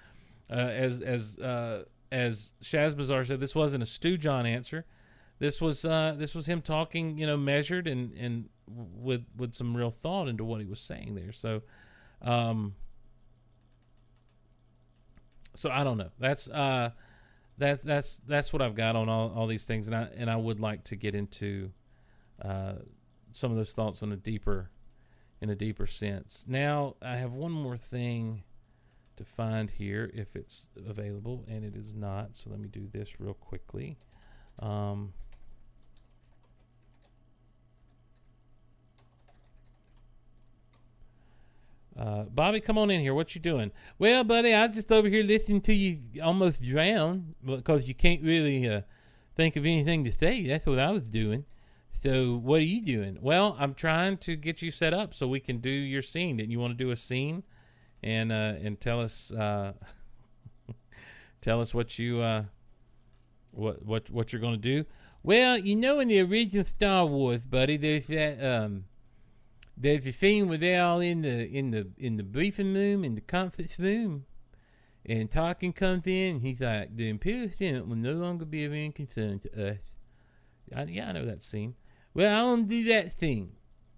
uh, as as uh, as Shazbazar said. This wasn't a Stu John answer. This was uh, this was him talking, you know, measured and and with with some real thought into what he was saying there. So, um, so I don't know. That's uh that's that's that's what I've got on all, all these things, and I and I would like to get into uh, some of those thoughts in a deeper in a deeper sense. Now I have one more thing to find here if it's available, and it is not. So let me do this real quickly. Um, Uh, Bobby, come on in here. What you doing? Well, buddy, I just over here listening to you almost drown because you can't really uh, think of anything to say. That's what I was doing. So, what are you doing? Well, I'm trying to get you set up so we can do your scene. Didn't you want to do a scene and uh, and tell us uh, (laughs) tell us what you uh, what what what you're going to do? Well, you know, in the original Star Wars, buddy, there's that um, there's a scene where they're all in the in the in the briefing room in the conference room, and Tarkin comes in. he's like, "The Imperial Senate will no longer be of any concern to us." I, yeah, I know that scene. Well, I don't do that thing.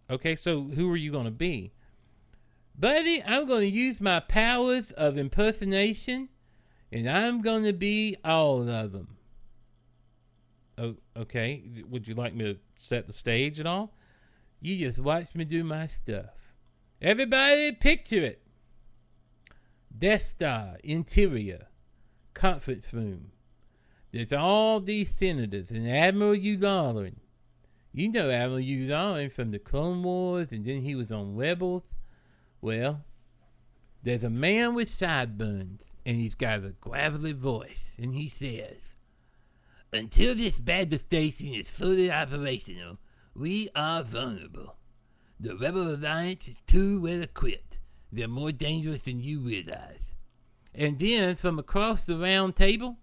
Okay, so who are you going to be, buddy? I'm going to use my powers of impersonation, and I'm going to be all of them. Oh, okay. Would you like me to set the stage at all? You just watch me do my stuff. Everybody picture it. Death Star, interior, conference room. There's all these senators and Admiral Yularen. You know Admiral Yularen from the Clone Wars and then he was on Rebels. Well, there's a man with sideburns and he's got a gravelly voice and he says, Until this battle station is fully operational, we are vulnerable. The Rebel Alliance is too well equipped. They're more dangerous than you realize. And then, from across the round table,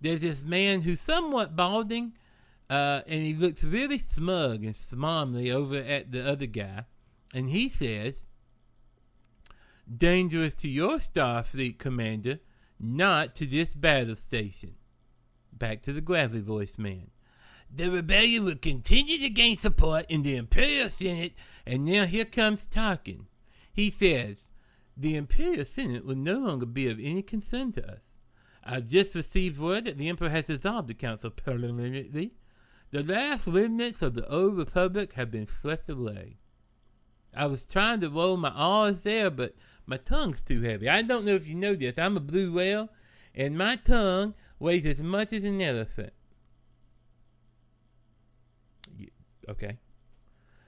there's this man who's somewhat balding, uh, and he looks really smug and smarmy over at the other guy. And he says, Dangerous to your Starfleet commander, not to this battle station. Back to the gravelly voiced man. The rebellion will continue to gain support in the Imperial Senate, and now here comes Tarkin. He says, The Imperial Senate will no longer be of any concern to us. I've just received word that the Emperor has dissolved the Council permanently. The last remnants of the old Republic have been swept away. I was trying to roll my R's there, but my tongue's too heavy. I don't know if you know this. I'm a blue whale, and my tongue weighs as much as an elephant. Okay.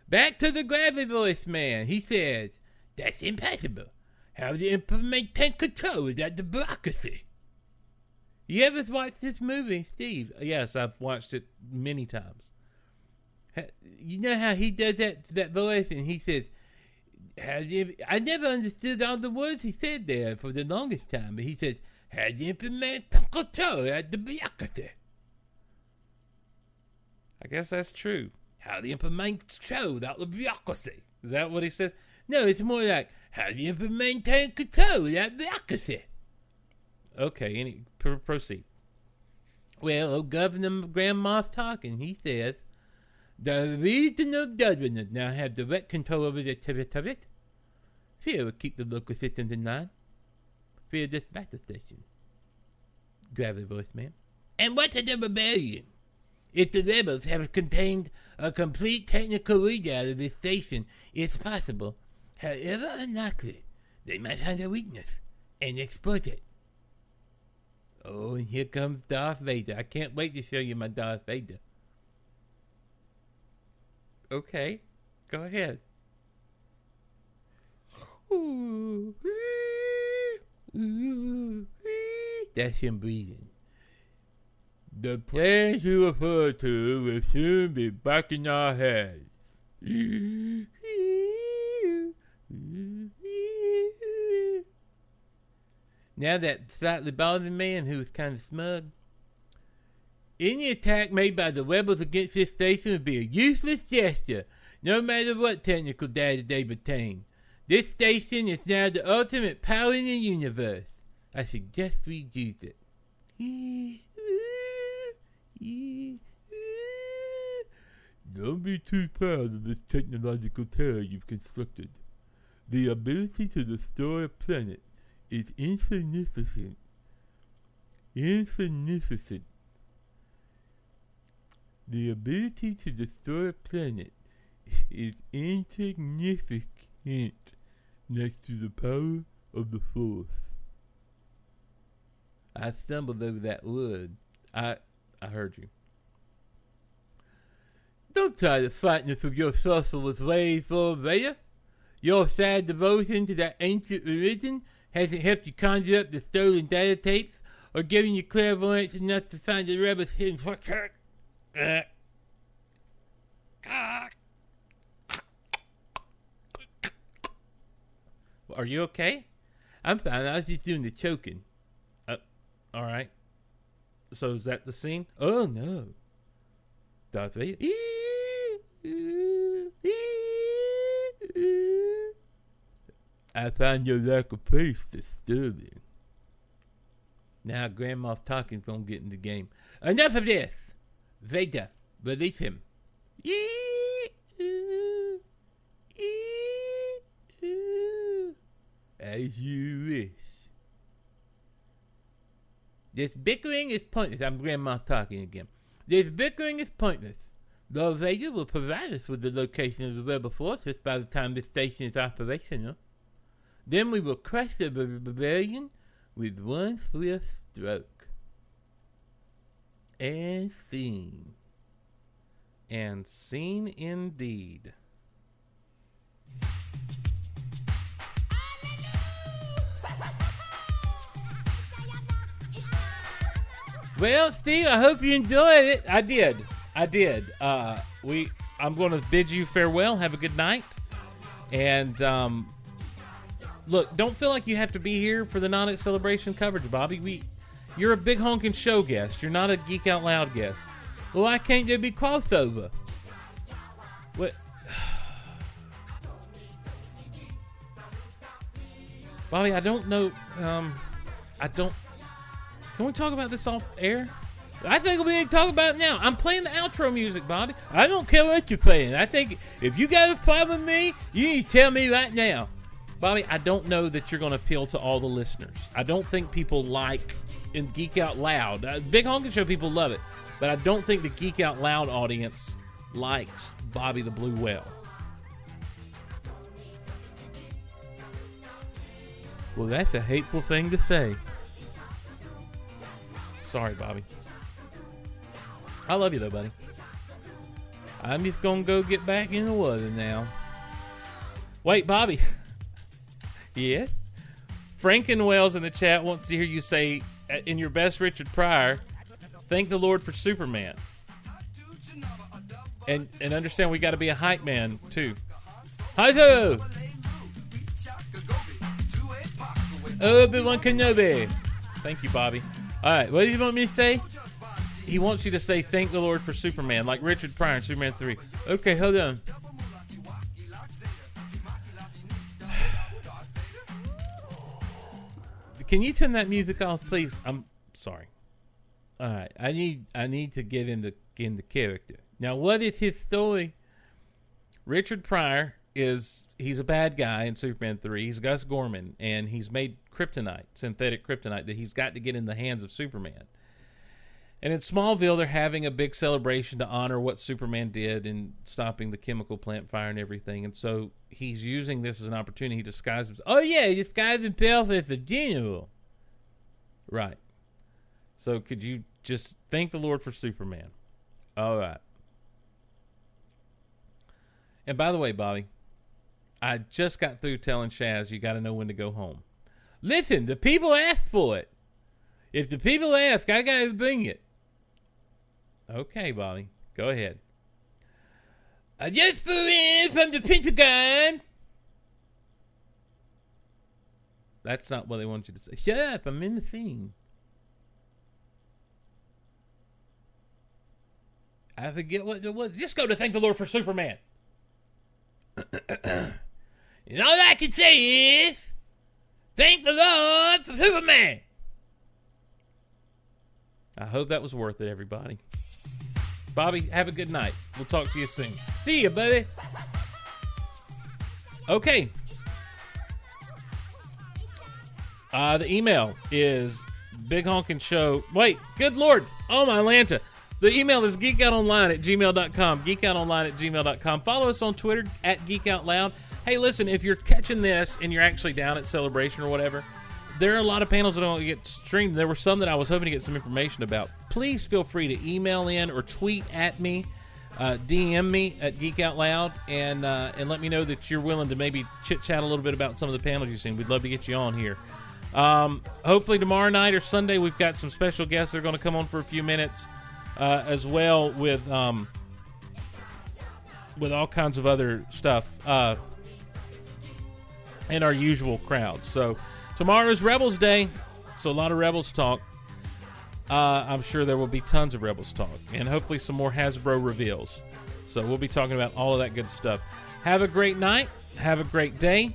Back to the gravelly voice man. He says, That's impossible. How the Emperor maintain control without the bureaucracy? You ever watched this movie, Steve? Yes, I've watched it many times. You know how he does that that voice, and he says, you, "I never understood all the words he said there for the longest time." But he says, "How do you implement control at the bureaucracy?" I guess that's true how do you implement control without the bureaucracy? Is that what he says? No, it's more like, how do you maintain control without bureaucracy? Okay, any, pr- proceed. Well, old Governor Grand talking. He says, the region of judgment now have direct control over the territory. Fear will keep the local systems in line. Fear this battle station. Gravity voice, man. And what is the rebellion? If the rebels have contained a complete technical readout of this station, it's possible, however unlikely, they might find a weakness and exploit it. Oh, and here comes Darth Vader. I can't wait to show you my Darth Vader. Okay, go ahead. That's him breathing. The plans you refer to will soon be back in our heads. Now that slightly balding man who was kind of smug. Any attack made by the rebels against this station would be a useless gesture, no matter what technical data they obtain. This station is now the ultimate power in the universe. I suggest we use it. Don't be too proud of this technological terror you've constructed. The ability to destroy a planet is insignificant. Insignificant. The ability to destroy a planet is insignificant next to the power of the Force. I stumbled over that word. I I heard you. Don't try to frighten us with your sorcerer's ways, Lord Vader. Your sad devotion to that ancient religion hasn't helped you conjure up the stolen data tapes or given you clairvoyance enough to find the rebels hidden. Are you okay? I'm fine. I was just doing the choking. Uh, all right. So is that the scene? Oh no. Darth Vader. I find your lack of faith disturbing. Now Grand Moff Tarkin's gonna get in the game. Enough of this! Vader, release him. As you wish. This bickering is pointless. I'm Grand Moff Tarkin again. This bickering is pointless. Lord Vader will provide us with the location of the rebel forces by the time this station is operational. Then we will crush the rebellion with one swift stroke. And scene. And scene indeed. Well, Steve, I hope you enjoyed it. I did. I did. Uh, we. I'm going to bid you farewell. Have a good night. And um, look, don't feel like you have to be here for the non celebration coverage, Bobby. We, you're a big honking show guest. You're not a geek out loud guest. Well, why can't there be crossover? What? (sighs) Bobby, I don't know. Um, I don't. Can we talk about this off air? I think we need to talk about it now. I'm playing the outro music, Bobby. I don't care what you're playing. I think if you got a problem with me, you need to tell me right now. Bobby, I don't know that you're going to appeal to all the listeners. I don't think people like and Geek Out Loud. Uh, Big Honkin' Show people love it, but I don't think the Geek Out Loud audience likes Bobby the Blue Whale. Well, that's a hateful thing to say. Sorry, Bobby. I love you though, buddy. I'm just gonna go get back in the water now. Wait, Bobby. (laughs) yes? Franken Wells in the chat wants to hear you say, in your best Richard Pryor, thank the Lord for Superman. And and understand we got to be a hype man too. Hi ho! Obi Wan Kenobi. Thank you, Bobby. All right, what do you want me to say? He wants you to say thank the Lord for Superman, like Richard Pryor in Superman 3. Okay, hold on. Can you turn that music off, please? I'm sorry. All right, I need I need to get into in the character. Now, what is his story? Richard Pryor is he's a bad guy in Superman 3. He's Gus Gorman and he's made kryptonite, synthetic kryptonite that he's got to get in the hands of Superman. And in Smallville, they're having a big celebration to honor what Superman did in stopping the chemical plant fire and everything. And so he's using this as an opportunity. He disguises himself. Oh, yeah, this guy's been perfect for general. Right. So could you just thank the Lord for Superman? All right. And by the way, Bobby, I just got through telling Shaz you got to know when to go home. Listen, the people asked for it. If the people ask, I got to bring it. Okay, Bobby, go ahead. I just flew in from the Pentagon. That's not what they want you to say. Shut up, I'm in the thing. I forget what it was. Just go to thank the Lord for Superman. (clears throat) and all I can say is, thank the Lord for Superman. I hope that was worth it, everybody. Bobby, have a good night. We'll talk to you soon. See you, buddy. Okay. Uh, the email is big honkin' show. Wait, good lord. Oh, my Lanta. The email is geekoutonline at gmail.com. Geekoutonline at gmail.com. Follow us on Twitter at geekoutloud. Hey, listen, if you're catching this and you're actually down at Celebration or whatever, there are a lot of panels that don't get streamed. There were some that I was hoping to get some information about. Please feel free to email in or tweet at me, uh, DM me at Geek Out Loud, and uh, and let me know that you're willing to maybe chit chat a little bit about some of the panels you've seen. We'd love to get you on here. Um, hopefully tomorrow night or Sunday we've got some special guests that are going to come on for a few minutes, uh, as well with um, with all kinds of other stuff uh, and our usual crowd. So. Tomorrow's Rebels Day, so a lot of Rebels talk. Uh, I'm sure there will be tons of Rebels talk, and hopefully some more Hasbro reveals. So we'll be talking about all of that good stuff. Have a great night. Have a great day,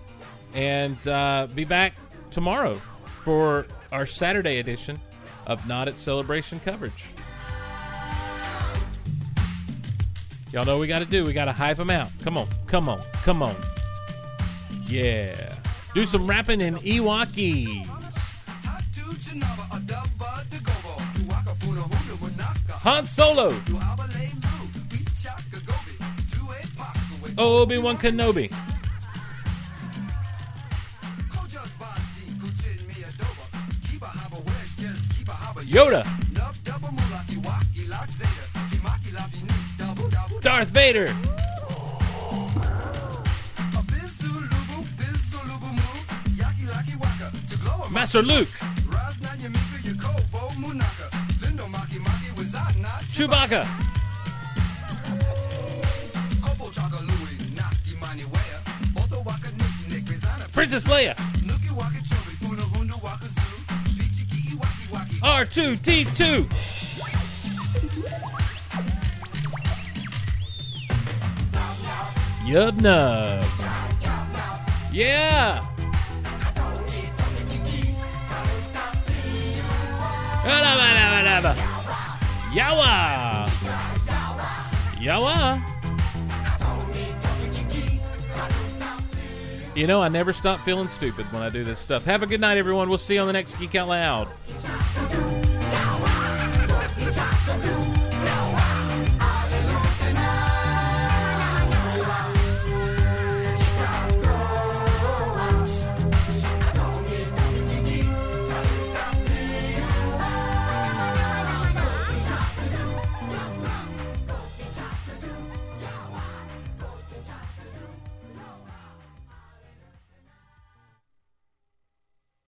and uh, be back tomorrow for our Saturday edition of Not at Celebration coverage. Y'all know we got to do. We got to hive them out. Come on, come on, come on. Yeah. Do some rapping in Ewokese. Han Solo. Oh, Obi Wan Kenobi. Yoda. Darth Vader. Master Luke. Chewbacca. Princess Leia. R2D2. Yub Nubs. Yeah. Yawa! Yawa! You know, I never stop feeling stupid when I do this stuff. Have a good night, everyone. We'll see you on the next Geek Out Loud.